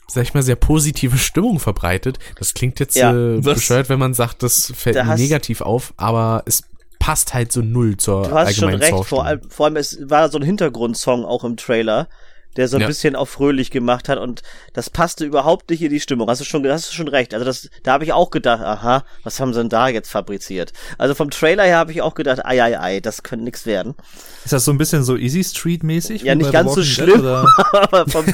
Speaker 1: sag ich mal, sehr positive Stimmung verbreitet. Das klingt jetzt
Speaker 3: Ja,
Speaker 1: äh, bescheuert, wenn man sagt, das fällt
Speaker 3: Da
Speaker 1: negativ auf, aber es passt halt so null zur
Speaker 3: Du hast schon
Speaker 1: allgemeinen
Speaker 3: recht,
Speaker 1: Zauberstimmung.
Speaker 3: vor allem, vor allem es war so ein Hintergrundsong auch im Trailer, der so ein
Speaker 1: Ja.
Speaker 3: bisschen auch fröhlich gemacht hat und das passte überhaupt nicht in die Stimmung. Hast du schon, hast du schon recht. Also das, da habe ich auch gedacht, aha, was haben sie denn da jetzt fabriziert? Also vom Trailer her habe ich auch gedacht, ei, ei, ei, das könnte nix werden.
Speaker 2: Ist das so ein bisschen so Easy Street mäßig?
Speaker 3: Ja, nicht ganz so schlimm. [LAUGHS] Aber vom,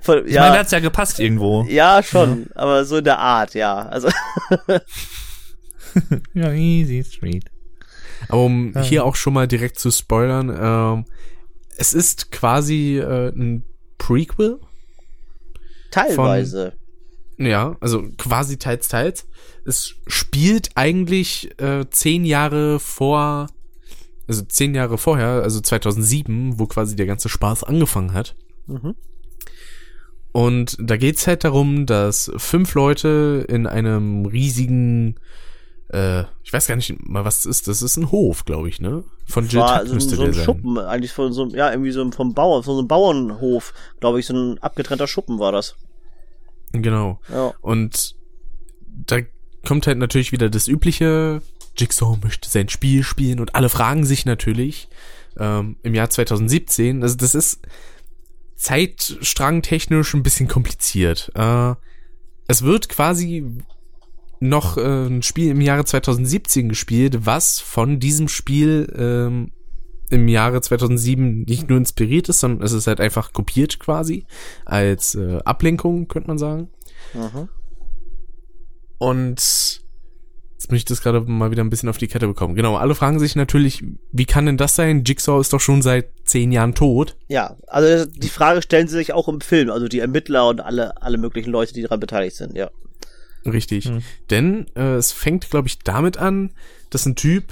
Speaker 3: von,
Speaker 2: Ich meine, da
Speaker 3: ja,
Speaker 2: hat's ja gepasst irgendwo.
Speaker 3: ja, schon, aber so in der Art, ja. Also, [LAUGHS]
Speaker 2: Ja, Easy Street.
Speaker 1: Aber um hier auch schon mal direkt zu spoilern, ähm, es ist quasi äh, ein Prequel.
Speaker 3: teilweise.
Speaker 1: Ja, also quasi teils, teils. Es spielt eigentlich äh, zehn Jahre vor, also zehn Jahre vorher, also 2007, wo quasi der ganze Spaß angefangen hat.
Speaker 3: Mhm.
Speaker 1: Und da geht's halt darum, dass fünf Leute in einem riesigen, äh, ich weiß gar nicht mal, was das ist. Das ist ein Hof, glaube ich, ne? Von Jill
Speaker 3: War so,
Speaker 1: müsste
Speaker 3: so ein
Speaker 1: der sein.
Speaker 3: Schuppen, eigentlich von so, einem- ja, irgendwie so vom Bauern, von so einem Bauernhof, glaube ich, so ein abgetrennter Schuppen war das.
Speaker 1: Genau.
Speaker 3: Ja.
Speaker 1: Und da kommt halt natürlich wieder das übliche, Jigsaw möchte sein Spiel spielen und alle fragen sich natürlich ähm, im Jahr 2017, also das ist zeitstrangtechnisch ein bisschen kompliziert. Äh, es wird quasi noch äh, ein Spiel im Jahre 2017 gespielt, was von diesem Spiel ähm, im Jahre 2007 nicht nur inspiriert ist, sondern es ist halt einfach kopiert quasi als äh, Ablenkung, könnte man sagen.
Speaker 3: Mhm.
Speaker 1: Und jetzt möchte ich das gerade mal wieder ein bisschen auf die Kette bekommen. Genau, alle fragen sich natürlich, wie kann denn das sein? Jigsaw ist doch schon seit zehn Jahren tot.
Speaker 3: Ja, also die Frage stellen sie sich auch im Film, also die Ermittler und alle, alle möglichen Leute, die daran beteiligt sind, ja.
Speaker 1: Richtig. Denn äh, es fängt, glaube ich, damit an, dass ein Typ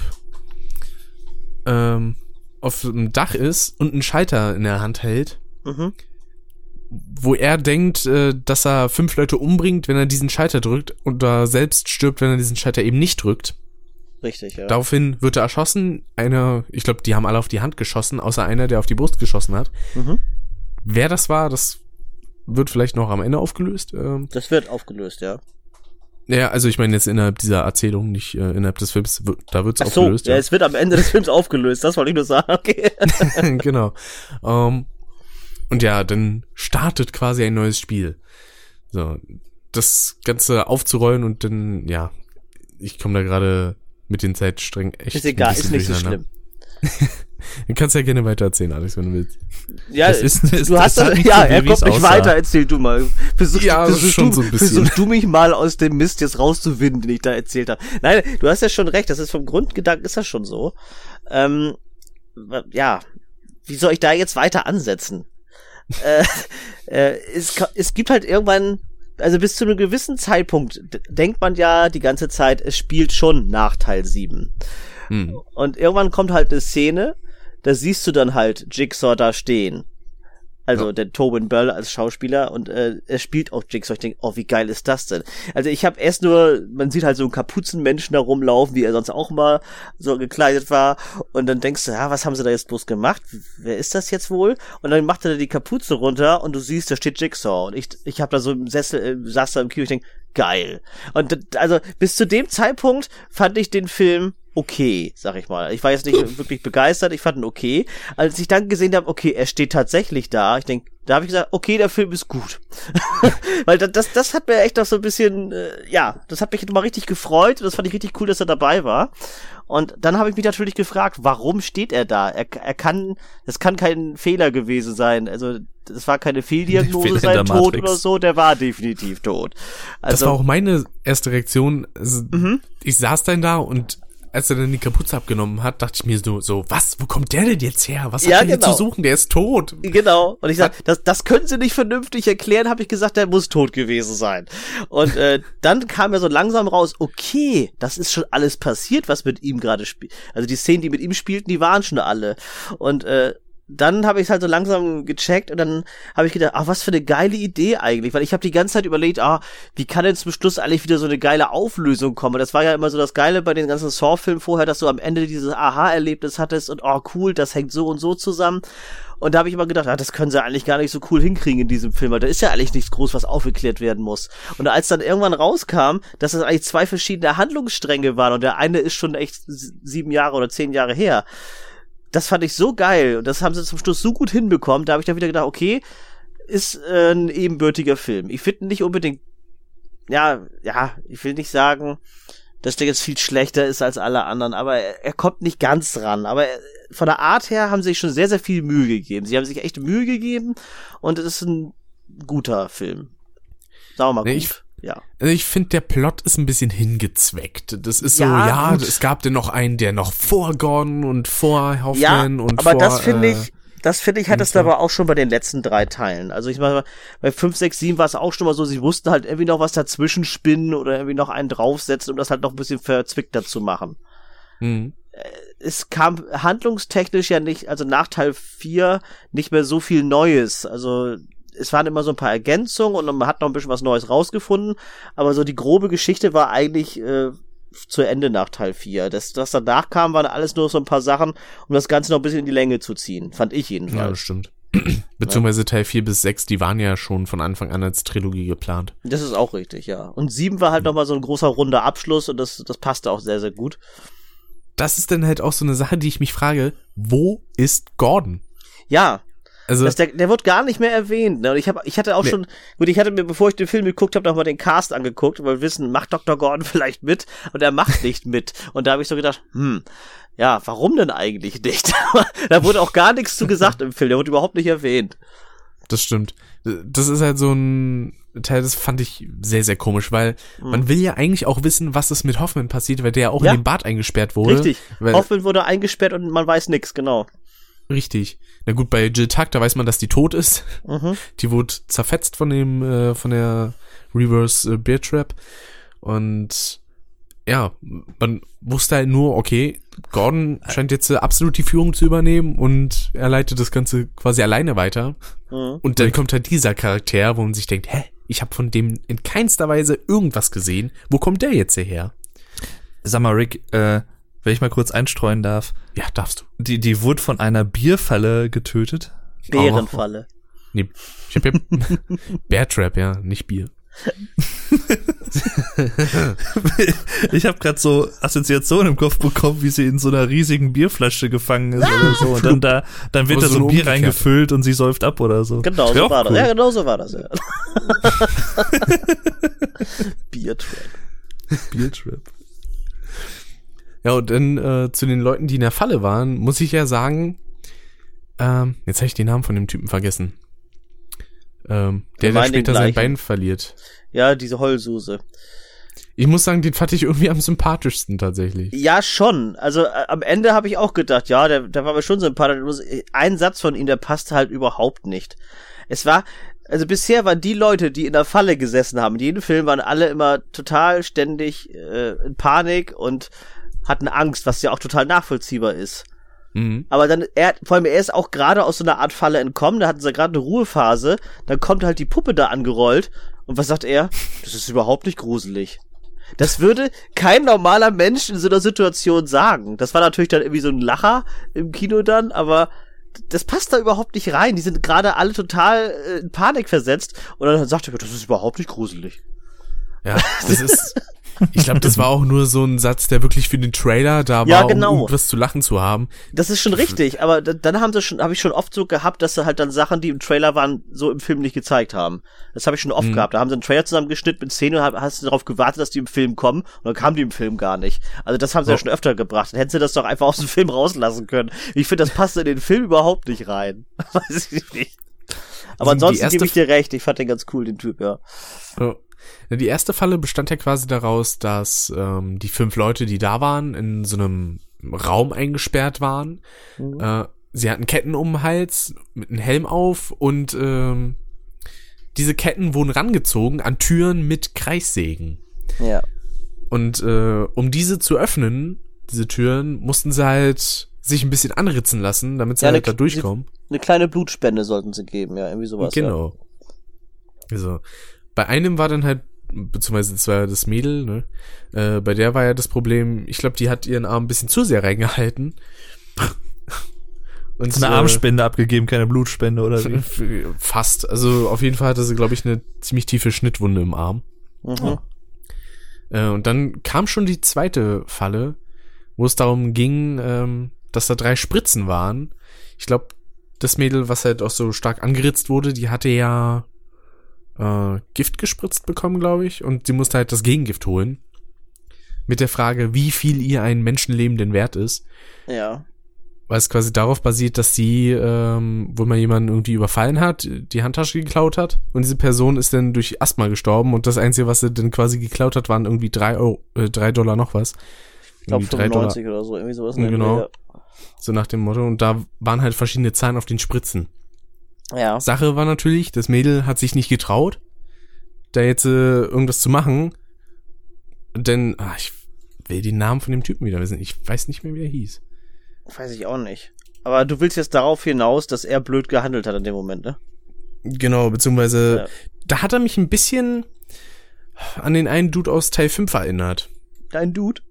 Speaker 1: ähm, auf dem Dach ist und einen Schalter in der Hand hält,
Speaker 3: Mhm.
Speaker 1: wo er denkt, äh, dass er fünf Leute umbringt, wenn er diesen Schalter drückt und da selbst stirbt, wenn er diesen Schalter eben nicht drückt.
Speaker 3: Richtig, ja.
Speaker 1: Daraufhin wird er erschossen. Einer, ich glaube, die haben alle auf die Hand geschossen, außer einer, der auf die Brust geschossen hat.
Speaker 3: Mhm.
Speaker 1: Wer das war, das wird vielleicht noch am Ende aufgelöst. Ähm,
Speaker 3: Das wird aufgelöst, ja.
Speaker 1: Ja, also ich meine jetzt innerhalb dieser Erzählung, nicht äh, innerhalb des Films, da wird's
Speaker 3: Ach so,
Speaker 1: aufgelöst.
Speaker 3: ja, es wird am Ende des Films aufgelöst, das wollte ich nur sagen, okay. [LAUGHS]
Speaker 1: genau. Ähm, und ja, dann startet quasi ein neues Spiel. So, das Ganze aufzurollen und dann, ja, ich komme da gerade mit den Zeitsträngen echt.
Speaker 3: Ist egal, ist nicht so schlimm. [LAUGHS] [LAUGHS]
Speaker 1: Du kannst ja gerne weiter erzählen, Alex, wenn du willst.
Speaker 3: Ja,
Speaker 2: Das ist- ist-
Speaker 3: du hast
Speaker 2: das
Speaker 3: das, ja, er kommt nicht
Speaker 2: aussah.
Speaker 3: weiter, erzähl du mal. Versuch,
Speaker 1: Ja,
Speaker 3: versuch
Speaker 1: schon
Speaker 3: du,
Speaker 1: so ein bisschen.
Speaker 3: Versuch du mich mal aus dem Mist jetzt rauszuwinden, den ich da erzählt habe. Nein, du hast ja schon recht, das ist vom Grundgedanken ist das schon so. Ähm, ja, wie soll ich da jetzt weiter ansetzen? [LAUGHS] äh, äh, es, es gibt halt irgendwann, also bis zu einem gewissen Zeitpunkt denkt man ja die ganze Zeit, es spielt schon nach Teil 7.
Speaker 1: Hm.
Speaker 3: Und irgendwann kommt halt eine Szene, da siehst du dann halt Jigsaw da stehen. Also
Speaker 1: Ja.
Speaker 3: der Tobin Bell als Schauspieler und äh, er spielt auch Jigsaw. Ich denke, oh, wie geil ist das denn? Also ich habe erst nur, man sieht halt so einen Kapuzenmenschen da rumlaufen, wie er sonst auch mal so gekleidet war. Und dann denkst du, ja, was haben sie da jetzt bloß gemacht? Wer ist das jetzt wohl? Und dann macht er die Kapuze runter und du siehst, da steht Jigsaw. Und ich, ich habe da so im Sessel, äh, saß da im Kino, ich denk, geil. Und also bis zu dem Zeitpunkt fand ich den Film okay, sag ich mal. Ich war jetzt nicht wirklich begeistert, ich fand ihn okay. Als ich dann gesehen habe, okay, er steht tatsächlich da, ich denk, da habe ich gesagt, okay, der Film ist gut. [LAUGHS] Weil das, das, das hat mir echt noch so ein bisschen, äh, ja, das hat mich nochmal richtig gefreut und das fand ich richtig cool, dass er dabei war. Und dann habe ich mich natürlich gefragt, warum steht er da? Er, er kann, das kann kein Fehler gewesen sein. Also, das war keine Fehldiagnose, sein Tod oder so, der war definitiv tot.
Speaker 1: Das
Speaker 3: Also,
Speaker 1: war auch meine erste Reaktion. Also, Ich saß dann da und als er dann die Kapuze abgenommen hat, dachte ich mir so, so, was, wo kommt der denn jetzt her? Was hat
Speaker 3: Ja,
Speaker 1: der hier
Speaker 3: genau.
Speaker 1: zu suchen? Der ist tot.
Speaker 3: Genau. Und ich sag, das, das können sie nicht vernünftig erklären, habe ich gesagt, der muss tot gewesen sein. Und äh, dann kam er so langsam raus, okay, das ist schon alles passiert, was mit ihm gerade spielt. Also die Szenen, die mit ihm spielten, die waren schon alle. Und äh, dann habe ich es halt so langsam gecheckt und dann habe ich gedacht, ach, was für eine geile Idee eigentlich, weil ich habe die ganze Zeit überlegt, ah, wie kann denn zum Schluss eigentlich wieder so eine geile Auflösung kommen? Das war ja immer so das Geile bei den ganzen Saw-Filmen vorher, dass du am Ende dieses Aha-Erlebnis hattest und oh cool, das hängt so und so zusammen. Und da habe ich immer gedacht, ah, das können sie eigentlich gar nicht so cool hinkriegen in diesem Film, weil da ist ja eigentlich nichts groß, was aufgeklärt werden muss. Und als dann irgendwann rauskam, dass es eigentlich zwei verschiedene Handlungsstränge waren und der eine ist schon echt sieben Jahre oder zehn Jahre her, das fand ich so geil und das haben sie zum Schluss so gut hinbekommen, da habe ich dann wieder gedacht, okay, ist äh, ein ebenbürtiger Film. Ich finde nicht unbedingt, ja, ja, ich will nicht sagen, dass der jetzt viel schlechter ist als alle anderen, aber er, er kommt nicht ganz ran. Aber er, von der Art her haben sie sich schon sehr, sehr viel Mühe gegeben. Sie haben sich echt Mühe gegeben und es ist ein guter Film. Sagen wir mal
Speaker 1: Nee,
Speaker 3: gut.
Speaker 1: ich-
Speaker 3: ja.
Speaker 1: Also ich finde, der Plot ist ein bisschen hingezweckt. Das ist so,
Speaker 3: Ja,
Speaker 1: ja,
Speaker 3: gut.
Speaker 1: es gab denn noch einen, der noch vor Gordon und vor
Speaker 3: Ja,
Speaker 1: Hoffman und
Speaker 3: aber
Speaker 1: vor,
Speaker 3: das finde
Speaker 1: äh,
Speaker 3: ich, Das finde ich, hattest du aber auch schon bei den letzten drei Teilen. Also ich meine, bei 5, 6, 7 war es auch schon mal so, sie mussten halt irgendwie noch was dazwischen spinnen oder irgendwie noch einen draufsetzen, um das halt noch ein bisschen verzwickter zu machen.
Speaker 1: Mhm.
Speaker 3: Es kam handlungstechnisch ja nicht, also nach Teil 4 nicht mehr so viel Neues. Also es waren immer so ein paar Ergänzungen und man hat noch ein bisschen was Neues rausgefunden, aber so die grobe Geschichte war eigentlich äh, zu Ende nach Teil 4. Das, was danach kam, waren alles nur so ein paar Sachen, um das Ganze noch ein bisschen in die Länge zu ziehen. Fand ich jedenfalls.
Speaker 1: Ja, das stimmt. [CLEARS THROAT] Beziehungsweise Teil 4 bis 6, die waren ja schon von Anfang an als Trilogie geplant.
Speaker 3: Das ist auch richtig, ja. Und 7 war halt mhm. nochmal so ein großer runder Abschluss und das, das passte auch sehr, sehr gut.
Speaker 1: Das ist dann halt auch so eine Sache, die ich mich frage, wo ist Gordon?
Speaker 3: Ja, also das, der, der wird gar nicht mehr erwähnt. Ne? Und ich habe, ich hatte auch nee. schon, gut, ich hatte mir, bevor ich den Film geguckt habe, nochmal den Cast angeguckt, weil wir wissen, macht Dr. Gordon [LAUGHS] vielleicht mit und er macht nicht mit. Und da habe ich so gedacht, hm, ja, warum denn eigentlich nicht? [LAUGHS] da wurde auch gar nichts zu gesagt im Film, der wurde überhaupt nicht erwähnt.
Speaker 1: Das stimmt. Das ist halt so ein Teil, das fand ich sehr, sehr komisch, weil mhm. man will ja eigentlich auch wissen, was ist mit Hoffman passiert, weil der ja auch ja. in den Bad eingesperrt wurde.
Speaker 3: Richtig. Hoffman wurde eingesperrt und man weiß nichts, genau.
Speaker 1: Richtig. Na gut, bei Jill Tuck, da weiß man, dass die tot ist. Mhm. [LAUGHS] Die wurde zerfetzt von dem, äh, von der Reverse äh, Bear Trap. Und ja, man wusste halt nur, okay, Gordon scheint jetzt äh, absolut die Führung zu übernehmen und er leitet das Ganze quasi alleine weiter. Mhm. Und dann kommt halt dieser Charakter, wo man sich denkt, hä, ich habe von dem in keinster Weise irgendwas gesehen. Wo kommt der jetzt hierher?
Speaker 2: Sag mal, Rick, äh, wenn ich mal kurz einstreuen darf.
Speaker 1: Ja, darfst du.
Speaker 2: Die, die wurde von einer Bierfalle getötet.
Speaker 3: Bärenfalle. Oh.
Speaker 1: Nee, ich hab ja [LAUGHS] Beartrap, ja, nicht Bier. [LAUGHS]
Speaker 2: ich habe gerade so Assoziationen im Kopf bekommen, wie sie in so einer riesigen Bierflasche gefangen ist oder so. Und dann da, dann wird da so, so Bier reingefüllt und sie säuft ab oder so.
Speaker 3: Genau so war cool. das. Ja, genau so war das, ja. [LAUGHS] Biertrap.
Speaker 1: Biertrap. Ja, und dann äh, zu den Leuten, die in der Falle waren, muss ich ja sagen, ähm, jetzt habe ich den Namen von dem Typen vergessen. Ähm, der, der später sein Bein verliert.
Speaker 3: Ja, diese Heulsuse.
Speaker 1: Ich muss sagen, den fand ich irgendwie am sympathischsten tatsächlich.
Speaker 3: Ja, schon. Also äh, am Ende habe ich auch gedacht, ja, der, der war mir schon sympathisch. Ein Satz von ihm, der passte halt überhaupt nicht. Es war, also bisher waren die Leute, die in der Falle gesessen haben, in jedem Film waren alle immer total ständig äh, in Panik und hatten Angst, was ja auch total nachvollziehbar ist. Mhm. Aber dann, er, vor allem, er ist auch gerade aus so einer Art Falle entkommen, da hatten sie gerade eine Ruhephase, dann kommt halt die Puppe da angerollt und was sagt er? Das ist überhaupt nicht gruselig. Das würde kein normaler Mensch in so einer Situation sagen. Das war natürlich dann irgendwie so ein Lacher im Kino dann, aber das passt da überhaupt nicht rein. Die sind gerade alle total äh, in Panik versetzt und dann sagt er, das ist überhaupt nicht gruselig.
Speaker 1: Ja, das ist [LAUGHS] ich glaube, das war auch nur so ein Satz, der wirklich für den Trailer da
Speaker 3: ja,
Speaker 1: war,
Speaker 3: genau.
Speaker 1: um irgendwas zu lachen zu haben.
Speaker 3: Das ist schon richtig, aber dann haben sie schon, habe ich schon oft so gehabt, dass sie halt dann Sachen, die im Trailer waren, so im Film nicht gezeigt haben. Das habe ich schon oft mhm. gehabt. Da haben sie einen Trailer zusammengeschnitten mit Szenen und hast du darauf gewartet, dass die im Film kommen und dann kamen die im Film gar nicht. Also das haben sie oh. ja schon öfter gebracht. Dann hätten sie das doch einfach aus dem Film rauslassen können. Ich finde, das passt in den Film überhaupt nicht rein. [LAUGHS] Weiß ich nicht. Aber ansonsten gebe ich dir recht, ich fand den ganz cool, den Typ, ja.
Speaker 1: Oh. Die erste Falle bestand ja quasi daraus, dass ähm, die fünf Leute, die da waren, in so einem Raum eingesperrt waren. Mhm. Äh, sie hatten Ketten um den Hals, mit einem Helm auf und ähm, diese Ketten wurden rangezogen an Türen mit Kreissägen.
Speaker 3: Ja.
Speaker 1: Und äh, um diese zu öffnen, diese Türen, mussten sie halt sich ein bisschen anritzen lassen, damit sie ja, halt da durchkommen.
Speaker 3: Eine kleine Blutspende sollten sie geben, ja, irgendwie sowas.
Speaker 1: Genau. Ja. Also, bei einem war dann halt, beziehungsweise das war das Mädel, ne? Äh, bei der war ja das Problem, ich glaube, die hat ihren Arm ein bisschen zu sehr reingehalten. [LAUGHS]
Speaker 2: Und eine äh, Armspende abgegeben, keine Blutspende oder wie? [LAUGHS]
Speaker 1: Fast. Also auf jeden Fall hatte sie, glaube ich, eine ziemlich tiefe Schnittwunde im Arm. Mhm. Äh, und dann kam schon die zweite Falle, wo es darum ging, ähm, dass da drei Spritzen waren. Ich glaube, das Mädel, was halt auch so stark angeritzt wurde, die hatte ja äh, Gift gespritzt bekommen, glaube ich, und sie musste halt das Gegengift holen. Mit der Frage, wie viel ihr ein Menschenleben denn wert ist.
Speaker 3: Ja.
Speaker 1: Weil es quasi darauf basiert, dass sie, ähm, wo man jemanden irgendwie überfallen hat, die Handtasche geklaut hat. Und diese Person ist dann durch Asthma gestorben und das Einzige, was sie dann quasi geklaut hat, waren irgendwie drei Euro, äh, drei Dollar noch was.
Speaker 3: Ich glaube 95 Dollar. oder so, irgendwie sowas.
Speaker 1: Genau. So nach dem Motto. Und da waren halt verschiedene Zahlen auf den Spritzen.
Speaker 3: Ja.
Speaker 1: Sache war natürlich, das Mädel hat sich nicht getraut, da jetzt äh, irgendwas zu machen. Denn, ah, ich will den Namen von dem Typen wieder wissen. Ich weiß nicht mehr, wie er hieß.
Speaker 3: Weiß ich auch nicht. Aber du willst jetzt darauf hinaus, dass er blöd gehandelt hat in dem Moment, ne?
Speaker 1: Genau, beziehungsweise
Speaker 3: Ja.
Speaker 1: da hat er mich ein bisschen an den einen Dude aus Teil 5 erinnert.
Speaker 3: Dein Dude?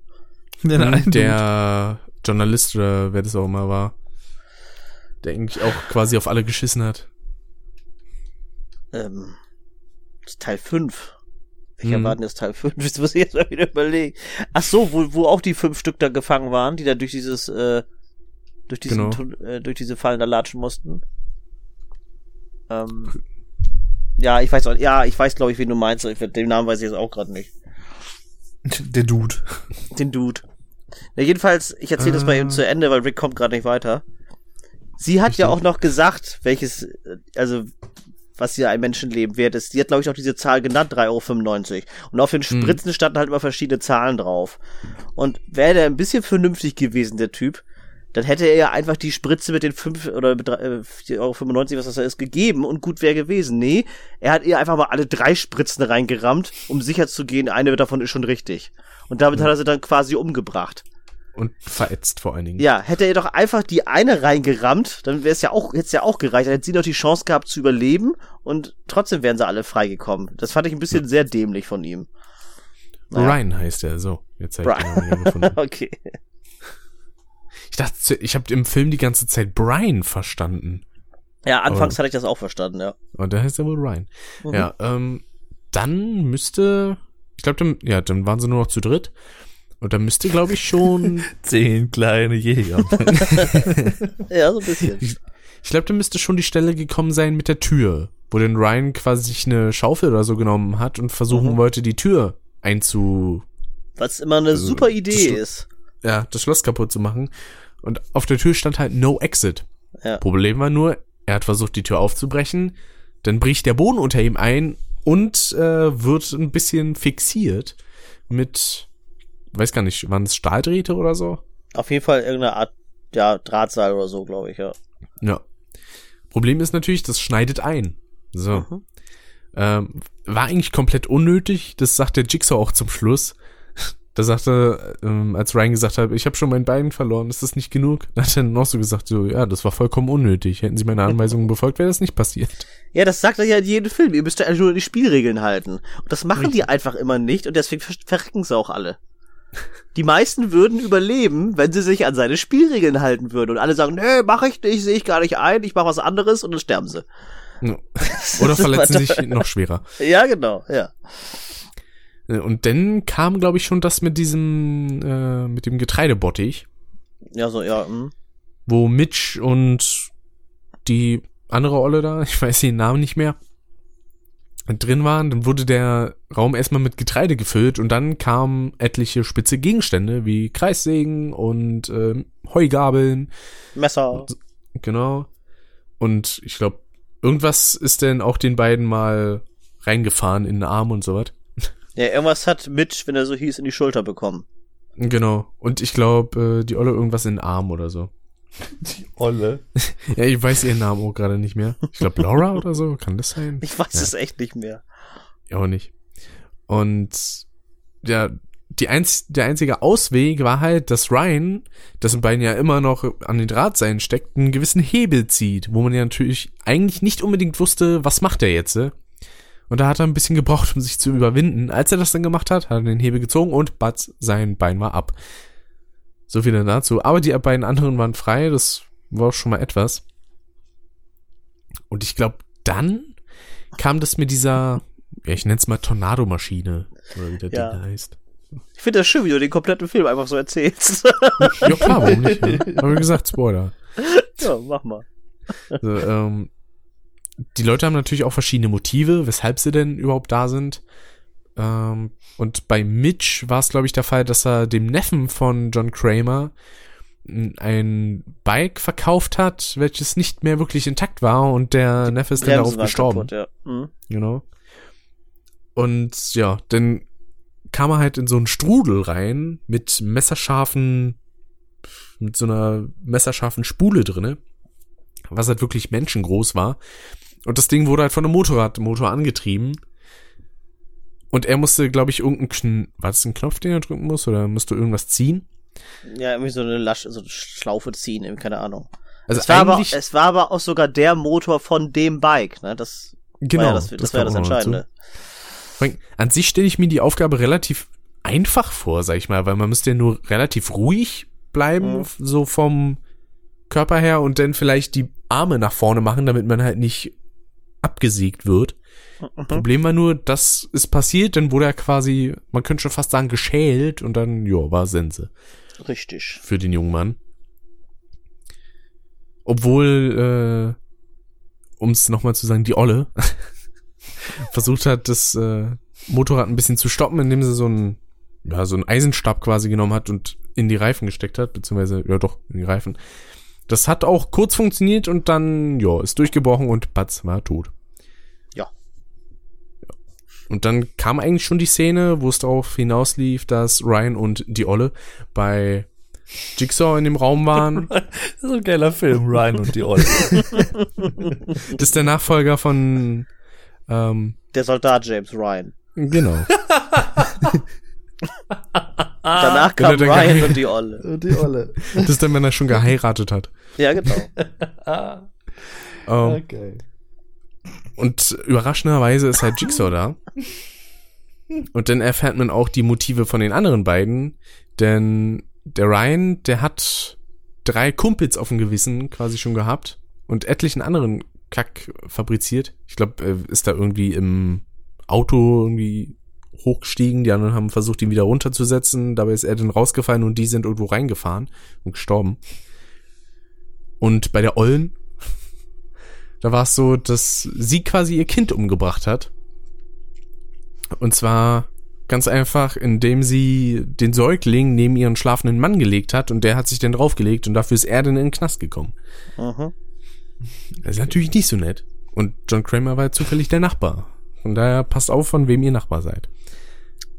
Speaker 1: Mhm, der Journalist oder wer das auch immer war. Der eigentlich auch quasi auf alle geschissen hat.
Speaker 3: Ähm, Teil 5. Welcher
Speaker 1: Mhm.
Speaker 3: war denn das Teil 5? Das [LAUGHS] muss ich jetzt mal wieder überlegen. Ach so, wo, wo auch die fünf Stück da gefangen waren, die da durch dieses, äh, durch diesen,
Speaker 1: Genau.
Speaker 3: Äh, durch diese Fallen da latschen mussten. Ähm, ja, ich weiß auch, ja, ich weiß, glaube ich, wen du meinst. Ich, den Namen weiß ich jetzt auch gerade nicht.
Speaker 2: Der Dude.
Speaker 3: Den Dude. Na, jedenfalls, ich erzähle das mal
Speaker 1: Ah.
Speaker 3: eben zu Ende, weil Rick kommt gerade nicht weiter. Sie hat ja auch noch gesagt, welches, äh, also, was hier ein Menschenleben wert ist. Sie hat, glaube ich, auch diese Zahl genannt, 3,95 Euro. Und auf den Spritzen standen halt immer verschiedene Zahlen drauf. Und wäre der ein bisschen vernünftig gewesen, der Typ, dann hätte er ja einfach die Spritze mit den 5 oder mit drei- äh, 4,95 Euro, was das da ist, gegeben und gut wäre gewesen. Nee, er hat ihr einfach mal alle drei Spritzen reingerammt, um sicher zu gehen, eine davon ist schon richtig. Und damit hat er sie dann quasi umgebracht.
Speaker 1: Und verätzt vor allen Dingen.
Speaker 3: Ja, hätte er doch einfach die eine reingerammt, dann wäre es ja auch, hätte es ja auch gereicht. Dann hätte sie noch die Chance gehabt zu überleben und trotzdem wären sie alle freigekommen. Das fand ich ein bisschen sehr dämlich von ihm. Naja.
Speaker 1: Brian heißt er, so. Jetzt habe ich den Namen gefunden. [LAUGHS]
Speaker 3: Okay.
Speaker 1: Ich dachte, ich habe im Film die ganze Zeit Brian verstanden.
Speaker 3: Ja, anfangs
Speaker 1: Oh.
Speaker 3: hatte ich das auch verstanden, ja.
Speaker 1: Und da heißt er wohl Ryan.
Speaker 3: Mhm.
Speaker 1: Ja, ähm, dann müsste, ich glaube, dann, ja, dann waren sie nur noch zu dritt. Und dann müsste, glaube ich, schon, [LAUGHS]
Speaker 2: Zehn kleine Jäger. [LAUGHS]
Speaker 3: Ja, so ein bisschen.
Speaker 1: ich glaube, dann müsste schon die Stelle gekommen sein mit der Tür, wo dann Ryan quasi sich eine Schaufel oder so genommen hat und versuchen
Speaker 3: Mhm.
Speaker 1: wollte, die Tür einzu,
Speaker 3: Was immer eine
Speaker 1: Also,
Speaker 3: super Idee ist.
Speaker 1: ja, das Schloss kaputt zu machen. Und auf der Tür stand halt No Exit.
Speaker 3: Ja.
Speaker 1: Problem war nur, er hat versucht, die Tür aufzubrechen, dann bricht der Boden unter ihm ein und äh, wird ein bisschen fixiert mit, weiß gar nicht, waren es Stahldrähte oder so?
Speaker 3: Auf jeden Fall irgendeine Art, ja, Drahtseil oder so, glaube ich, ja.
Speaker 1: Ja. Problem ist natürlich, das schneidet ein. So.
Speaker 3: Mhm.
Speaker 1: Ähm, war eigentlich komplett unnötig, das sagt der Jigsaw auch zum Schluss. Da sagte, ähm, als Ryan gesagt hat, ich habe schon mein Bein verloren, ist das nicht genug? Dann hat er noch so gesagt, so, ja, das war vollkommen unnötig. Hätten sie meine Anweisungen befolgt, wäre das nicht passiert.
Speaker 3: Ja, das sagt er ja in jedem Film. Ihr müsst ja nur die Spielregeln halten. Und das machen die einfach immer nicht und deswegen ver- verrecken sie auch alle. Die meisten würden überleben, wenn sie sich an seine Spielregeln halten würden. Und alle sagen, nee, mach ich nicht, sehe ich gar nicht ein, ich mach was anderes und dann sterben sie. [LAUGHS]
Speaker 1: Oder verletzen sich noch schwerer.
Speaker 3: Ja, genau, ja.
Speaker 1: Äh, Und dann kam, glaube ich, schon das mit diesem, äh, mit dem Getreidebottich,
Speaker 3: Ja, so, ja, hm.
Speaker 1: wo Mitch und die andere Olle da, [LAUGHS] ich weiß den Namen nicht mehr, drin waren. Dann wurde der Raum erstmal mit Getreide gefüllt und dann kamen etliche spitze Gegenstände wie Kreissägen und ähm, Heugabeln.
Speaker 3: Messer.
Speaker 1: Genau. Und ich glaube, irgendwas ist denn auch den beiden mal reingefahren in den Arm und sowas. [LAUGHS]
Speaker 3: Ja, irgendwas hat Mitch, wenn er so hieß, in die Schulter bekommen.
Speaker 1: Genau. Und ich glaube, äh, die Olle irgendwas in den Arm oder so. [LAUGHS]
Speaker 2: Die Olle. [LAUGHS]
Speaker 1: Ja, ich weiß ihren Namen auch gerade nicht mehr. Ich glaube, Laura oder so, kann das sein?
Speaker 3: Ich weiß
Speaker 1: Ja.
Speaker 3: es echt nicht mehr.
Speaker 1: Ja, auch nicht. Und ja, die einz der einzige Ausweg war halt, dass Ryan, dessen Bein ja immer noch an den Drahtseilen steckt, einen gewissen Hebel zieht, wo man ja natürlich eigentlich nicht unbedingt wusste, was macht er jetzt. äh? Und da hat er ein bisschen gebraucht, um sich zu überwinden. Als er das dann gemacht hat, hat er den Hebel gezogen und batz, sein Bein war ab. So viel dazu. Aber die beiden anderen waren frei, das war auch schon mal etwas. Und ich glaube, dann kam das mit dieser, ja, ich nenn's mal Tornadomaschine, oder wie der
Speaker 3: Ja.
Speaker 1: Ding heißt.
Speaker 3: Ich finde das schön, wie du den kompletten Film einfach so erzählst. [LAUGHS]
Speaker 1: Ja klar, warum nicht? Ne? [LAUGHS] Haben wir gesagt, Spoiler.
Speaker 3: ja, mach mal.
Speaker 1: Also, ähm, die Leute haben natürlich auch verschiedene Motive, weshalb sie denn überhaupt da sind. Ähm, und bei Mitch war es, glaube ich, der Fall, dass er dem Neffen von John Kramer ein Bike verkauft hat, welches nicht mehr wirklich intakt war und der Neffe ist dann darauf gestorben.
Speaker 3: kaputt, ja. Mhm.
Speaker 1: Genau. Und ja, dann kam er halt in so einen Strudel rein mit messerscharfen mit so einer messerscharfen Spule drinne, was halt wirklich menschengroß war. Und das Ding wurde halt von einem Motorradmotor angetrieben. Und er musste, glaube ich, irgendeinen Kn war das ein Knopf, den er drücken muss, oder musste irgendwas ziehen?
Speaker 3: Ja, irgendwie so eine Lasche, so eine Schlaufe ziehen, irgendwie, keine Ahnung.
Speaker 1: Also
Speaker 3: es, war aber, es war aber auch sogar der Motor von dem Bike, ne? Das
Speaker 1: genau,
Speaker 3: ja das, das, war ja das. Entscheidende.
Speaker 1: An sich stelle ich mir die Aufgabe relativ einfach vor, sag ich mal, weil man müsste ja nur relativ ruhig bleiben,
Speaker 3: Mhm.
Speaker 1: so vom Körper her und dann vielleicht die Arme nach vorne machen, damit man halt nicht abgesägt wird.
Speaker 3: Mhm.
Speaker 1: Problem war nur, das ist passiert, dann wurde er quasi, man könnte schon fast sagen, geschält und dann, ja, war Sense
Speaker 3: Richtig.
Speaker 1: für den jungen Mann. Obwohl, äh, um es nochmal zu sagen, die Olle [LAUGHS] versucht hat, das äh, Motorrad ein bisschen zu stoppen, indem sie so einen, ja, so einen Eisenstab quasi genommen hat und in die Reifen gesteckt hat, beziehungsweise, ja doch, in die Reifen. Das hat auch kurz funktioniert und dann, ja, ist durchgebrochen und Batz war tot. Und dann kam eigentlich schon die Szene, wo es darauf hinauslief, dass Ryan und die Olle bei Jigsaw in dem Raum waren. [LAUGHS]
Speaker 2: Das ist ein geiler Film, Ryan und die Olle. [LAUGHS]
Speaker 1: Das ist der Nachfolger von, ähm,
Speaker 3: Der Soldat James Ryan.
Speaker 1: genau. [LAUGHS]
Speaker 3: Danach kam Ryan und die Olle.
Speaker 2: Und die Olle.
Speaker 1: Das ist dann, wenn er schon geheiratet hat.
Speaker 3: Ja, genau.
Speaker 2: Ah,
Speaker 1: Ähm,
Speaker 2: okay.
Speaker 1: Und überraschenderweise ist halt Jigsaw da. [LAUGHS] Und dann erfährt man auch die Motive von den anderen beiden, denn der Ryan, der hat drei Kumpels auf dem Gewissen quasi schon gehabt und etlichen anderen Kack fabriziert. Ich glaube, er ist da irgendwie im Auto irgendwie hochgestiegen, die anderen haben versucht, ihn wieder runterzusetzen, dabei ist er dann rausgefallen und die sind irgendwo reingefahren und gestorben. Und bei der Ollen, da war es so, dass sie quasi ihr Kind umgebracht hat. Und zwar ganz einfach, indem sie den Säugling neben ihren schlafenden Mann gelegt hat und der hat sich dann draufgelegt und dafür ist er dann in den Knast gekommen.
Speaker 3: Mhm.
Speaker 1: Das ist natürlich nicht so nett. Und John Kramer war zufällig der Nachbar. Von daher passt auf, von wem ihr Nachbar seid.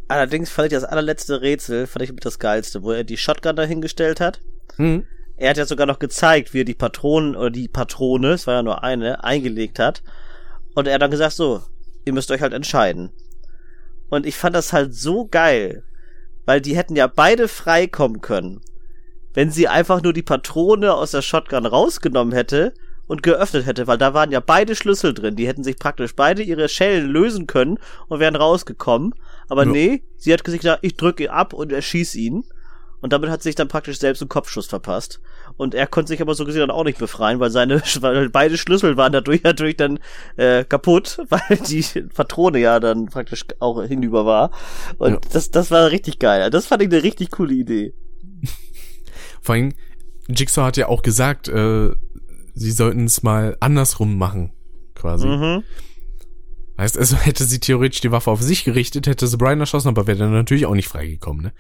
Speaker 3: Allerdings fand ich das allerletzte Rätsel, fand ich mit das geilste, wo er die Shotgun dahingestellt hat.
Speaker 1: Hm.
Speaker 3: Er hat ja sogar noch gezeigt, wie er die Patronen oder die Patrone, es war ja nur eine, eingelegt hat. Und er hat dann gesagt, so, ihr müsst euch halt entscheiden. Und ich fand das halt so geil, weil die hätten ja beide freikommen können, wenn sie einfach nur die Patrone aus der Shotgun rausgenommen hätte und geöffnet hätte, weil da waren ja beide Schlüssel drin. Die hätten sich praktisch beide ihre Schellen lösen können und wären rausgekommen. Aber
Speaker 1: Ja.
Speaker 3: nee, sie hat gesagt, ich drücke ihn ab und erschieß ihn. Und damit hat sich dann praktisch selbst einen Kopfschuss verpasst. Und er konnte sich aber so gesehen dann auch nicht befreien, weil seine, [LAUGHS] weil beide Schlüssel waren dadurch natürlich dann äh, kaputt, [LAUGHS] weil die Patrone ja dann praktisch auch hinüber war. Und
Speaker 1: Ja.
Speaker 3: das, das war richtig geil. Das fand ich eine richtig coole Idee.
Speaker 1: Vor allem, Jigsaw hat ja auch gesagt, äh, sie sollten es mal andersrum machen, quasi.
Speaker 3: Mhm.
Speaker 1: Heißt also, hätte sie theoretisch die Waffe auf sich gerichtet, hätte sie Brian erschossen, aber wäre dann natürlich auch nicht freigekommen, ne?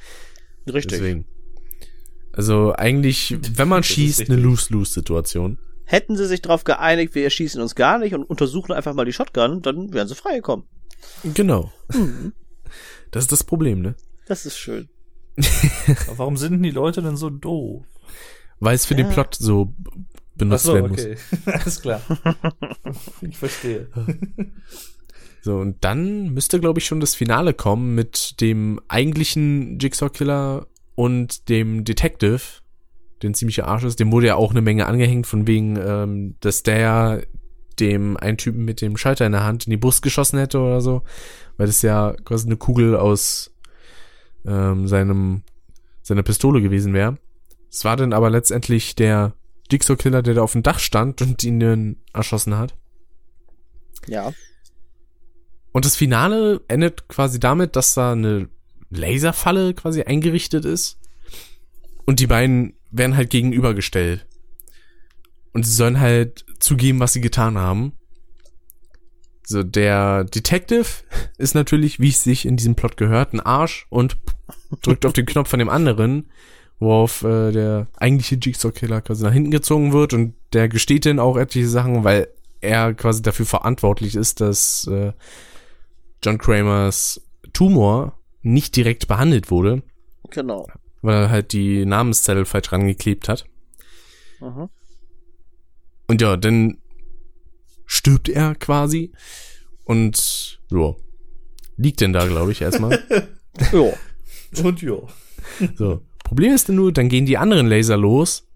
Speaker 3: Richtig.
Speaker 1: Deswegen. Also eigentlich, wenn man
Speaker 2: Das
Speaker 1: schießt, eine. Lose-Lose-Situation.
Speaker 3: Hätten sie sich darauf geeinigt, wir erschießen uns gar nicht und untersuchen einfach mal die Shotgun, dann wären sie freigekommen.
Speaker 1: Genau. [LAUGHS] Das ist das Problem, ne?
Speaker 3: Das ist schön. [LAUGHS]
Speaker 2: Aber warum sind denn die Leute denn so doof?
Speaker 1: Weil es für
Speaker 3: Ja.
Speaker 1: den Plot so benutzt werden muss. [LAUGHS]
Speaker 2: Alles klar. ich verstehe.
Speaker 1: So, und dann müsste, glaube ich, schon das Finale kommen mit dem eigentlichen Jigsaw-Killer und dem Detective, den ziemlicher Arsch ist. Dem wurde ja auch eine Menge angehängt, von wegen, ähm, dass der dem einen Typen mit dem Schalter in der Hand in die Brust geschossen hätte oder so. Weil das ja quasi eine Kugel aus ähm, seinem seiner Pistole gewesen wäre. Es war dann aber letztendlich der Jigsaw-Killer, der da auf dem Dach stand und ihn erschossen hat.
Speaker 3: Ja.
Speaker 1: Und das Finale endet quasi damit, dass da eine Laserfalle quasi eingerichtet ist. Und die beiden werden halt gegenübergestellt. Und sie sollen halt zugeben, was sie getan haben. So, der Detective [LAUGHS] ist natürlich, wie es sich in diesem Plot gehört, ein Arsch und drückt auf den Knopf von dem anderen, worauf äh, der eigentliche Jigsaw-Killer quasi nach hinten gezogen wird und der gesteht dann auch etliche Sachen, weil er quasi dafür verantwortlich ist, dass äh, John Kramers Tumor nicht direkt behandelt wurde.
Speaker 3: Genau.
Speaker 1: weil er halt die Namenszettel falsch rangeklebt hat.
Speaker 3: Mhm.
Speaker 1: Und ja, dann stirbt er quasi und ja, liegt denn da, glaube ich, erstmal. [LAUGHS]
Speaker 3: Ja.
Speaker 2: Und ja.
Speaker 1: So. Problem ist denn nur, dann gehen die anderen Laser los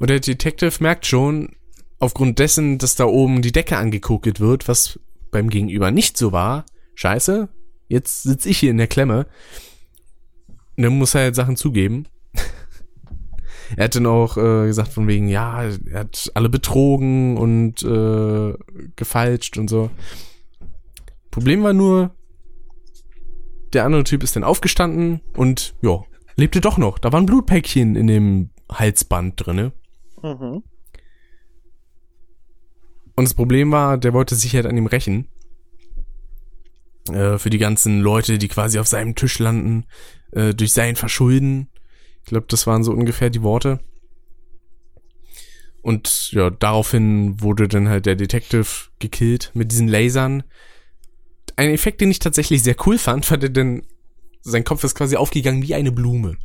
Speaker 1: und der Detective merkt schon, aufgrund dessen, dass da oben die Decke angekokelt wird, was beim Gegenüber nicht so war, scheiße, jetzt sitz ich hier in der Klemme. Und dann muss er halt Sachen zugeben. [LAUGHS] er hat dann auch äh, gesagt von wegen, ja, er hat alle betrogen und äh, gefalscht und so. Problem war nur, der andere Typ ist dann aufgestanden und ja, lebte doch noch. Da war ein Blutpäckchen in dem Halsband drinne.
Speaker 3: Mhm.
Speaker 1: Und das Problem war, der wollte sich halt an ihm rächen. Äh, für die ganzen Leute, die quasi auf seinem Tisch landen, äh, durch sein Verschulden. Ich glaube, das waren so ungefähr die Worte. Und ja, daraufhin wurde dann halt der Detective gekillt mit diesen Lasern. Ein Effekt, den ich tatsächlich sehr cool fand, war der denn, sein Kopf ist quasi aufgegangen wie eine Blume.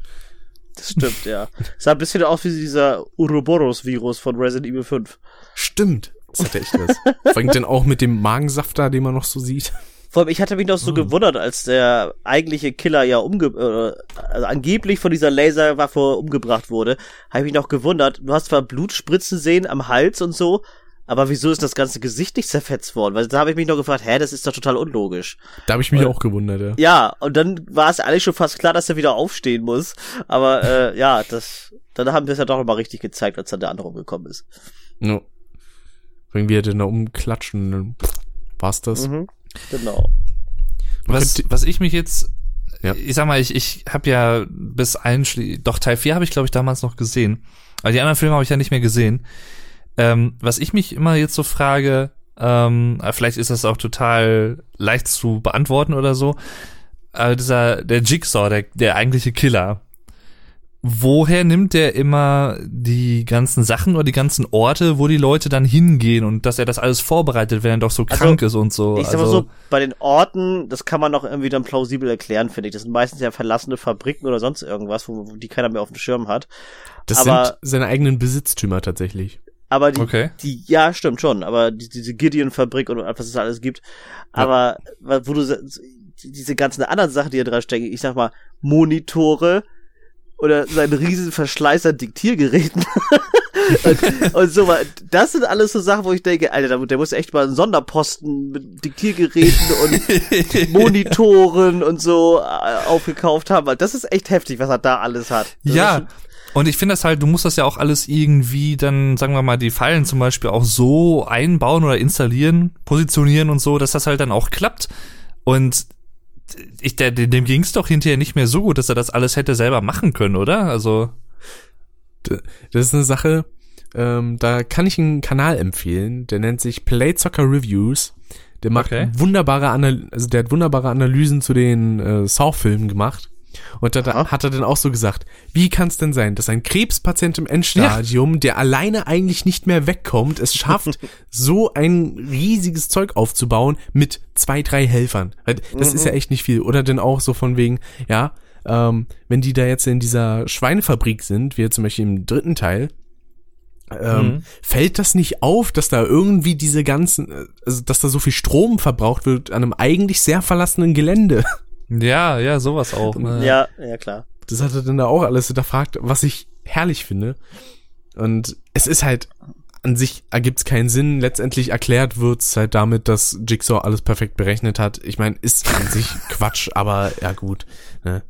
Speaker 3: Das stimmt, ja. Sah ein bisschen aus wie dieser Uroboros-Virus von Resident Evil 5.
Speaker 1: Stimmt. Das hatte echt was. Vor allem dann auch mit dem Magensaft da, den man noch so sieht.
Speaker 3: Vor allem, ich hatte mich noch so gewundert, als der eigentliche Killer ja umge äh, also angeblich von dieser Laserwaffe umgebracht wurde, habe ich mich noch gewundert. Du hast zwar Blutspritzen sehen am Hals und so, aber wieso ist das ganze Gesicht nicht zerfetzt worden? Weil da habe ich mich noch gefragt, hä, das ist doch total unlogisch.
Speaker 1: Da habe ich mich
Speaker 3: Und-
Speaker 1: auch gewundert, ja.
Speaker 3: Ja, und dann war es eigentlich schon fast klar, dass er wieder aufstehen muss. Aber äh, ja, das, dann haben wir es ja doch nochmal richtig gezeigt, als dann der andere umgekommen ist.
Speaker 1: No. Wenn wir denn da umklatschen, dann war's das.
Speaker 3: Mhm. Genau.
Speaker 2: Was, was ich mich jetzt,
Speaker 1: Ja.
Speaker 2: ich sag mal, ich, ich habe ja bis einschließlich, doch Teil 4 habe ich glaube ich damals noch gesehen. Aber die anderen Filme habe ich ja nicht mehr gesehen. Ähm, was ich mich immer jetzt so frage, ähm, aber vielleicht ist das auch total leicht zu beantworten oder so, aber dieser, der Jigsaw, der, der eigentliche Killer, woher nimmt der immer die ganzen Sachen oder die ganzen Orte, wo die Leute dann hingehen und dass er das alles vorbereitet, wenn er doch so
Speaker 3: Also,
Speaker 2: krank ist und so.
Speaker 3: Ich sag mal
Speaker 2: also,
Speaker 3: so, bei den Orten, das kann man noch irgendwie dann plausibel erklären, finde ich. Das sind meistens ja verlassene Fabriken oder sonst irgendwas, wo, wo die keiner mehr auf dem Schirm hat.
Speaker 1: Das
Speaker 3: Aber-
Speaker 1: sind seine eigenen Besitztümer tatsächlich.
Speaker 3: Aber die,
Speaker 2: Okay.
Speaker 3: die, ja, stimmt schon, aber die, diese Gideon-Fabrik und was es da alles gibt. Aber wo du diese ganzen anderen Sachen, die da dran stecken, ich sag mal, Monitore oder sein riesen Verschleiß an Diktiergeräten. [LAUGHS] und, und so, wa- das sind alles so Sachen, wo ich denke, Alter, der- muss echt mal einen Sonderposten mit Diktiergeräten und [LAUGHS] Monitoren und so äh, aufgekauft haben. weil Das ist echt heftig, was er da alles hat. Das
Speaker 2: Ja. Und ich finde das halt, du musst das ja auch alles irgendwie dann, sagen wir mal, die Fallen zum Beispiel auch so einbauen oder installieren, positionieren und so, dass das halt dann auch klappt. Und ich, der, dem ging es doch hinterher nicht mehr so gut, dass er das alles hätte selber machen können, oder? Also,
Speaker 1: Das ist eine Sache, ähm, da kann ich einen Kanal empfehlen, der nennt sich Play Soccer Reviews. Der macht
Speaker 2: Okay.
Speaker 1: wunderbare Anal also der hat wunderbare Analysen zu den äh, Saw-Filmen gemacht. Und da,
Speaker 3: Aha.
Speaker 1: hat er dann auch so gesagt, wie kann es denn sein, dass ein Krebspatient im Endstadium, der alleine eigentlich nicht mehr wegkommt, es schafft, [LAUGHS] so ein riesiges Zeug aufzubauen mit zwei, drei Helfern. Das ist ja echt nicht viel. Oder denn auch so von wegen, ja, ähm, wenn die da jetzt in dieser Schweinefabrik sind, wie jetzt zum Beispiel im dritten Teil, ähm,
Speaker 2: Mhm.
Speaker 1: fällt das nicht auf, dass da irgendwie diese ganzen, äh, also dass da so viel Strom verbraucht wird an einem eigentlich sehr verlassenen Gelände? [LAUGHS]
Speaker 2: ja, ja, sowas auch. Ne?
Speaker 3: Ja, ja, klar.
Speaker 1: Das hat er dann da auch alles hinterfragt, was ich herrlich finde. Und es ist halt, an sich ergibt es keinen Sinn. Letztendlich erklärt wird's halt damit, dass Jigsaw alles perfekt berechnet hat. Ich meine, ist an sich [LAUGHS] Quatsch, aber ja gut. Ne?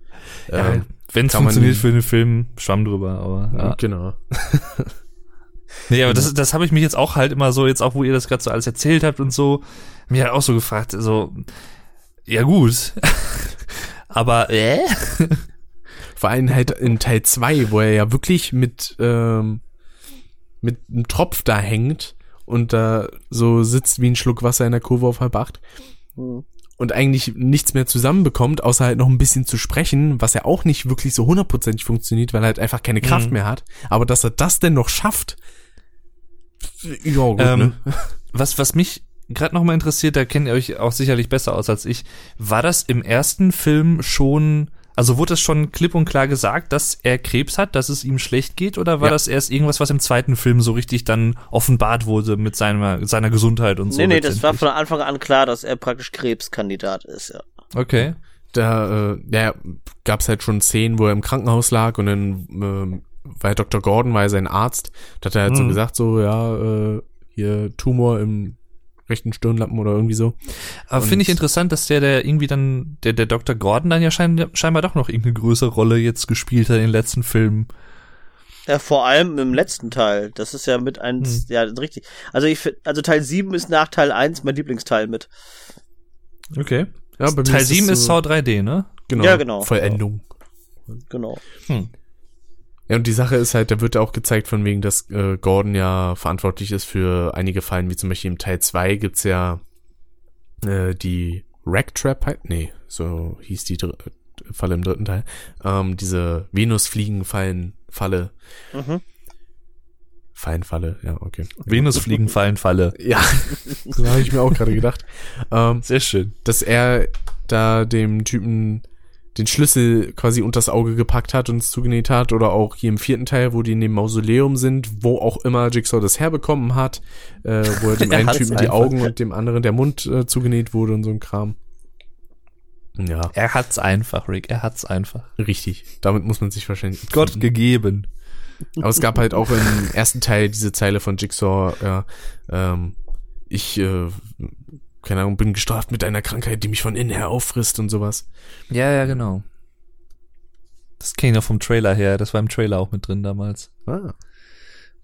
Speaker 2: Ja,
Speaker 1: Ähm,
Speaker 2: Wenn es
Speaker 1: kann man-
Speaker 2: funktioniert für den Film, schwamm drüber, aber ja.
Speaker 1: Genau. [LAUGHS]
Speaker 2: Nee, aber das, das habe ich mich jetzt auch halt immer so, jetzt auch, wo ihr das gerade so alles erzählt habt und so, mir halt auch so gefragt, so, ja gut, [LAUGHS] aber, äh?
Speaker 1: Vor allem halt in Teil 2, wo er ja wirklich mit, ähm, mit einem Tropf da hängt und da so sitzt wie ein Schluck Wasser in der Kurve auf halb acht
Speaker 3: Hm.
Speaker 1: und eigentlich nichts mehr zusammenbekommt, außer halt noch ein bisschen zu sprechen, was ja auch nicht wirklich so hundertprozentig funktioniert, weil er halt einfach keine Kraft
Speaker 2: Mhm.
Speaker 1: mehr hat. Aber dass er das denn noch schafft, ja gut,
Speaker 2: Ähm,
Speaker 1: ne?
Speaker 2: Was, was mich gerade noch mal interessiert, da kennt ihr euch auch sicherlich besser aus als ich, war das im ersten Film schon Also wurde es schon klipp und klar gesagt, dass er Krebs hat, dass es ihm schlecht geht, oder war
Speaker 1: Ja.
Speaker 2: das erst irgendwas, was im zweiten Film so richtig dann offenbart wurde mit seiner, seiner Gesundheit und so?
Speaker 3: nee, nee, das war von Anfang an klar, dass er praktisch Krebskandidat ist, ja.
Speaker 2: Okay.
Speaker 1: Da äh, ja, gab es halt schon Szenen, wo er im Krankenhaus lag und dann ähm, weil Dr. Gordon war ja sein Arzt, da hat er halt so
Speaker 2: Mhm.
Speaker 1: gesagt, so, ja, äh, hier Tumor im rechten Stirnlappen oder irgendwie so.
Speaker 2: Aber finde ich interessant, dass der, der irgendwie dann, der, der Dr. Gordon dann ja schein, scheinbar doch noch irgendeine größere Rolle jetzt gespielt hat in den letzten Filmen.
Speaker 3: Ja, vor allem im letzten Teil. Das ist ja mit eins,
Speaker 2: Hm.
Speaker 3: ja, richtig. Also ich finde, also Teil 7 ist nach Teil 1 mein Lieblingsteil mit.
Speaker 2: Okay.
Speaker 1: Ja, bei mir
Speaker 2: Teil
Speaker 1: es
Speaker 2: 7 ist
Speaker 1: so-
Speaker 2: Saw 3D, ne?
Speaker 1: Genau,
Speaker 3: Ja, genau.
Speaker 1: Vollendung.
Speaker 3: Genau.
Speaker 2: Hm.
Speaker 1: Ja, und die Sache ist halt, da wird auch gezeigt von wegen, dass äh, Gordon ja verantwortlich ist für einige Fallen, wie zum Beispiel im Teil 2 gibt's ja äh, die Rack Trap, halt- nee, so hieß die dr Falle im dritten Teil, ähm, diese Venusfliegenfallen-Falle,
Speaker 3: Mhm.
Speaker 1: Fallenfalle, ja, okay.
Speaker 2: Venusfliegenfallenfalle. [LAUGHS]
Speaker 1: Ja, so habe ich mir auch gerade gedacht. Ähm,
Speaker 2: Sehr schön.
Speaker 1: dass er da dem Typen den Schlüssel quasi unters Auge gepackt hat und es zugenäht hat oder auch hier im vierten Teil, wo die in dem Mausoleum sind, wo auch immer Jigsaw das herbekommen hat, äh, wo er [LAUGHS] dem einen Typen die
Speaker 2: einfach.
Speaker 1: Augen und dem anderen der Mund äh, zugenäht wurde und so ein Kram. Ja,
Speaker 2: Er hat's einfach, Rick. Er hat's einfach.
Speaker 1: richtig. Damit muss man sich wahrscheinlich
Speaker 2: Gott gegeben.
Speaker 1: Aber es gab halt auch im ersten Teil diese Zeile von Jigsaw, ja, ähm, ich, äh, keine Ahnung, bin gestraft mit einer Krankheit, die mich von innen her auffrisst und sowas.
Speaker 2: Ja, ja, genau. Das kenne ich noch vom Trailer her. Das war im Trailer auch mit drin damals.
Speaker 1: Ah.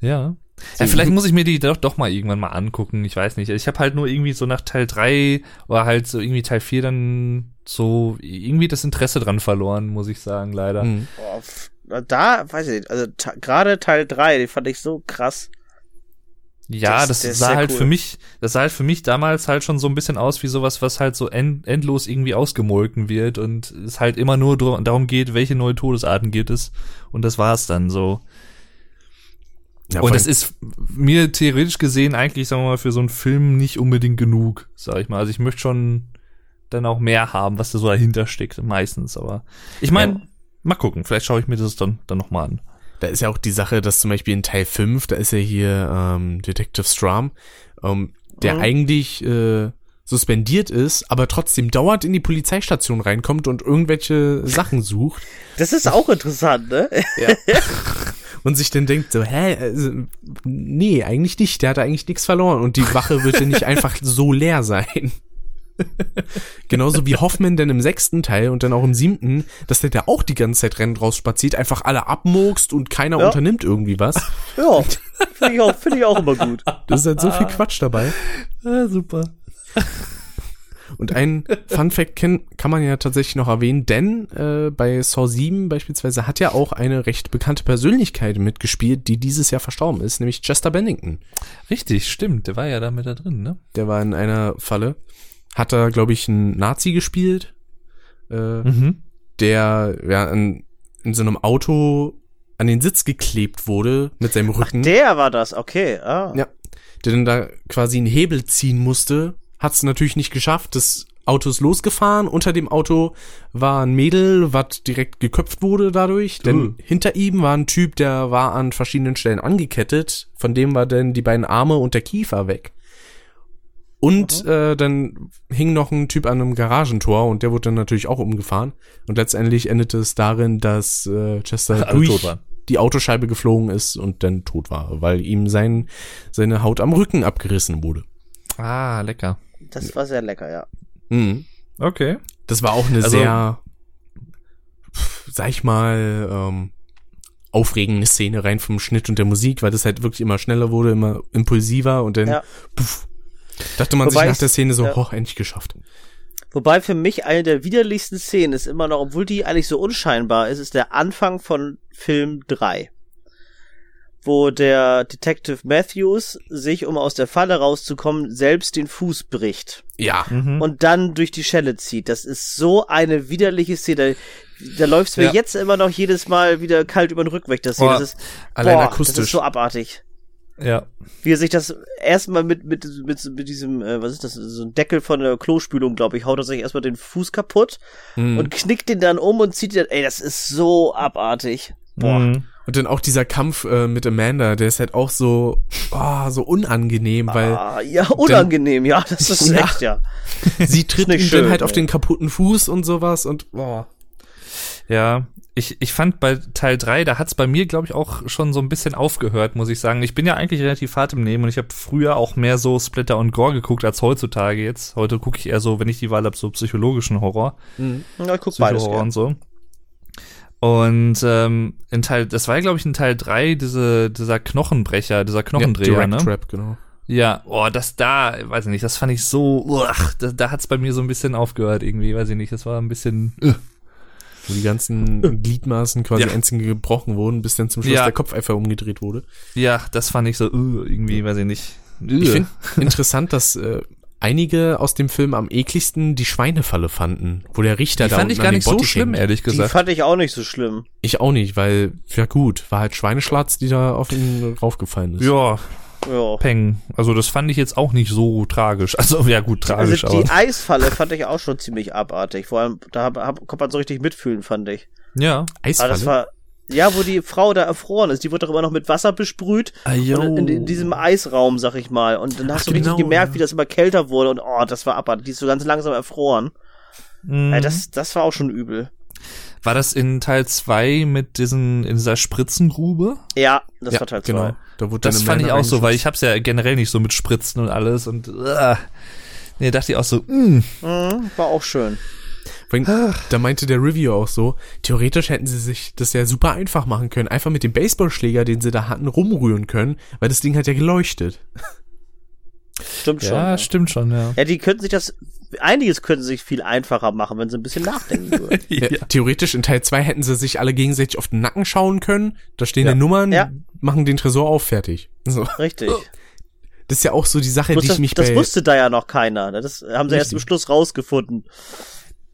Speaker 2: Ja. Ja, vielleicht muss ich mir die doch, doch mal irgendwann mal angucken. Ich weiß nicht. Ich habe halt nur irgendwie so nach Teil 3 oder halt so irgendwie Teil 4 dann so irgendwie das Interesse dran verloren, muss ich sagen, leider.
Speaker 1: Mhm.
Speaker 3: Da, weiß ich nicht, also gerade Teil 3, den fand ich so krass.
Speaker 2: Ja,
Speaker 3: Das-
Speaker 2: das, sah halt
Speaker 3: cool.
Speaker 2: für mich, das sah halt für mich damals halt schon so ein bisschen aus wie sowas, was halt so end, endlos irgendwie ausgemolken wird und es halt immer nur darum geht, welche neue Todesarten gibt es und das war's dann so.
Speaker 1: Ja,
Speaker 2: und das ist mir theoretisch gesehen eigentlich, sagen wir mal, für so einen Film nicht unbedingt genug, sag ich mal. Also ich möchte schon dann auch mehr haben, was da so dahinter steckt, meistens, aber ich meine,
Speaker 1: Ja.
Speaker 2: mal gucken, vielleicht schaue ich mir das dann, dann nochmal an.
Speaker 1: Da ist ja auch die Sache, dass zum Beispiel in Teil 5, da ist ja hier ähm, Detective Strum, ähm, der
Speaker 3: Mhm.
Speaker 1: eigentlich äh, suspendiert ist, aber trotzdem dauernd in die Polizeistation reinkommt und irgendwelche Sachen sucht
Speaker 3: Das ist auch interessant, ne? [LAUGHS]
Speaker 1: und sich dann denkt so, hä, also, nee, eigentlich nicht, der hat eigentlich nichts verloren und die Wache wird ja nicht [LAUGHS] einfach so leer sein. Genauso wie Hoffman dann im sechsten Teil und dann auch im siebten, dass der da auch die ganze Zeit rennt raus spaziert, einfach alle abmokst und keiner
Speaker 3: Ja.
Speaker 1: unternimmt irgendwie was.
Speaker 3: Ja, finde ich, auch- finde ich auch immer gut.
Speaker 1: Das ist halt so viel Quatsch dabei.
Speaker 2: Ja, super.
Speaker 1: Und ein Fun Fact kann, kann man ja tatsächlich noch erwähnen, denn äh, bei Saw 7 beispielsweise hat ja auch eine recht bekannte Persönlichkeit mitgespielt, die dieses Jahr verstorben ist, nämlich Chester Bennington.
Speaker 2: Richtig, stimmt, der war ja da mit da drin, ne?
Speaker 1: Der war in einer Falle, hat da, glaube ich, einen Nazi gespielt, äh,
Speaker 2: Mhm.
Speaker 1: der ja in, in so einem Auto an den Sitz geklebt wurde mit seinem
Speaker 3: Ach,
Speaker 1: Rücken.
Speaker 3: der war das, okay. Ah.
Speaker 1: Ja. der dann da quasi einen Hebel ziehen musste, hat es natürlich nicht geschafft. Das Auto ist losgefahren. Unter dem Auto war ein Mädel, was direkt geköpft wurde dadurch. Denn
Speaker 2: Uh.
Speaker 1: hinter ihm war ein Typ, der war an verschiedenen Stellen angekettet. Von dem war dann die beiden Arme und der Kiefer weg. Und äh, dann hing noch ein Typ an einem Garagentor und der wurde dann natürlich auch umgefahren. Und letztendlich endete es darin, dass äh, Chester [LAUGHS] durch die Autoscheibe geflogen ist und dann tot war, weil ihm sein, seine Haut am Rücken abgerissen wurde.
Speaker 2: Ah, lecker.
Speaker 3: Das war sehr lecker, ja.
Speaker 1: Mhm.
Speaker 2: Okay.
Speaker 1: Das war auch eine
Speaker 2: Also-
Speaker 1: sehr, sag ich mal, ähm, aufregende Szene rein vom Schnitt und der Musik, weil das halt wirklich immer schneller wurde, immer impulsiver und dann
Speaker 3: Ja.
Speaker 1: puff, dachte man
Speaker 3: Wobei
Speaker 1: sich nach der Szene so,
Speaker 3: ja.
Speaker 1: hoch, endlich geschafft.
Speaker 3: Wobei für mich eine der widerlichsten Szenen ist immer noch, obwohl die eigentlich so unscheinbar ist, ist der Anfang von Film 3. Wo der Detective Matthews sich, um aus der Falle rauszukommen, selbst den Fuß bricht
Speaker 1: Ja.
Speaker 2: Mhm.
Speaker 3: und dann durch die Schelle zieht. Das ist so eine widerliche Szene. Da läuft's mir
Speaker 2: Ja.
Speaker 3: jetzt immer noch jedes Mal wieder kalt über den Rücken weg, das
Speaker 2: Oh,
Speaker 3: Das ist,
Speaker 1: allein
Speaker 3: boah,
Speaker 1: akustisch.
Speaker 3: Das ist so abartig.
Speaker 2: Ja.
Speaker 3: Wie er sich das erstmal mit, mit, mit, mit diesem, äh, was ist das, so ein Deckel von der Klospülung, glaube ich, haut er sich erstmal den Fuß kaputt
Speaker 1: Mhm.
Speaker 3: und knickt den dann um und zieht den, ey, das ist so abartig. Boah.
Speaker 2: Mhm.
Speaker 1: Und dann auch dieser Kampf äh, mit Amanda, der ist halt auch so, oh, so unangenehm, weil
Speaker 3: Ah, ja, unangenehm, ja, das ist [LAUGHS]
Speaker 1: Ja.
Speaker 3: echt, ja.
Speaker 1: sie tritt ihm
Speaker 3: schön,
Speaker 1: dann halt auf
Speaker 3: ey.
Speaker 1: den kaputten Fuß und sowas und boah.
Speaker 2: Ja, ich, ich fand bei Teil 3, da hat's bei mir, glaube ich, auch schon so ein bisschen aufgehört, muss ich sagen. Ich bin ja eigentlich relativ hart im Nehmen und ich habe früher auch mehr so Splitter und Gore geguckt als heutzutage jetzt. Heute gucke ich eher so, wenn ich die Wahl habe, so psychologischen Horror.
Speaker 3: Ja, ich guck beides, ja.
Speaker 2: und so. Und ähm, in Teil, das war ja, glaube ich, in Teil 3 diese, dieser Knochenbrecher, dieser Knochendreher,
Speaker 1: Direct
Speaker 2: ne?
Speaker 1: Trap, genau.
Speaker 2: Ja, oh, das da, weiß ich nicht, das fand ich so, uach, da, da hat's bei mir so ein bisschen aufgehört irgendwie, weiß ich nicht, das war ein bisschen, äh.
Speaker 1: Wo die ganzen [LAUGHS] Gliedmaßen quasi
Speaker 2: Ja.
Speaker 1: einzeln gebrochen wurden, bis dann zum Schluss
Speaker 2: Ja.
Speaker 1: der Kopf einfach umgedreht wurde.
Speaker 2: ja, das fand ich so, uh, irgendwie, weiß ich nicht.
Speaker 1: Ich finde [LAUGHS] interessant, dass äh, einige aus dem Film am ekligsten die Schweinefalle fanden, wo der Richter
Speaker 2: die
Speaker 1: da
Speaker 2: fand ich gar nicht so
Speaker 1: Bottich
Speaker 2: schlimm,
Speaker 1: hängt.
Speaker 2: ehrlich
Speaker 3: Die
Speaker 2: gesagt.
Speaker 3: fand ich auch nicht so schlimm.
Speaker 1: Ich auch nicht, weil, ja gut, war halt Schweineschlatz, die da auf ihn raufgefallen ist.
Speaker 2: Ja,
Speaker 3: Ja.
Speaker 2: Peng. Also das fand ich jetzt auch nicht so tragisch. [LAUGHS] Also ja gut, tragisch,
Speaker 3: Also die
Speaker 2: aber.
Speaker 3: Eisfalle fand ich auch schon ziemlich abartig. Vor allem, da hab, hab, konnte man so richtig mitfühlen, fand ich.
Speaker 2: Ja.
Speaker 3: Aber
Speaker 1: Eisfalle?
Speaker 3: das war, ja, wo die Frau da erfroren ist, die wurde doch immer noch mit Wasser besprüht.
Speaker 2: Ajo.
Speaker 3: Und in, in diesem Eisraum, sag ich mal. Und dann hast
Speaker 1: Ach,
Speaker 3: du richtig
Speaker 1: genau,
Speaker 3: gemerkt,
Speaker 1: ja.
Speaker 3: wie das immer kälter wurde. Und oh, das war abartig. Die ist so ganz langsam erfroren.
Speaker 2: Mhm.
Speaker 3: Ey, das, das war auch schon übel.
Speaker 2: War das in Teil 2 mit diesen, in dieser Spritzengrube?
Speaker 3: Ja, das
Speaker 1: ja,
Speaker 3: war Teil zwei.
Speaker 1: genau. Da wurde
Speaker 2: Das fand ich auch so, weil ich hab's ja generell nicht so mit Spritzen und alles und uh, nee, dachte ich auch so, mm,
Speaker 3: Mhm, war auch schön.
Speaker 1: Weil, da meinte der Review auch so, theoretisch hätten sie sich das ja super einfach machen können. Einfach mit dem Baseballschläger, den sie da hatten, rumrühren können, weil das Ding hat ja geleuchtet.
Speaker 3: Stimmt schon.
Speaker 2: ja,
Speaker 3: Ja.
Speaker 2: stimmt schon, ja.
Speaker 3: ja, die könnten sich das, einiges könnten sie sich viel einfacher machen, wenn sie ein bisschen nachdenken würden. [LAUGHS]
Speaker 1: Ja. Theoretisch in Teil 2 hätten sie sich alle gegenseitig auf den Nacken schauen können. Da stehen
Speaker 2: Ja.
Speaker 1: ja. Nummern,
Speaker 3: Ja.
Speaker 1: machen den Tresor auf, fertig. So.
Speaker 3: Richtig. [LAUGHS]
Speaker 1: Das ist ja auch so die Sache,
Speaker 3: Bloß
Speaker 1: die
Speaker 3: das,
Speaker 1: ich mich
Speaker 3: das
Speaker 1: bei,
Speaker 3: wusste da ja noch keiner. ne? Das haben sie erst
Speaker 1: Richtig.
Speaker 3: zum Schluss rausgefunden.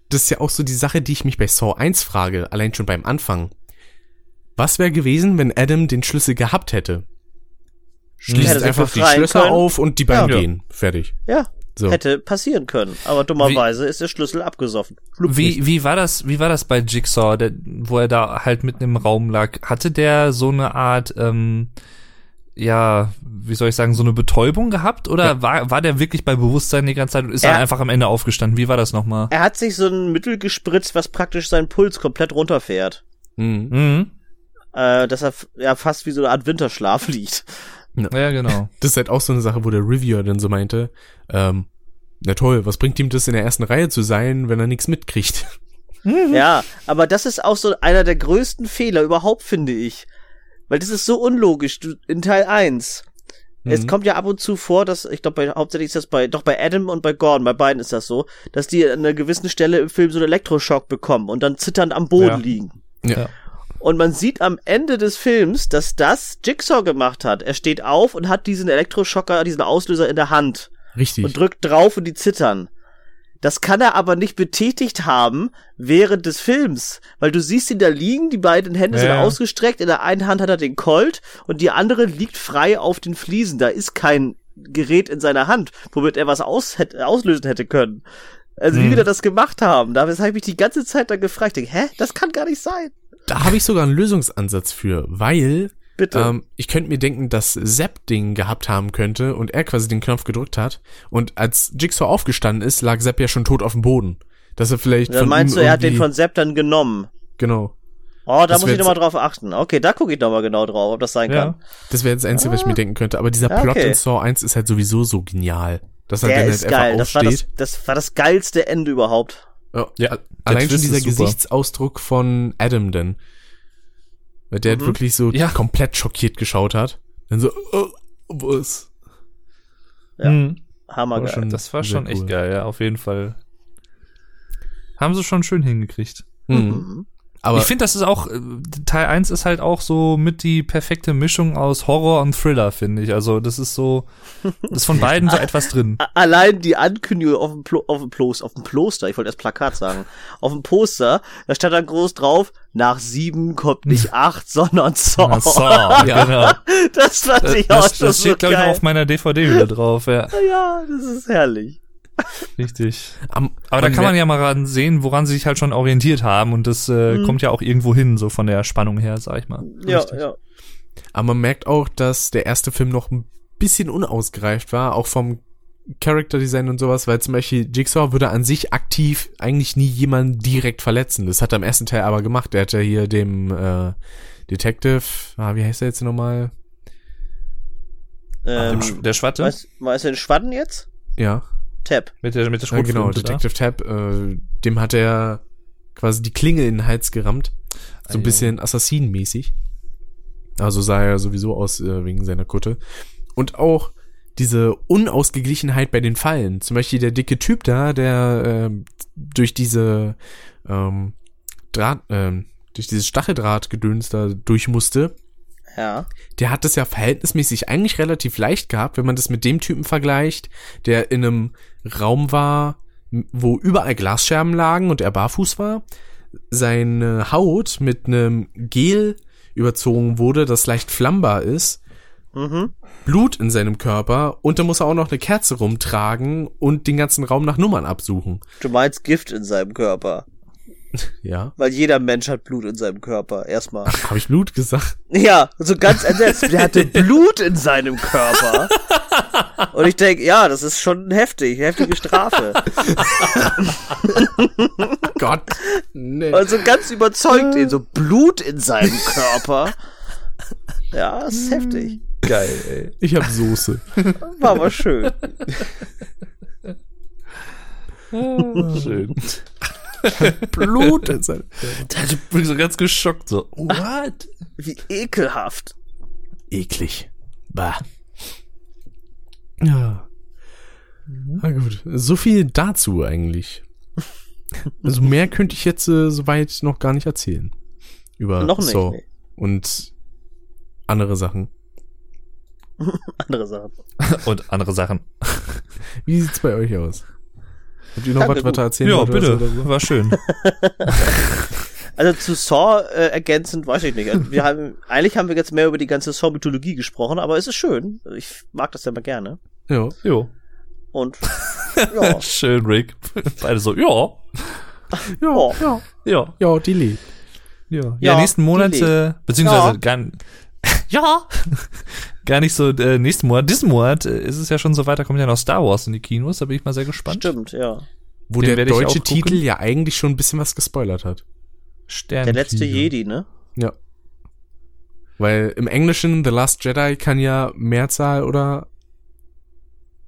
Speaker 1: das ist ja auch so die Sache, die ich mich bei Saw 1 frage, allein schon beim Anfang. Was wäre gewesen, wenn Adam den Schlüssel gehabt hätte? Schließt
Speaker 3: Hätte
Speaker 1: einfach die Schlösser
Speaker 3: können.
Speaker 1: auf und die beiden
Speaker 2: Ja.
Speaker 1: gehen. Fertig.
Speaker 3: Ja,
Speaker 1: So.
Speaker 3: hätte passieren können. Aber dummerweise ist der Schlüssel abgesoffen. Nicht.
Speaker 2: Wie, wie war das, wie war das bei Jigsaw, der, wo er da halt mitten im Raum lag? Hatte der so eine Art, ähm, ja, wie soll ich sagen, so eine Betäubung gehabt? Oder war, war der wirklich bei Bewusstsein die ganze Zeit und ist
Speaker 3: Er-
Speaker 2: dann einfach am Ende aufgestanden? Wie war das nochmal?
Speaker 3: Er hat sich so ein Mittel gespritzt, was praktisch seinen Puls komplett runterfährt.
Speaker 1: Mhm.
Speaker 2: Mhm.
Speaker 3: Äh, dass er ja fast wie so eine Art Winterschlaf [LAUGHS] liegt.
Speaker 2: Ja, genau. [LAUGHS]
Speaker 1: Das ist halt auch so eine Sache, wo der Reviewer dann so meinte, ähm, na toll, was bringt ihm das in der ersten Reihe zu sein, wenn er nichts mitkriegt?
Speaker 3: Ja, aber das ist auch so einer der größten Fehler überhaupt, finde ich. Weil das ist so unlogisch. Du, in Teil 1. Es
Speaker 1: Mhm.
Speaker 3: kommt ja ab und zu vor, dass, ich glaube, bei, hauptsächlich ist das bei, doch bei Adam und bei Gordon, bei beiden ist das so, dass die an einer gewissen Stelle im Film so einen Elektroschock bekommen und dann zitternd am Boden
Speaker 2: Ja.
Speaker 3: liegen.
Speaker 2: Ja.
Speaker 3: Und man sieht am Ende des Films, dass das Jigsaw gemacht hat. Er steht auf und hat diesen Elektroschocker, diesen Auslöser in der Hand
Speaker 1: Richtig.
Speaker 3: und drückt drauf und die zittern. Das kann er aber nicht betätigt haben während des Films, weil du siehst ihn da liegen, die beiden Hände sind
Speaker 2: Ja.
Speaker 3: ausgestreckt, in der einen Hand hat er den Colt und die andere liegt frei auf den Fliesen. Da ist kein Gerät in seiner Hand, womit er was aus hätte, auslösen hätte können. Also wie
Speaker 2: Hm.
Speaker 3: wir da das gemacht haben, da habe ich mich die ganze Zeit dann gefragt, ich denk, hä, das kann gar nicht sein.
Speaker 1: Da habe ich sogar einen Lösungsansatz für, weil
Speaker 3: Bitte.
Speaker 1: ähm, ich könnte mir denken, dass Sepp Ding gehabt haben könnte und er quasi den Knopf gedrückt hat und als Jigsaw aufgestanden ist, lag Sepp ja schon tot auf dem Boden. Dass er vielleicht
Speaker 3: dann meinst du, er hat den von Sepp dann genommen.
Speaker 1: genau.
Speaker 3: Oh, da
Speaker 1: Das
Speaker 3: muss ich nochmal drauf achten. Okay, da gucke ich nochmal genau drauf, ob das sein
Speaker 2: Ja.
Speaker 3: kann.
Speaker 1: Das wäre jetzt das Einzige, was ich mir denken könnte. Aber dieser
Speaker 3: Ja,
Speaker 1: Plot
Speaker 3: okay.
Speaker 1: in Saw 1 ist halt sowieso so genial. Dass er
Speaker 3: Der
Speaker 1: dann
Speaker 3: ist
Speaker 1: halt
Speaker 3: geil.
Speaker 1: einfach
Speaker 3: Das war das, das war das geilste Ende überhaupt.
Speaker 1: Ja,
Speaker 2: Ja,
Speaker 1: allein schon dieser
Speaker 2: ist.
Speaker 1: Gesichtsausdruck von Adam denn. Weil der
Speaker 3: Mhm.
Speaker 1: hat wirklich so
Speaker 2: Ja.
Speaker 1: komplett schockiert geschaut hat. Dann so, oh, was?
Speaker 3: Ja.
Speaker 2: Mhm.
Speaker 3: Hammergeil.
Speaker 1: War schon
Speaker 2: Das war schon echt
Speaker 1: cool.
Speaker 2: geil, ja, auf jeden Fall. Haben sie schon schön hingekriegt.
Speaker 1: Mhm. Aber
Speaker 2: ich finde, das ist auch, äh, Teil 1 ist halt auch so mit die perfekte Mischung aus Horror und Thriller, finde ich. Also das ist so, ist von beiden so etwas drin.
Speaker 3: Allein die Ankündigung auf dem, Plo auf dem Poster, auf dem Poster, ich wollte erst Plakat sagen, auf dem Poster, da stand dann groß drauf, nach sieben kommt nicht [LAUGHS] acht, sondern Saw.
Speaker 2: So, genau. [LAUGHS]
Speaker 3: Das fand
Speaker 2: Das,
Speaker 3: ich auch
Speaker 2: das,
Speaker 3: schon
Speaker 2: das
Speaker 3: so
Speaker 2: steht, glaube ich, auf meiner DVD wieder drauf, ja.
Speaker 3: ja, das ist herrlich.
Speaker 2: Richtig.
Speaker 1: am,
Speaker 2: Aber da kann man ja mal ran sehen, woran sie sich halt schon orientiert haben und das äh,
Speaker 3: Mhm.
Speaker 2: kommt ja auch irgendwo hin, so von der Spannung her, sag ich mal.
Speaker 3: Ja,
Speaker 2: Richtig.
Speaker 3: ja.
Speaker 1: Aber man merkt auch, dass der erste Film noch ein bisschen unausgereift war, auch vom Character Design und sowas, weil zum Beispiel Jigsaw würde an sich aktiv eigentlich nie jemanden direkt verletzen. Das hat er im ersten Teil aber gemacht. Der hat ja hier dem äh, Detective, ah, wie heißt er jetzt nochmal?
Speaker 3: Ähm,
Speaker 2: Dem Sch- der Schwatte
Speaker 3: weißt, weißt du den Schwatten jetzt?
Speaker 1: Ja,
Speaker 3: Tab.
Speaker 2: mit der, mit der
Speaker 1: ja genau,
Speaker 2: Schrotflinte da.
Speaker 1: Detective Tab. Äh, dem hat er quasi die Klinge in den Hals gerammt. So ein
Speaker 2: Ei,
Speaker 1: bisschen Assassin-mäßig. Also sah er sowieso aus äh, wegen seiner Kutte. Und auch diese Unausgeglichenheit bei den Fallen. Zum Beispiel der dicke Typ da, der ähm, durch diese ähm, Draht, ähm, durch dieses Stacheldrahtgedöns da durch musste,
Speaker 3: Ja.
Speaker 1: der hat es ja verhältnismäßig eigentlich relativ leicht gehabt, wenn man das mit dem Typen vergleicht, der in einem Raum war, wo überall Glasscherben lagen und er barfuß war, seine Haut mit einem Gel überzogen wurde, das leicht flammbar ist,
Speaker 3: Mhm.
Speaker 1: Blut in seinem Körper und dann muss er auch noch eine Kerze rumtragen und den ganzen Raum nach Nummern absuchen.
Speaker 3: Du meinst Gift in seinem Körper. [LAUGHS]
Speaker 1: Ja.
Speaker 3: Weil jeder Mensch hat Blut in seinem Körper. Erstmal.
Speaker 1: Habe ich Blut gesagt?
Speaker 3: Ja, so ganz entsetzt. Der hatte [LAUGHS] Blut in seinem Körper. Und ich denke, ja, das ist schon heftig, heftige Strafe. [LAUGHS]
Speaker 1: Gott. Nee.
Speaker 3: Und so ganz überzeugt ihn, so Blut in seinem Körper. Ja, das ist heftig.
Speaker 2: Geil, ey.
Speaker 1: Ich habe Soße.
Speaker 3: War aber schön.
Speaker 2: Schön. [LAUGHS]
Speaker 1: Blut in seinem
Speaker 2: Ich bin so ganz geschockt, so, what?
Speaker 3: Wie ekelhaft.
Speaker 1: eklig. Bah. Ja. Na gut. So viel dazu eigentlich. Also mehr könnte ich jetzt äh, soweit noch gar nicht erzählen. Über
Speaker 3: Noch nicht.
Speaker 1: Saw
Speaker 3: Nee.
Speaker 1: und andere Sachen. [LAUGHS]
Speaker 3: Andere Sachen.
Speaker 2: Und andere Sachen.
Speaker 1: Wie sieht's bei euch aus? Habt ihr noch
Speaker 3: Danke,
Speaker 1: was, was erzählen
Speaker 2: Ja, bitte.
Speaker 1: so oder so?
Speaker 2: War schön. [LAUGHS]
Speaker 3: Also zu Saw äh, ergänzend weiß ich nicht. Also wir haben, eigentlich haben wir jetzt mehr über die ganze Saw-Mythologie gesprochen, aber es ist schön. Ich mag das ja mal gerne.
Speaker 1: Ja.
Speaker 2: Jo.
Speaker 3: Und [LAUGHS] ja,
Speaker 2: Schön, Rick. Beide so, ja. [LAUGHS]
Speaker 3: ja.
Speaker 1: Ja.
Speaker 2: Ja.
Speaker 1: Ja, die lebt.
Speaker 2: Ja, ja,
Speaker 3: Ja,
Speaker 2: nächsten Monat,
Speaker 3: die
Speaker 2: äh, beziehungsweise
Speaker 3: Ja.
Speaker 2: gar, ja, [LAUGHS] gar nicht so, äh, nächsten Monat, diesen Monat äh, ist es ja schon so weit, da kommt ja noch Star Wars in die Kinos, da bin ich mal sehr gespannt.
Speaker 3: Stimmt, ja.
Speaker 1: Wo
Speaker 2: Den
Speaker 1: der deutsche. Titel ja eigentlich schon ein bisschen was gespoilert hat.
Speaker 2: Stern
Speaker 3: Der letzte Jedi, ne?
Speaker 1: Ja. Weil im Englischen The Last Jedi kann ja Mehrzahl oder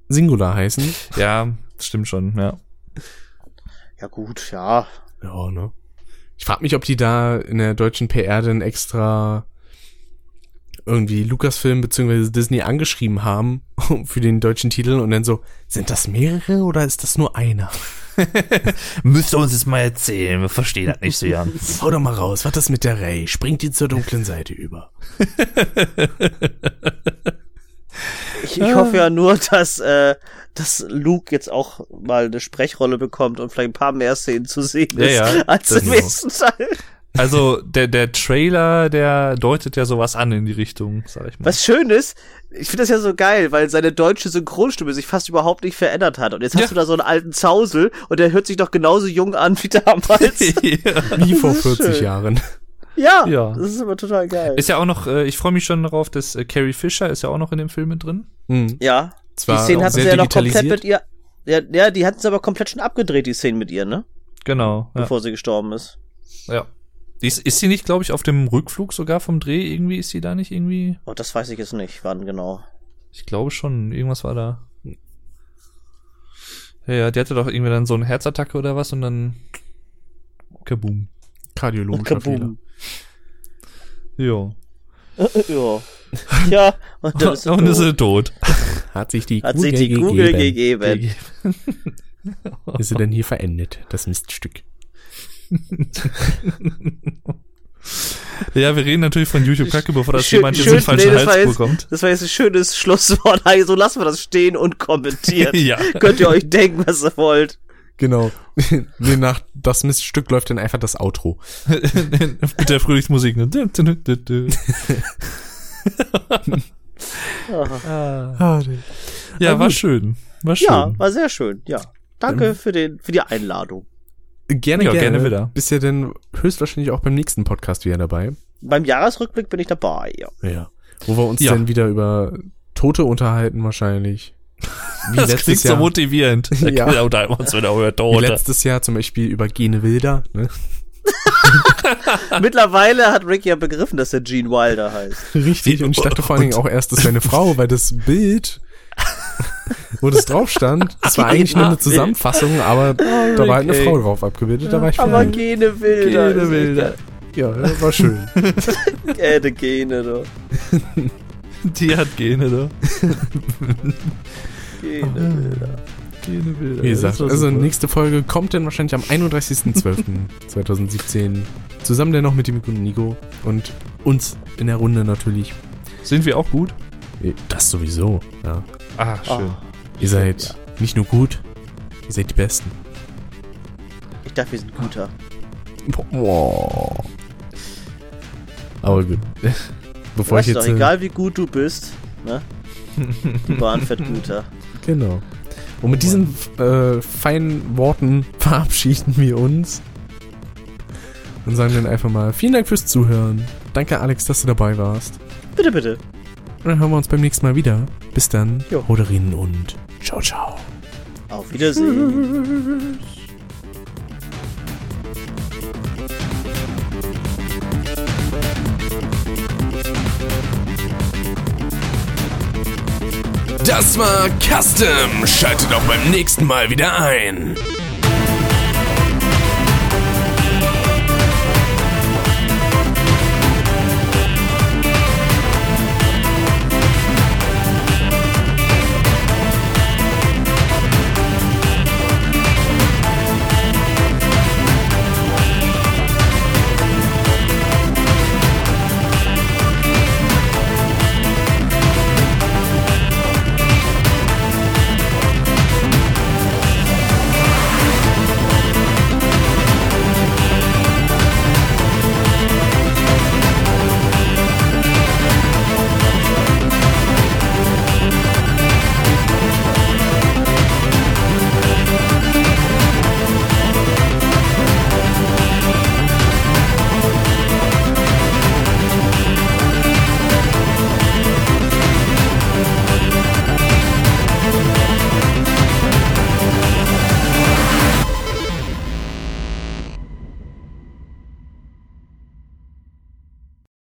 Speaker 1: Singular heißen. [LAUGHS]
Speaker 2: Ja, stimmt schon, ja.
Speaker 3: Ja gut, ja.
Speaker 1: Ja, ne? Ich frage mich, ob die da in der deutschen PR denn extra irgendwie Lucasfilm bzw. Disney angeschrieben haben [LAUGHS] für den deutschen Titel und dann so, sind das mehrere oder ist das nur einer? [LAUGHS]
Speaker 2: Müsst ihr uns das mal erzählen, wir verstehen das nicht so [LAUGHS] ganz.
Speaker 1: Hau doch mal raus, was ist mit der Ray? Springt die zur dunklen Seite über?
Speaker 3: Ich, ich hoffe ja nur, dass, äh, dass Luke jetzt auch mal eine Sprechrolle bekommt und vielleicht ein paar mehr Szenen zu sehen
Speaker 2: Ja,
Speaker 3: ist
Speaker 2: ja,
Speaker 3: als
Speaker 2: das
Speaker 3: im ersten Teil.
Speaker 2: Also, der, der Trailer, der deutet ja sowas an in die Richtung, sag ich mal.
Speaker 3: Was schön ist, ich finde das ja so geil, weil seine deutsche Synchronstimme sich fast überhaupt nicht verändert hat. Und jetzt hast
Speaker 2: Ja.
Speaker 3: du da so einen alten Zausel und der hört sich doch genauso jung an wie damals. [LAUGHS]
Speaker 2: ja.
Speaker 1: Wie vor
Speaker 3: Das ist
Speaker 1: 40
Speaker 3: schön.
Speaker 1: Jahren.
Speaker 3: ja,
Speaker 2: Ja.
Speaker 3: das ist aber total geil.
Speaker 2: Ist ja auch noch, äh, ich freue mich schon darauf, dass äh, Carrie Fisher ist ja auch noch in dem Film mit drin.
Speaker 1: Hm.
Speaker 3: ja,
Speaker 1: Zwar
Speaker 3: die Szenen hatten sie ja noch komplett mit ihr. Ja, ja die hatten sie aber komplett schon abgedreht, die Szenen mit ihr, ne?
Speaker 2: Genau. Ja.
Speaker 3: Bevor sie gestorben ist.
Speaker 2: ja. Ist, ist sie nicht, glaube ich, auf dem Rückflug sogar vom Dreh? Irgendwie ist sie da nicht irgendwie?
Speaker 3: Oh, das weiß ich jetzt nicht, wann genau.
Speaker 2: Ich glaube schon, irgendwas war da. Ja, ja, die hatte doch irgendwie dann so eine Herzattacke oder was und dann kaboom.
Speaker 1: Kardiologischer Fehler.
Speaker 3: Kaboom.
Speaker 2: Ja. [LAUGHS]
Speaker 3: ja. Ja, und dann ist [LAUGHS] sie
Speaker 2: und ist
Speaker 3: tot.
Speaker 2: sie tot.
Speaker 1: Hat sich die
Speaker 3: Hat
Speaker 1: Kugel
Speaker 3: sich die Kugel gegeben. [LAUGHS]
Speaker 1: Ist sie denn hier verendet, das Miststück? [LAUGHS]
Speaker 2: Ja, wir reden natürlich von YouTube Kacke, bevor das
Speaker 3: Schön-
Speaker 2: jemand jetzt
Speaker 3: schön-
Speaker 2: einen falschen
Speaker 3: nee, das war
Speaker 2: Hals
Speaker 3: jetzt-
Speaker 2: bekommt.
Speaker 3: Das war jetzt ein schönes Schlusswort. [LAUGHS] Also lassen wir das stehen und kommentieren. [LAUGHS]
Speaker 2: Ja.
Speaker 3: Könnt ihr euch denken, was ihr wollt.
Speaker 1: Genau. nee, nach das Miststück läuft dann einfach das Outro.
Speaker 2: Mit der Frühlingsmusik. ne?
Speaker 1: Ah,
Speaker 2: Ja, war schön. War schön.
Speaker 3: Ja, war sehr schön. Ja. Danke für den, für die Einladung.
Speaker 1: Gerne,
Speaker 2: Ja,
Speaker 1: gerne.
Speaker 2: gerne wieder.
Speaker 1: Bist ja dann höchstwahrscheinlich auch beim nächsten Podcast wieder dabei.
Speaker 3: Beim Jahresrückblick bin ich dabei, ja.
Speaker 1: Ja. Wo wir uns
Speaker 2: Ja.
Speaker 1: dann wieder über Tote unterhalten wahrscheinlich. Wie
Speaker 2: das
Speaker 1: letztes
Speaker 2: klingt so
Speaker 1: Jahr.
Speaker 2: motivierend. [LAUGHS]
Speaker 1: Ja.
Speaker 2: Wir uns wieder über
Speaker 1: Wie
Speaker 2: Tote.
Speaker 1: letztes Jahr zum Beispiel über Gene Wilder. Ne? [LAUGHS]
Speaker 3: Mittlerweile hat Rick ja begriffen, dass er Gene Wilder heißt.
Speaker 1: Richtig. Und ich dachte vor allen Dingen auch erst, das wäre eine Frau, weil das Bild, wo das drauf stand, [LAUGHS] das war eigentlich nur eine Zusammenfassung, aber da war halt eine. Frau drauf abgebildet. Da war ich
Speaker 3: Aber Gene Wilder.
Speaker 2: Gene
Speaker 3: ist
Speaker 2: Wilder.
Speaker 1: Ja, das war schön. [LAUGHS]
Speaker 3: Äh, die Gene, du. [LAUGHS]
Speaker 2: Die hat Gene, ne?
Speaker 3: Gene
Speaker 2: Bilder.
Speaker 1: Wie gesagt, also
Speaker 2: super.
Speaker 1: nächste Folge kommt dann wahrscheinlich am 31.12.2017. Zusammen dann noch mit dem Nico und Nico und uns in der Runde natürlich.
Speaker 2: Sind wir auch gut?
Speaker 1: Das sowieso, ja.
Speaker 2: Ah,
Speaker 3: Ah,
Speaker 2: schön.
Speaker 1: Ihr seid nicht nur gut, ihr seid die Besten.
Speaker 3: ich dachte, wir sind guter.
Speaker 1: Boah. Aber gut. [LAUGHS] Bevor
Speaker 3: Weißt
Speaker 1: ich
Speaker 3: doch,
Speaker 1: jetzt. äh,
Speaker 3: egal wie gut du bist, ne? Die Bahn fährt [LAUGHS] guter.
Speaker 1: Genau. Und mit diesen äh, feinen Worten [LAUGHS] verabschieden wir uns. Und sagen dann einfach mal vielen Dank fürs Zuhören. Danke, Alex, dass du dabei warst.
Speaker 3: Bitte, bitte.
Speaker 1: Und dann hören wir uns beim nächsten Mal wieder. Bis dann.
Speaker 3: Jo.
Speaker 1: Und ciao, ciao.
Speaker 3: Auf Wiedersehen.
Speaker 1: Das war Custom. Schaltet auch beim nächsten Mal wieder ein.